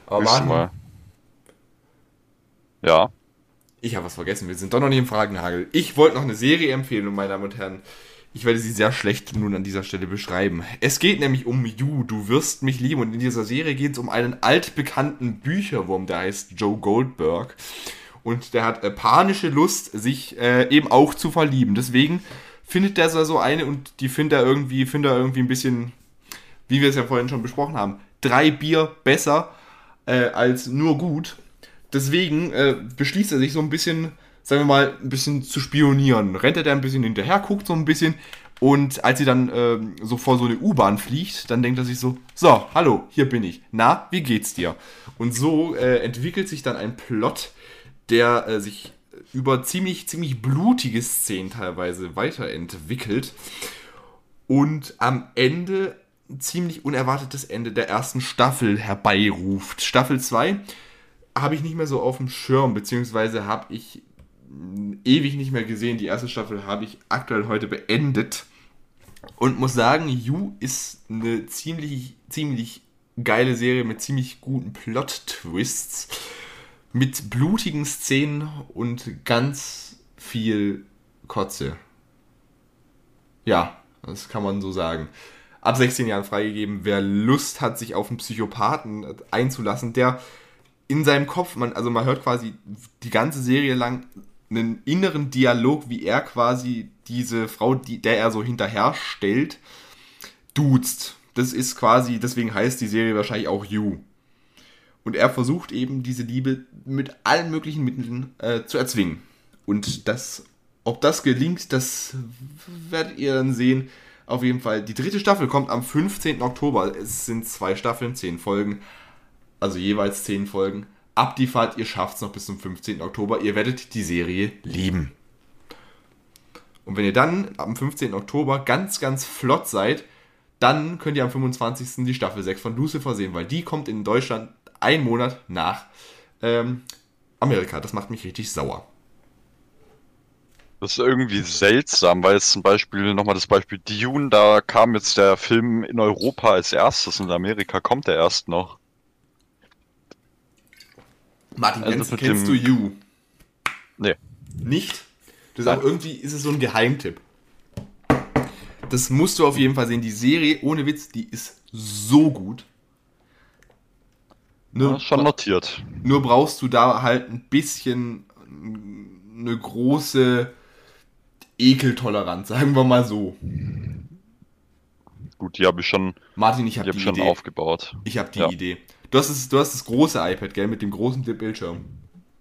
Speaker 2: Aber Martin, mal. Ja.
Speaker 1: Ich habe was vergessen, wir sind doch noch nicht im Fragenhagel. Ich wollte noch eine Serie empfehlen, meine Damen und Herren. Ich werde sie sehr schlecht nun an dieser Stelle beschreiben. Es geht nämlich um You, du wirst mich lieben. Und in dieser Serie geht es um einen altbekannten Bücherwurm, der heißt Joe Goldberg. Und der hat äh, panische Lust, sich äh, eben auch zu verlieben. Deswegen findet der so eine und die findet er irgendwie, findet er irgendwie ein bisschen, wie wir es ja vorhin schon besprochen haben, drei Bier besser äh, als nur gut. Deswegen äh, beschließt er sich so ein bisschen, sagen wir mal, ein bisschen zu spionieren. Rennt er da ein bisschen hinterher, guckt so ein bisschen und als sie dann äh, so vor so eine U-Bahn fliegt, dann denkt er sich so, so, hallo, hier bin ich. Na, wie geht's dir? Und so äh, entwickelt sich dann ein Plot, der äh, sich über ziemlich, ziemlich blutige Szenen teilweise weiterentwickelt und am Ende ein ziemlich unerwartetes Ende der ersten Staffel herbeiruft. Staffel 2 habe ich nicht mehr so auf dem Schirm, beziehungsweise habe ich ewig nicht mehr gesehen. Die erste Staffel habe ich aktuell heute beendet und muss sagen, You ist eine ziemlich, ziemlich geile Serie mit ziemlich guten Plot-Twists mit blutigen Szenen und ganz viel Kotze. Ja, das kann man so sagen. Ab 16 Jahren freigegeben, wer Lust hat, sich auf einen Psychopathen einzulassen, der in seinem Kopf, man, also man hört quasi die ganze Serie lang einen inneren Dialog, wie er quasi diese Frau, die, der er so hinterher stellt, duzt. Das ist quasi, deswegen heißt die Serie wahrscheinlich auch You. Und er versucht eben diese Liebe mit allen möglichen Mitteln äh, zu erzwingen. Und das, ob das gelingt, das werdet ihr dann sehen. Auf jeden Fall, die dritte Staffel kommt am 15. Oktober. Es sind zwei Staffeln, zehn Folgen. Also jeweils zehn Folgen. Ab die Fahrt, ihr schafft es noch bis zum 15. Oktober. Ihr werdet die Serie lieben. Und wenn ihr dann am 15. Oktober ganz, ganz flott seid, dann könnt ihr am 25. die Staffel 6 von Lucifer sehen, weil die kommt in Deutschland einen Monat nach ähm, Amerika. Das macht mich richtig sauer.
Speaker 2: Das ist irgendwie seltsam, weil jetzt zum Beispiel nochmal das Beispiel Dune, da kam jetzt der Film in Europa als erstes und in Amerika kommt der erst noch.
Speaker 1: Martin, also kennst, kennst du You?
Speaker 2: Nee.
Speaker 1: Nicht? Das ist auch irgendwie ist es so ein Geheimtipp. Das musst du auf jeden Fall sehen. Die Serie, ohne Witz, die ist so gut.
Speaker 2: Nur, ja, schon notiert.
Speaker 1: Nur brauchst du da halt ein bisschen eine große Ekeltoleranz, *laughs* sagen wir mal so.
Speaker 2: Gut, die habe ich schon.
Speaker 1: Martin, ich habe
Speaker 2: die, hab die schon aufgebaut.
Speaker 1: Ich habe die ja. Idee. Du hast, das, du hast das große iPad, gell, mit dem großen Bildschirm.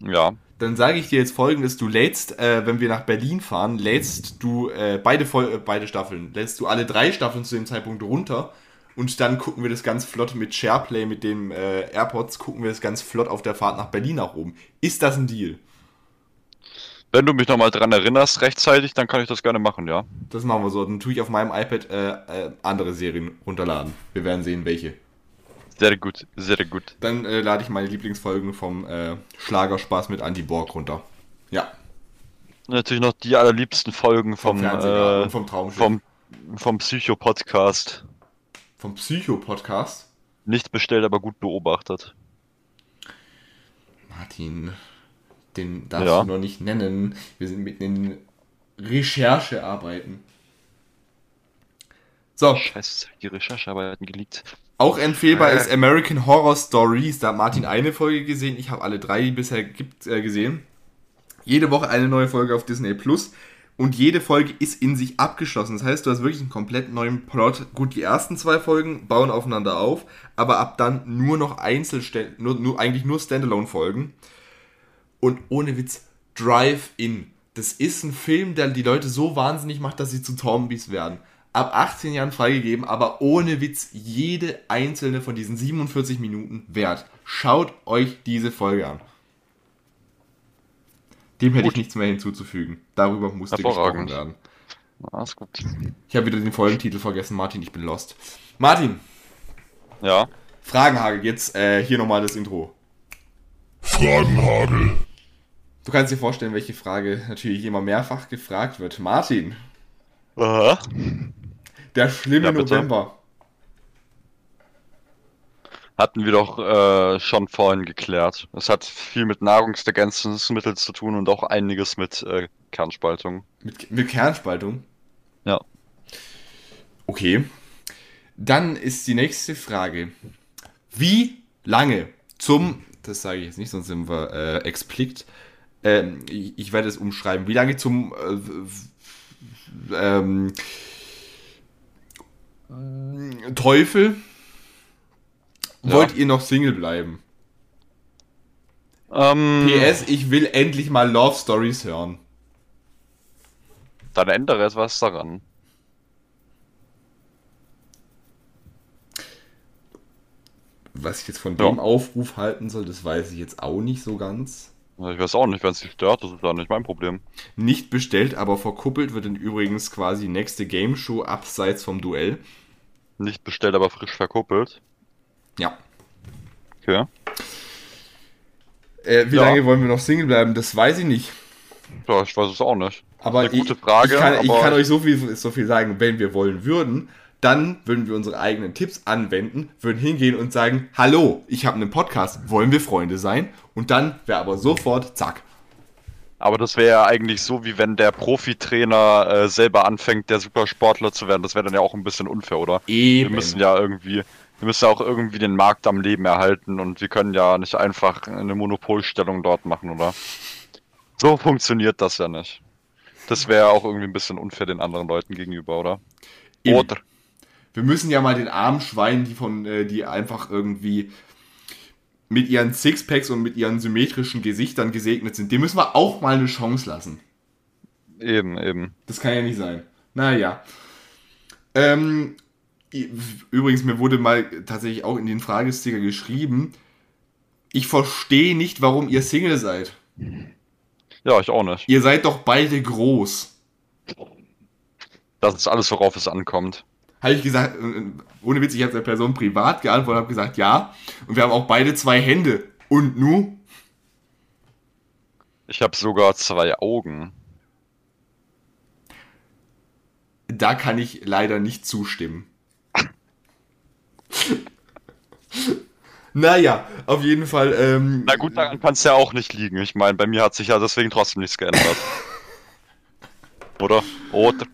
Speaker 2: Ja.
Speaker 1: Dann sage ich dir jetzt folgendes: Du lädst, äh, wenn wir nach Berlin fahren, lädst du äh, beide, äh, beide Staffeln, lädst du alle drei Staffeln zu dem Zeitpunkt runter und dann gucken wir das ganz flott mit SharePlay, mit dem äh, AirPods, gucken wir das ganz flott auf der Fahrt nach Berlin nach oben. Ist das ein Deal?
Speaker 2: Wenn du mich nochmal dran erinnerst, rechtzeitig, dann kann ich das gerne machen, ja.
Speaker 1: Das machen wir so. Dann tue ich auf meinem iPad äh, äh, andere Serien runterladen. Wir werden sehen, welche.
Speaker 2: Sehr gut, sehr gut.
Speaker 1: Dann äh, lade ich meine Lieblingsfolgen vom äh, Schlagerspaß mit Andy Borg runter. Ja.
Speaker 2: Natürlich noch die allerliebsten Folgen vom, vom, äh,
Speaker 1: vom Traumschiff.
Speaker 2: Vom, vom Psycho-Podcast.
Speaker 1: Vom Psycho-Podcast?
Speaker 2: Nicht bestellt, aber gut beobachtet.
Speaker 1: Martin, den darfst ja. du noch nicht nennen. Wir sind mitten in Recherchearbeiten.
Speaker 2: So. Scheiße, die Recherchearbeiten geleakt.
Speaker 1: Auch empfehlbar äh. ist American Horror Stories. Da hat Martin eine Folge gesehen. Ich habe alle drei bisher gibt, äh, gesehen. Jede Woche eine neue Folge auf Disney Plus und jede Folge ist in sich abgeschlossen. Das heißt, du hast wirklich einen komplett neuen Plot. Gut, die ersten zwei Folgen bauen aufeinander auf, aber ab dann nur noch Einzelstellen, nur, nur, eigentlich nur Standalone-Folgen. Und ohne Witz, Drive-In. Das ist ein Film, der die Leute so wahnsinnig macht, dass sie zu Zombies werden. Ab 18 Jahren freigegeben, aber ohne Witz jede einzelne von diesen 47 Minuten wert. Schaut euch diese Folge an. Dem hätte Gut. ich nichts mehr hinzuzufügen. Darüber musste gesprochen werden.
Speaker 2: Alles gut.
Speaker 1: Ich habe wieder den Folgentitel vergessen, Martin, ich bin lost. Martin,
Speaker 2: Ja.
Speaker 1: Fragenhagel, jetzt äh, hier nochmal das Intro.
Speaker 3: Fragenhagel.
Speaker 1: Du kannst dir vorstellen, welche Frage natürlich immer mehrfach gefragt wird. Martin,
Speaker 2: Aha.
Speaker 1: Der schlimme
Speaker 2: Ja.
Speaker 1: November.
Speaker 2: Hatten wir doch äh, schon vorhin geklärt. Es hat viel mit Nahrungsergänzungsmitteln zu tun und auch einiges mit äh, Kernspaltung.
Speaker 1: Mit, mit Kernspaltung.
Speaker 2: Ja.
Speaker 1: Okay. Dann ist die nächste Frage. Wie lange zum, das sage ich jetzt nicht, sonst sind wir äh, explikt, ähm, ich, ich werde es umschreiben, wie lange zum äh, ähm, Teufel
Speaker 2: Ja.
Speaker 1: wollt ihr noch Single bleiben?
Speaker 2: Ähm,
Speaker 1: PS, ich will endlich mal Love Stories hören.
Speaker 2: Dann ändere etwas daran.
Speaker 1: Was ich jetzt von
Speaker 2: Ja.
Speaker 1: dem Aufruf halten soll, das weiß ich jetzt auch nicht so ganz.
Speaker 2: Ich weiß auch nicht, wenn es dich stört, das ist ja nicht mein Problem.
Speaker 1: Nicht bestellt, aber verkuppelt wird dann übrigens quasi nächste Game Show abseits vom Duell.
Speaker 2: Nicht bestellt, aber frisch verkuppelt.
Speaker 1: Ja.
Speaker 2: Okay.
Speaker 1: Äh, wie
Speaker 2: Ja.
Speaker 1: lange wollen wir noch Single bleiben? Das weiß ich nicht.
Speaker 2: Ja, ich weiß es auch nicht.
Speaker 1: Aber
Speaker 2: Eine gute
Speaker 1: ich,
Speaker 2: Frage,
Speaker 1: ich, kann, ich kann euch so viel, so viel sagen, wenn wir wollen würden, dann würden wir unsere eigenen Tipps anwenden, würden hingehen und sagen, hallo, ich habe einen Podcast, wollen wir Freunde sein? Und dann wäre aber sofort, zack.
Speaker 2: Aber das wäre ja eigentlich so, wie wenn der Profitrainer äh, selber anfängt, der Supersportler zu werden. Das wäre dann ja auch ein bisschen unfair, oder?
Speaker 1: Eben.
Speaker 2: Wir müssen ja irgendwie, wir müssen auch irgendwie den Markt am Leben erhalten und wir können ja nicht einfach eine Monopolstellung dort machen, oder? So funktioniert das ja nicht. Das wäre auch irgendwie ein bisschen unfair den anderen Leuten gegenüber, oder?
Speaker 1: Eben.
Speaker 2: Oder?
Speaker 1: Wir müssen ja mal den armen Schweinen, die von, äh, die einfach irgendwie mit ihren Sixpacks und mit ihren symmetrischen Gesichtern gesegnet sind, dem müssen wir auch mal eine Chance lassen.
Speaker 2: Eben, eben.
Speaker 1: Das kann ja nicht sein. Naja. Ähm, übrigens, mir wurde mal tatsächlich auch in den Fragesticker geschrieben, ich verstehe nicht, warum ihr Single seid.
Speaker 2: Ja, ich auch nicht.
Speaker 1: Ihr seid doch beide groß.
Speaker 2: Das ist alles, worauf es ankommt.
Speaker 1: Habe ich gesagt, äh, ohne Witz, ich habe der Person privat geantwortet, habe gesagt, ja. Und wir haben auch beide zwei Hände. Und nu?
Speaker 2: Ich habe sogar zwei Augen.
Speaker 1: Da kann ich leider nicht zustimmen. naja, auf jeden Fall. Ähm,
Speaker 2: Na gut, daran kann es ja auch nicht liegen. Ich meine, bei mir hat sich ja deswegen trotzdem nichts geändert. *laughs* Oder? Oder?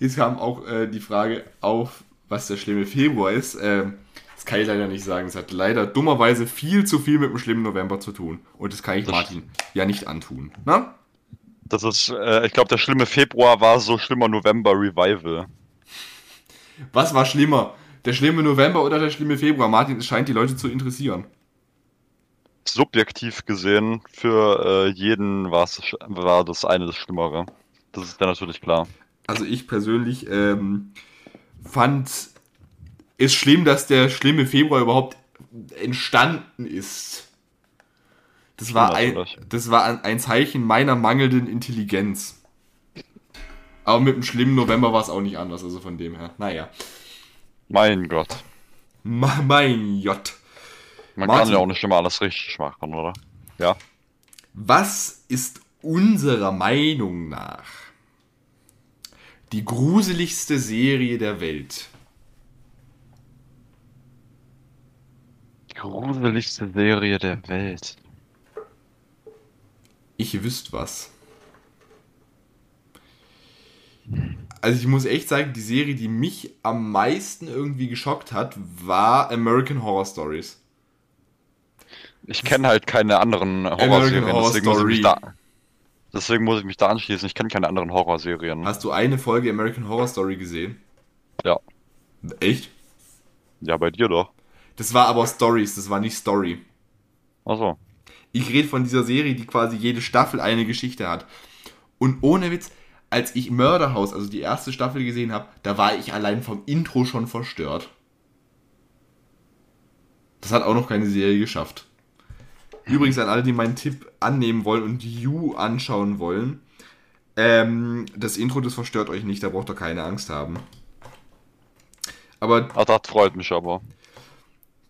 Speaker 1: Jetzt kam auch äh, die Frage auf, was der schlimme Februar ist. Ähm, das kann ich leider nicht sagen. Es hat leider dummerweise viel zu viel mit dem schlimmen November zu tun. Und das kann ich
Speaker 2: Das-
Speaker 1: Martin ja nicht antun. Na?
Speaker 2: Das ist, äh, ich glaube, der schlimme Februar war so schlimmer November Revival.
Speaker 1: Was war schlimmer? Der schlimme November oder der schlimme Februar? Martin, es scheint die Leute zu interessieren.
Speaker 2: Subjektiv gesehen, für äh, jeden war das eine das Schlimmere. Das ist ja natürlich klar.
Speaker 1: Also ich persönlich ähm, fand es schlimm, dass der schlimme Februar überhaupt entstanden ist. Das war, ein, das war ein- Zeichen meiner mangelnden Intelligenz. Aber mit dem schlimmen November war es auch nicht anders, also von dem her. Naja.
Speaker 2: Mein Gott.
Speaker 1: Ma mein J.
Speaker 2: Man
Speaker 1: Martin.
Speaker 2: kann ja auch nicht immer alles richtig machen, oder? Ja.
Speaker 1: Was ist unserer Meinung nach die gruseligste Serie der Welt?
Speaker 2: Die gruseligste Serie der Welt.
Speaker 1: Ich wüsste was. Also ich muss echt sagen, die Serie, die mich am meisten irgendwie geschockt hat, war American Horror Stories.
Speaker 2: Ich kenne halt keine anderen Horrorserien,
Speaker 1: Horror
Speaker 2: deswegen, muss ich mich
Speaker 1: Story.
Speaker 2: da, deswegen muss ich mich da anschließen. Ich kenne keine anderen Horrorserien.
Speaker 1: Hast du eine Folge American Horror Story gesehen?
Speaker 2: Ja.
Speaker 1: Echt?
Speaker 2: Ja, bei dir doch.
Speaker 1: Das war aber Stories, das war nicht Story.
Speaker 2: Achso.
Speaker 1: Ich rede von dieser Serie, die quasi jede Staffel eine Geschichte hat. Und ohne Witz, als ich Mörderhaus, also die erste Staffel gesehen habe, da war ich allein vom Intro schon verstört. Das hat auch noch keine Serie geschafft. Übrigens an alle, die meinen Tipp annehmen wollen und You anschauen wollen. Ähm, das Intro, das verstört euch nicht, da braucht ihr keine Angst haben. Aber
Speaker 2: Ah, das freut mich aber.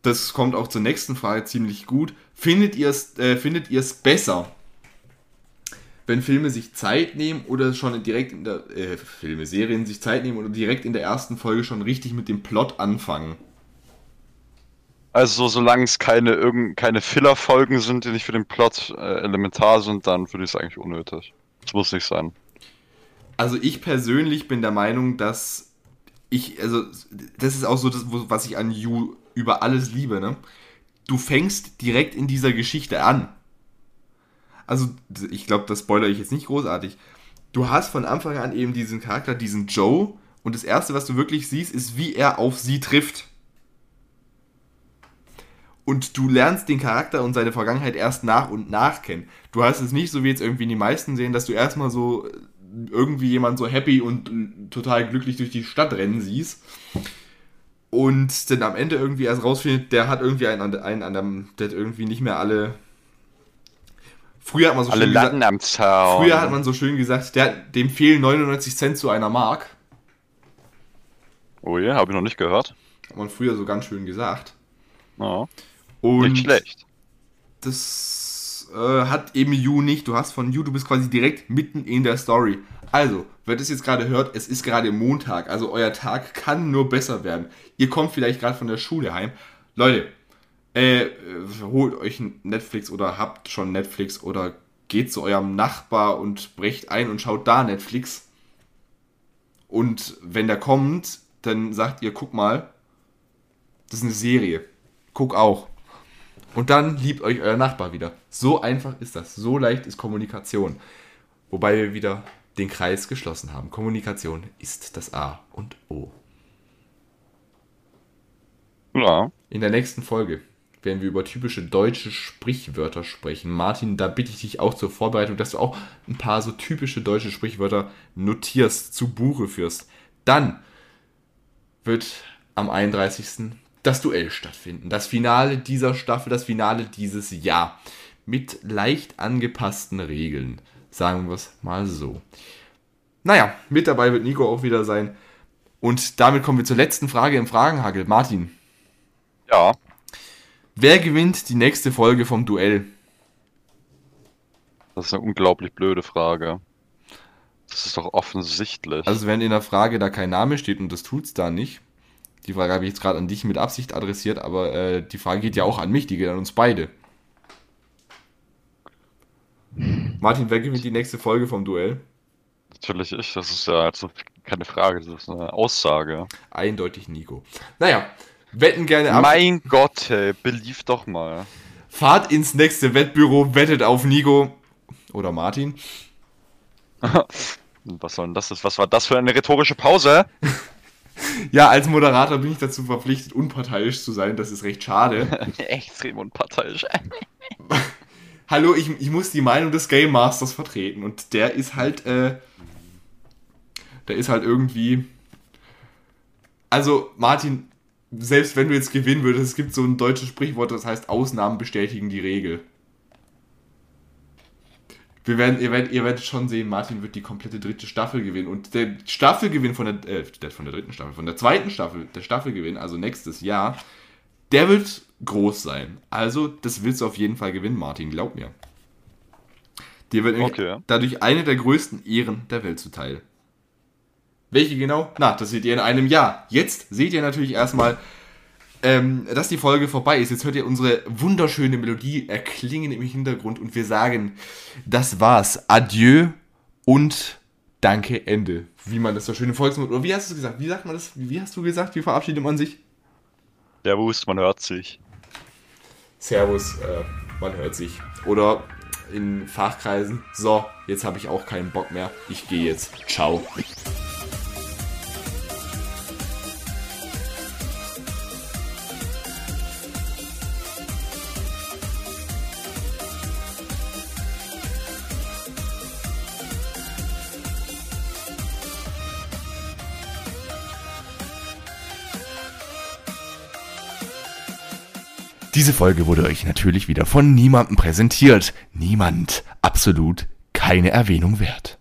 Speaker 1: das kommt auch zur nächsten Frage ziemlich gut. Findet ihr es äh, findet ihr es besser, wenn Filme sich Zeit nehmen oder schon direkt in der äh, Filme, Serien sich Zeit nehmen oder direkt in der ersten Folge schon richtig mit dem Plot anfangen?
Speaker 2: Also, solange es keine, irgend, keine Filler-Folgen sind, die nicht für den Plot äh, elementar sind, dann würde ich es eigentlich unnötig. Das muss nicht sein.
Speaker 1: Also ich persönlich bin der Meinung, dass ich, also das ist auch so das, was ich an You über alles liebe, ne? Du fängst direkt in dieser Geschichte an. Also ich glaube, das spoilere ich jetzt nicht großartig. Du hast von Anfang an eben diesen Charakter, diesen Joe, und das Erste, was du wirklich siehst, ist, wie er auf sie trifft. Und du lernst den Charakter und seine Vergangenheit erst nach und nach kennen. Du hast es nicht so wie jetzt irgendwie in die meisten sehen, dass du erstmal so irgendwie jemand so happy und äh, total glücklich durch die Stadt rennen siehst. Und dann am Ende irgendwie erst rausfindet, der hat irgendwie einen, einen an dem, der hat irgendwie nicht mehr alle. Früher hat man so
Speaker 2: Alle
Speaker 1: schön gesagt,
Speaker 2: Latten am Zaun.
Speaker 1: früher hat man so schön gesagt, der, dem fehlen 99 Cent zu einer Mark.
Speaker 2: Oh je, habe ich noch nicht gehört.
Speaker 1: Hat man früher so ganz schön gesagt.
Speaker 2: Ja,
Speaker 1: Und
Speaker 2: nicht schlecht.
Speaker 1: das äh, hat eben You nicht. Du hast von You, du bist quasi direkt mitten in der Story. Also, wer das jetzt gerade hört, es ist gerade Montag. Also euer Tag kann nur besser werden. Ihr kommt vielleicht gerade von der Schule heim. Leute, äh, holt euch Netflix oder habt schon Netflix oder geht zu eurem Nachbar und brecht ein und schaut da Netflix. Und wenn der kommt, dann sagt ihr, guck mal, das ist eine Serie. Guck auch. Und dann liebt euch euer Nachbar wieder. So einfach ist das. So leicht ist Kommunikation. Wobei wir wieder den Kreis geschlossen haben. Kommunikation ist das A und O.
Speaker 2: Ja.
Speaker 1: In der nächsten Folge werden wir über typische deutsche Sprichwörter sprechen. Martin, da bitte ich dich auch zur Vorbereitung, dass du auch ein paar so typische deutsche Sprichwörter notierst, zu Buche führst. Dann wird am 31. das Duell stattfinden. Das Finale dieser Staffel, das Finale dieses Jahr. Mit leicht angepassten Regeln. Sagen wir es mal so. Naja, mit dabei wird Nico auch wieder sein. Und damit kommen wir zur letzten Frage im Fragenhagel. Martin,
Speaker 2: Ja.
Speaker 1: Wer gewinnt die nächste Folge vom Duell?
Speaker 2: Das ist eine unglaublich blöde Frage. Das ist doch offensichtlich.
Speaker 1: Also wenn in der Frage da kein Name steht und das tut's da nicht. Die Frage habe ich jetzt gerade an dich mit Absicht adressiert, aber äh, die Frage geht ja auch an mich, die geht an uns beide. Martin, wer gewinnt die nächste Folge vom Duell?
Speaker 2: Natürlich ich. Das ist ja also keine Frage, das ist eine Aussage.
Speaker 1: Eindeutig Nico. Naja, wetten gerne ab.
Speaker 2: Mein Gott, hey, belief doch mal.
Speaker 1: Fahrt ins nächste Wettbüro, wettet auf Nico oder Martin. *laughs*
Speaker 2: Was soll denn das? Was war das für eine rhetorische Pause? *laughs* *laughs*
Speaker 1: Ja, als Moderator bin ich dazu verpflichtet, unparteiisch zu sein. Das ist recht schade. *laughs*
Speaker 2: Extrem unparteiisch. *laughs*
Speaker 1: Hallo, ich, ich muss die Meinung des Game Masters vertreten und der ist halt, äh, der ist halt irgendwie, also Martin, selbst wenn du jetzt gewinnen würdest, es gibt so ein deutsches Sprichwort, das heißt Ausnahmen bestätigen die Regel. Wir werden, ihr, werdet, ihr werdet schon sehen, Martin wird die komplette dritte Staffel gewinnen und der Staffelgewinn von der, äh, der von der dritten Staffel, von der zweiten Staffel, der Staffelgewinn, also nächstes Jahr, der wird groß sein. Also, das willst du auf jeden Fall gewinnen, Martin, glaub mir. Dir wird
Speaker 2: Okay.
Speaker 1: dadurch eine der größten Ehren der Welt zuteil. Welche genau? Na, das seht ihr in einem Jahr. Jetzt seht ihr natürlich erstmal, ähm, dass die Folge vorbei ist. Jetzt hört ihr unsere wunderschöne Melodie erklingen im Hintergrund und wir sagen, das war's. Adieu und danke, Ende. Wie man das so schön im Volksmund, oder wie hast du es gesagt? Wie sagt man das? Wie hast du gesagt? Wie verabschiedet man sich?
Speaker 2: Der Wust, man hört sich.
Speaker 1: Servus, äh, man hört sich. Oder in Fachkreisen, so, jetzt habe ich auch keinen Bock mehr. Ich gehe jetzt. Ciao. Diese Folge wurde euch natürlich wieder von niemandem präsentiert. Niemand. Absolut keine Erwähnung wert.